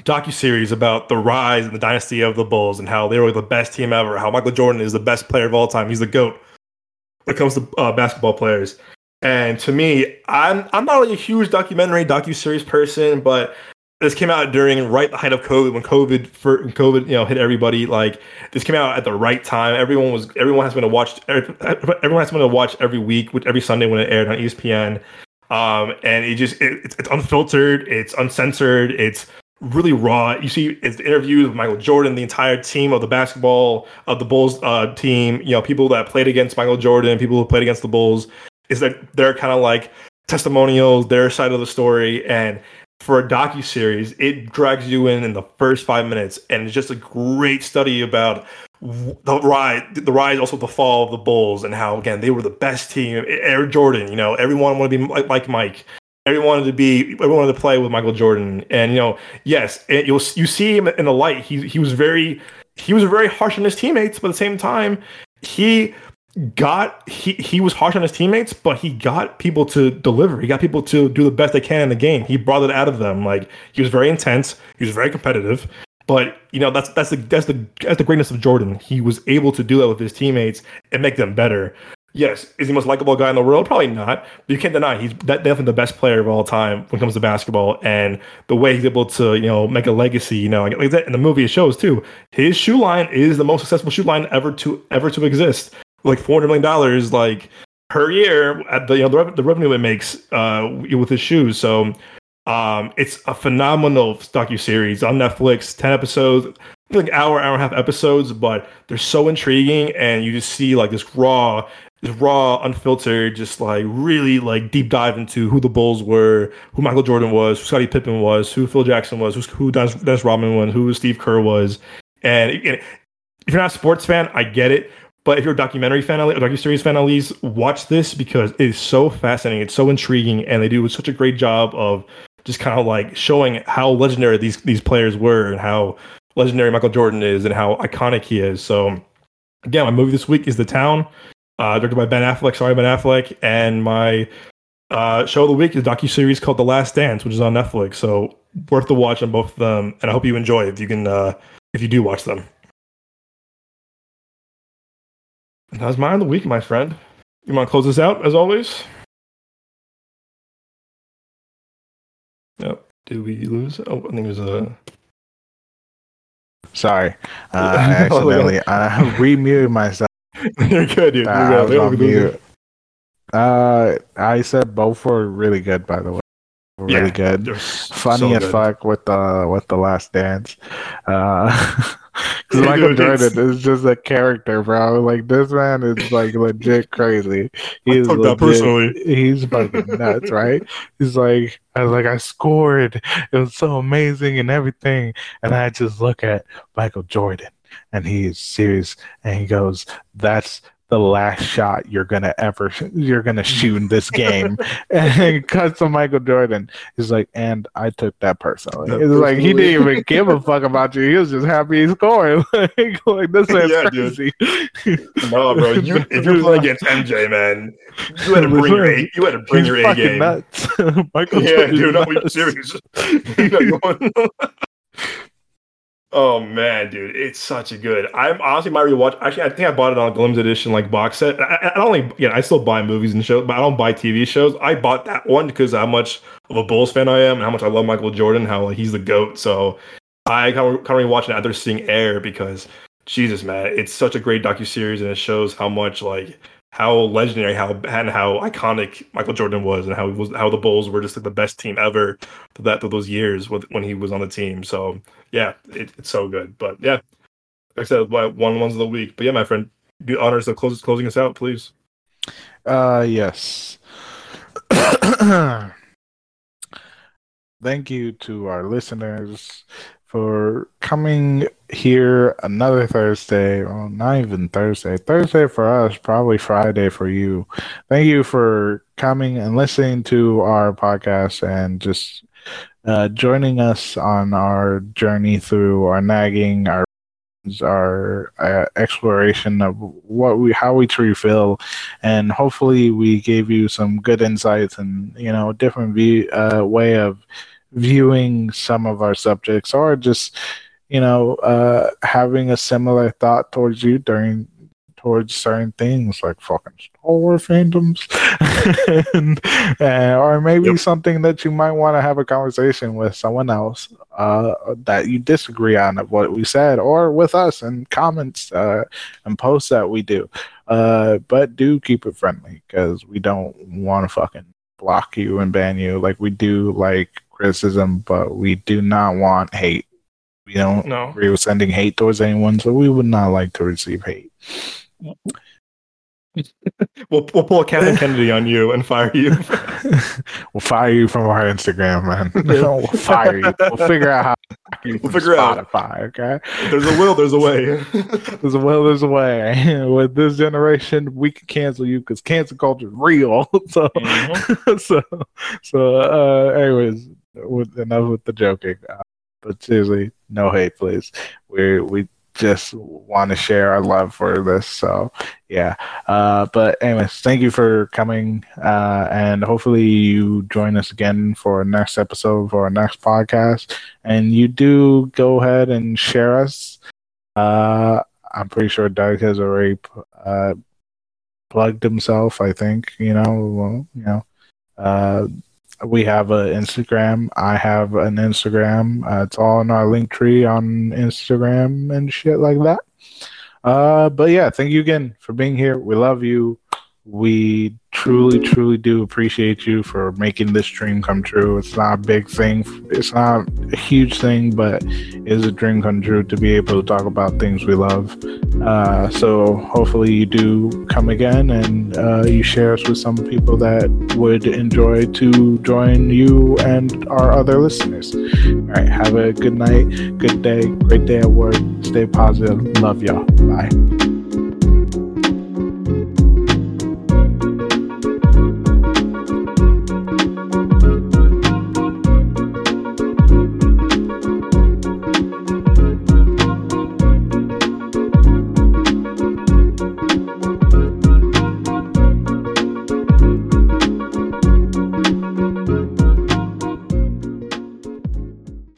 docu series about the rise and the dynasty of the Bulls and how they were the best team ever, how Michael Jordan is the best player of all time, he's the goat when it comes to uh, basketball players. And to me, I'm I'm not really a huge documentary docu series person, but this came out during right the height of COVID when COVID for COVID you know hit everybody. Like this came out at the right time. Everyone was everyone has been to watch everyone has been to watch every week with every Sunday when it aired on ESPN. Um, and it just it, it's, it's unfiltered, it's uncensored, it's really raw. You see, it's interviews with Michael Jordan, the entire team of the basketball of the Bulls uh, team. You know, people that played against Michael Jordan, people who played against the Bulls. Is that they're kind of like testimonials, their side of the story, and for a docu series, it drags you in in the first five minutes, and it's just a great study about the rise, the rise, also the fall of the Bulls, and how again they were the best team. Air Jordan, you know, everyone wanted to be like Mike. Everyone wanted to be, everyone wanted to play with Michael Jordan, and you know, yes, it, you'll you see him in the light. He he was very he was very harsh on his teammates, but at the same time, he got he he was harsh on his teammates, but he got people to deliver. He got people to do the best they can in the game. He brought it out of them. Like he was very intense. He was very competitive. But you know that's that's the that's the that's the greatness of Jordan. He was able to do that with his teammates and make them better. Yes, is he the most likable guy in the world? Probably not. But you can't deny he's definitely the best player of all time when it comes to basketball. And the way he's able to, you know, make a legacy, you know, like that in the movie it shows too. His shoe line is the most successful shoe line ever to ever to exist. Like four hundred million dollars, like per year at the you know the, the revenue it makes uh with his shoes. So um it's a phenomenal docu series on Netflix, ten episodes, like hour hour and a half episodes, but they're so intriguing, and you just see like this raw this raw, unfiltered, just like really like deep dive into who the Bulls were, who Michael Jordan was, who Scottie Pippen was, who Phil Jackson was, who, who Dennis, Dennis Rodman was, who Steve Kerr was. And if you're not a sports fan, I get it. But if you're a documentary fan, or a docu-series fan, at least watch this because it is so fascinating. It's so intriguing, and they do such a great job of just kind of like showing how legendary these these players were and how legendary Michael Jordan is and how iconic he is. So again, my movie this week is The Town uh, directed by Ben Affleck, sorry Ben Affleck, and my uh, show of the week is a docu series called The Last Dance, which is on Netflix. So worth the watch on both of them, and I hope you enjoy if you can uh, if you do watch them. And that was mine of the week, my friend. You want to close this out as always? Yep. Did we lose? Oh, I think it was a. Sorry, uh, I accidentally I uh, remuted myself. You're good, dude. You're I good. was Yeah, on we lose mute. Uh, I said both were really good, by the way. Were Yeah, Really good. Funny so as good. fuck with the with the Last Dance. Uh, because Michael Jordan is just a character, bro. Like this man is like legit crazy. He's legit, personally. he's fucking nuts, right? He's like, I was like, I scored. It was so amazing and everything. And I just look at Michael Jordan, and he is serious, and he goes, "That's." The last shot you're gonna ever you're gonna shoot in this game, and cuts to Michael Jordan. He's like, and I took that personally. That It's like he didn't even give a fuck about you. He was just happy he scored. like, like this man's Yeah, dude. crazy. No, bro. You, if you're playing against MJ, man, you had to bring your A. You had to bring He's your A game. nuts. Michael Yeah, dude. I'm nuts. serious. You know, you want- oh man, dude, it's such a good. I'm honestly might rewatch. Actually, I think I bought it on a Glims edition like box set. I, I don't like. Yeah, I still buy movies and shows, but I don't buy TV shows. I bought that one because how much of a Bulls fan I am and how much I love Michael Jordan. How like, he's the goat. So I kind of kind of watching it after seeing Air because Jesus, man, it's such a great docu series and it shows how much like how legendary, how and how iconic Michael Jordan was, and how was, how the Bulls were just like the best team ever that for those years with, when he was on the team. So yeah, it, it's so good. But yeah, like I said, one ones of the week. But yeah, my friend, do honors of close, closing us out, please. Uh, yes. Thank you to our listeners for coming here another Thursday. Well, not even Thursday. Thursday for us, probably Friday for you. Thank you for coming and listening to our podcast and just uh, joining us on our journey through our nagging, our our uh, exploration of what we how we truly feel and hopefully we gave you some good insights and you know different view uh, way of viewing some of our subjects or just you know uh, having a similar thought towards you during towards certain things like fucking Star Wars fandoms, and, uh, or maybe Yep. something that you might want to have a conversation with someone else uh, that you disagree on of what we said, or with us in comments uh, and posts that we do. Uh, but do keep it friendly because we don't want to fucking block you and ban you. Like we do like criticism, but we do not want hate. We don't No. agree with sending hate towards anyone, so we would not like to receive hate. We'll, we'll pull a Kathleen Kennedy on you and fire you. we'll fire you from our Instagram, man. we'll fire you. We'll figure out how to block We'll from figure out. Okay. If there's a will, there's a way. There's a will, there's a way. With this generation, we can cancel you because cancel culture is real. so, Mhm. so, so. Uh, anyways, with, enough with the joking. Uh, but seriously, no hate, please. We we just want to share our love for this. So, yeah. Uh, but anyways, thank you for coming, uh, and hopefully you join us again for next episode for our next podcast. And you do go ahead and share us. Uh, I'm pretty sure Doug has already uh, plugged himself. I think you know. Well, you know. We have an Instagram. I have an Instagram. Uh, it's all in our link tree on Instagram and shit like that. Uh, but yeah, thank you again for being here. We love you. We truly, truly do appreciate you for making this dream come true. It's not a big thing. It's not a huge thing, but it is a dream come true to be able to talk about things we love. Uh, so hopefully you do come again and uh, you share us with some people that would enjoy to join you and our other listeners. All right, have a good night, good day, great day at work. Stay positive. Love y'all. Bye.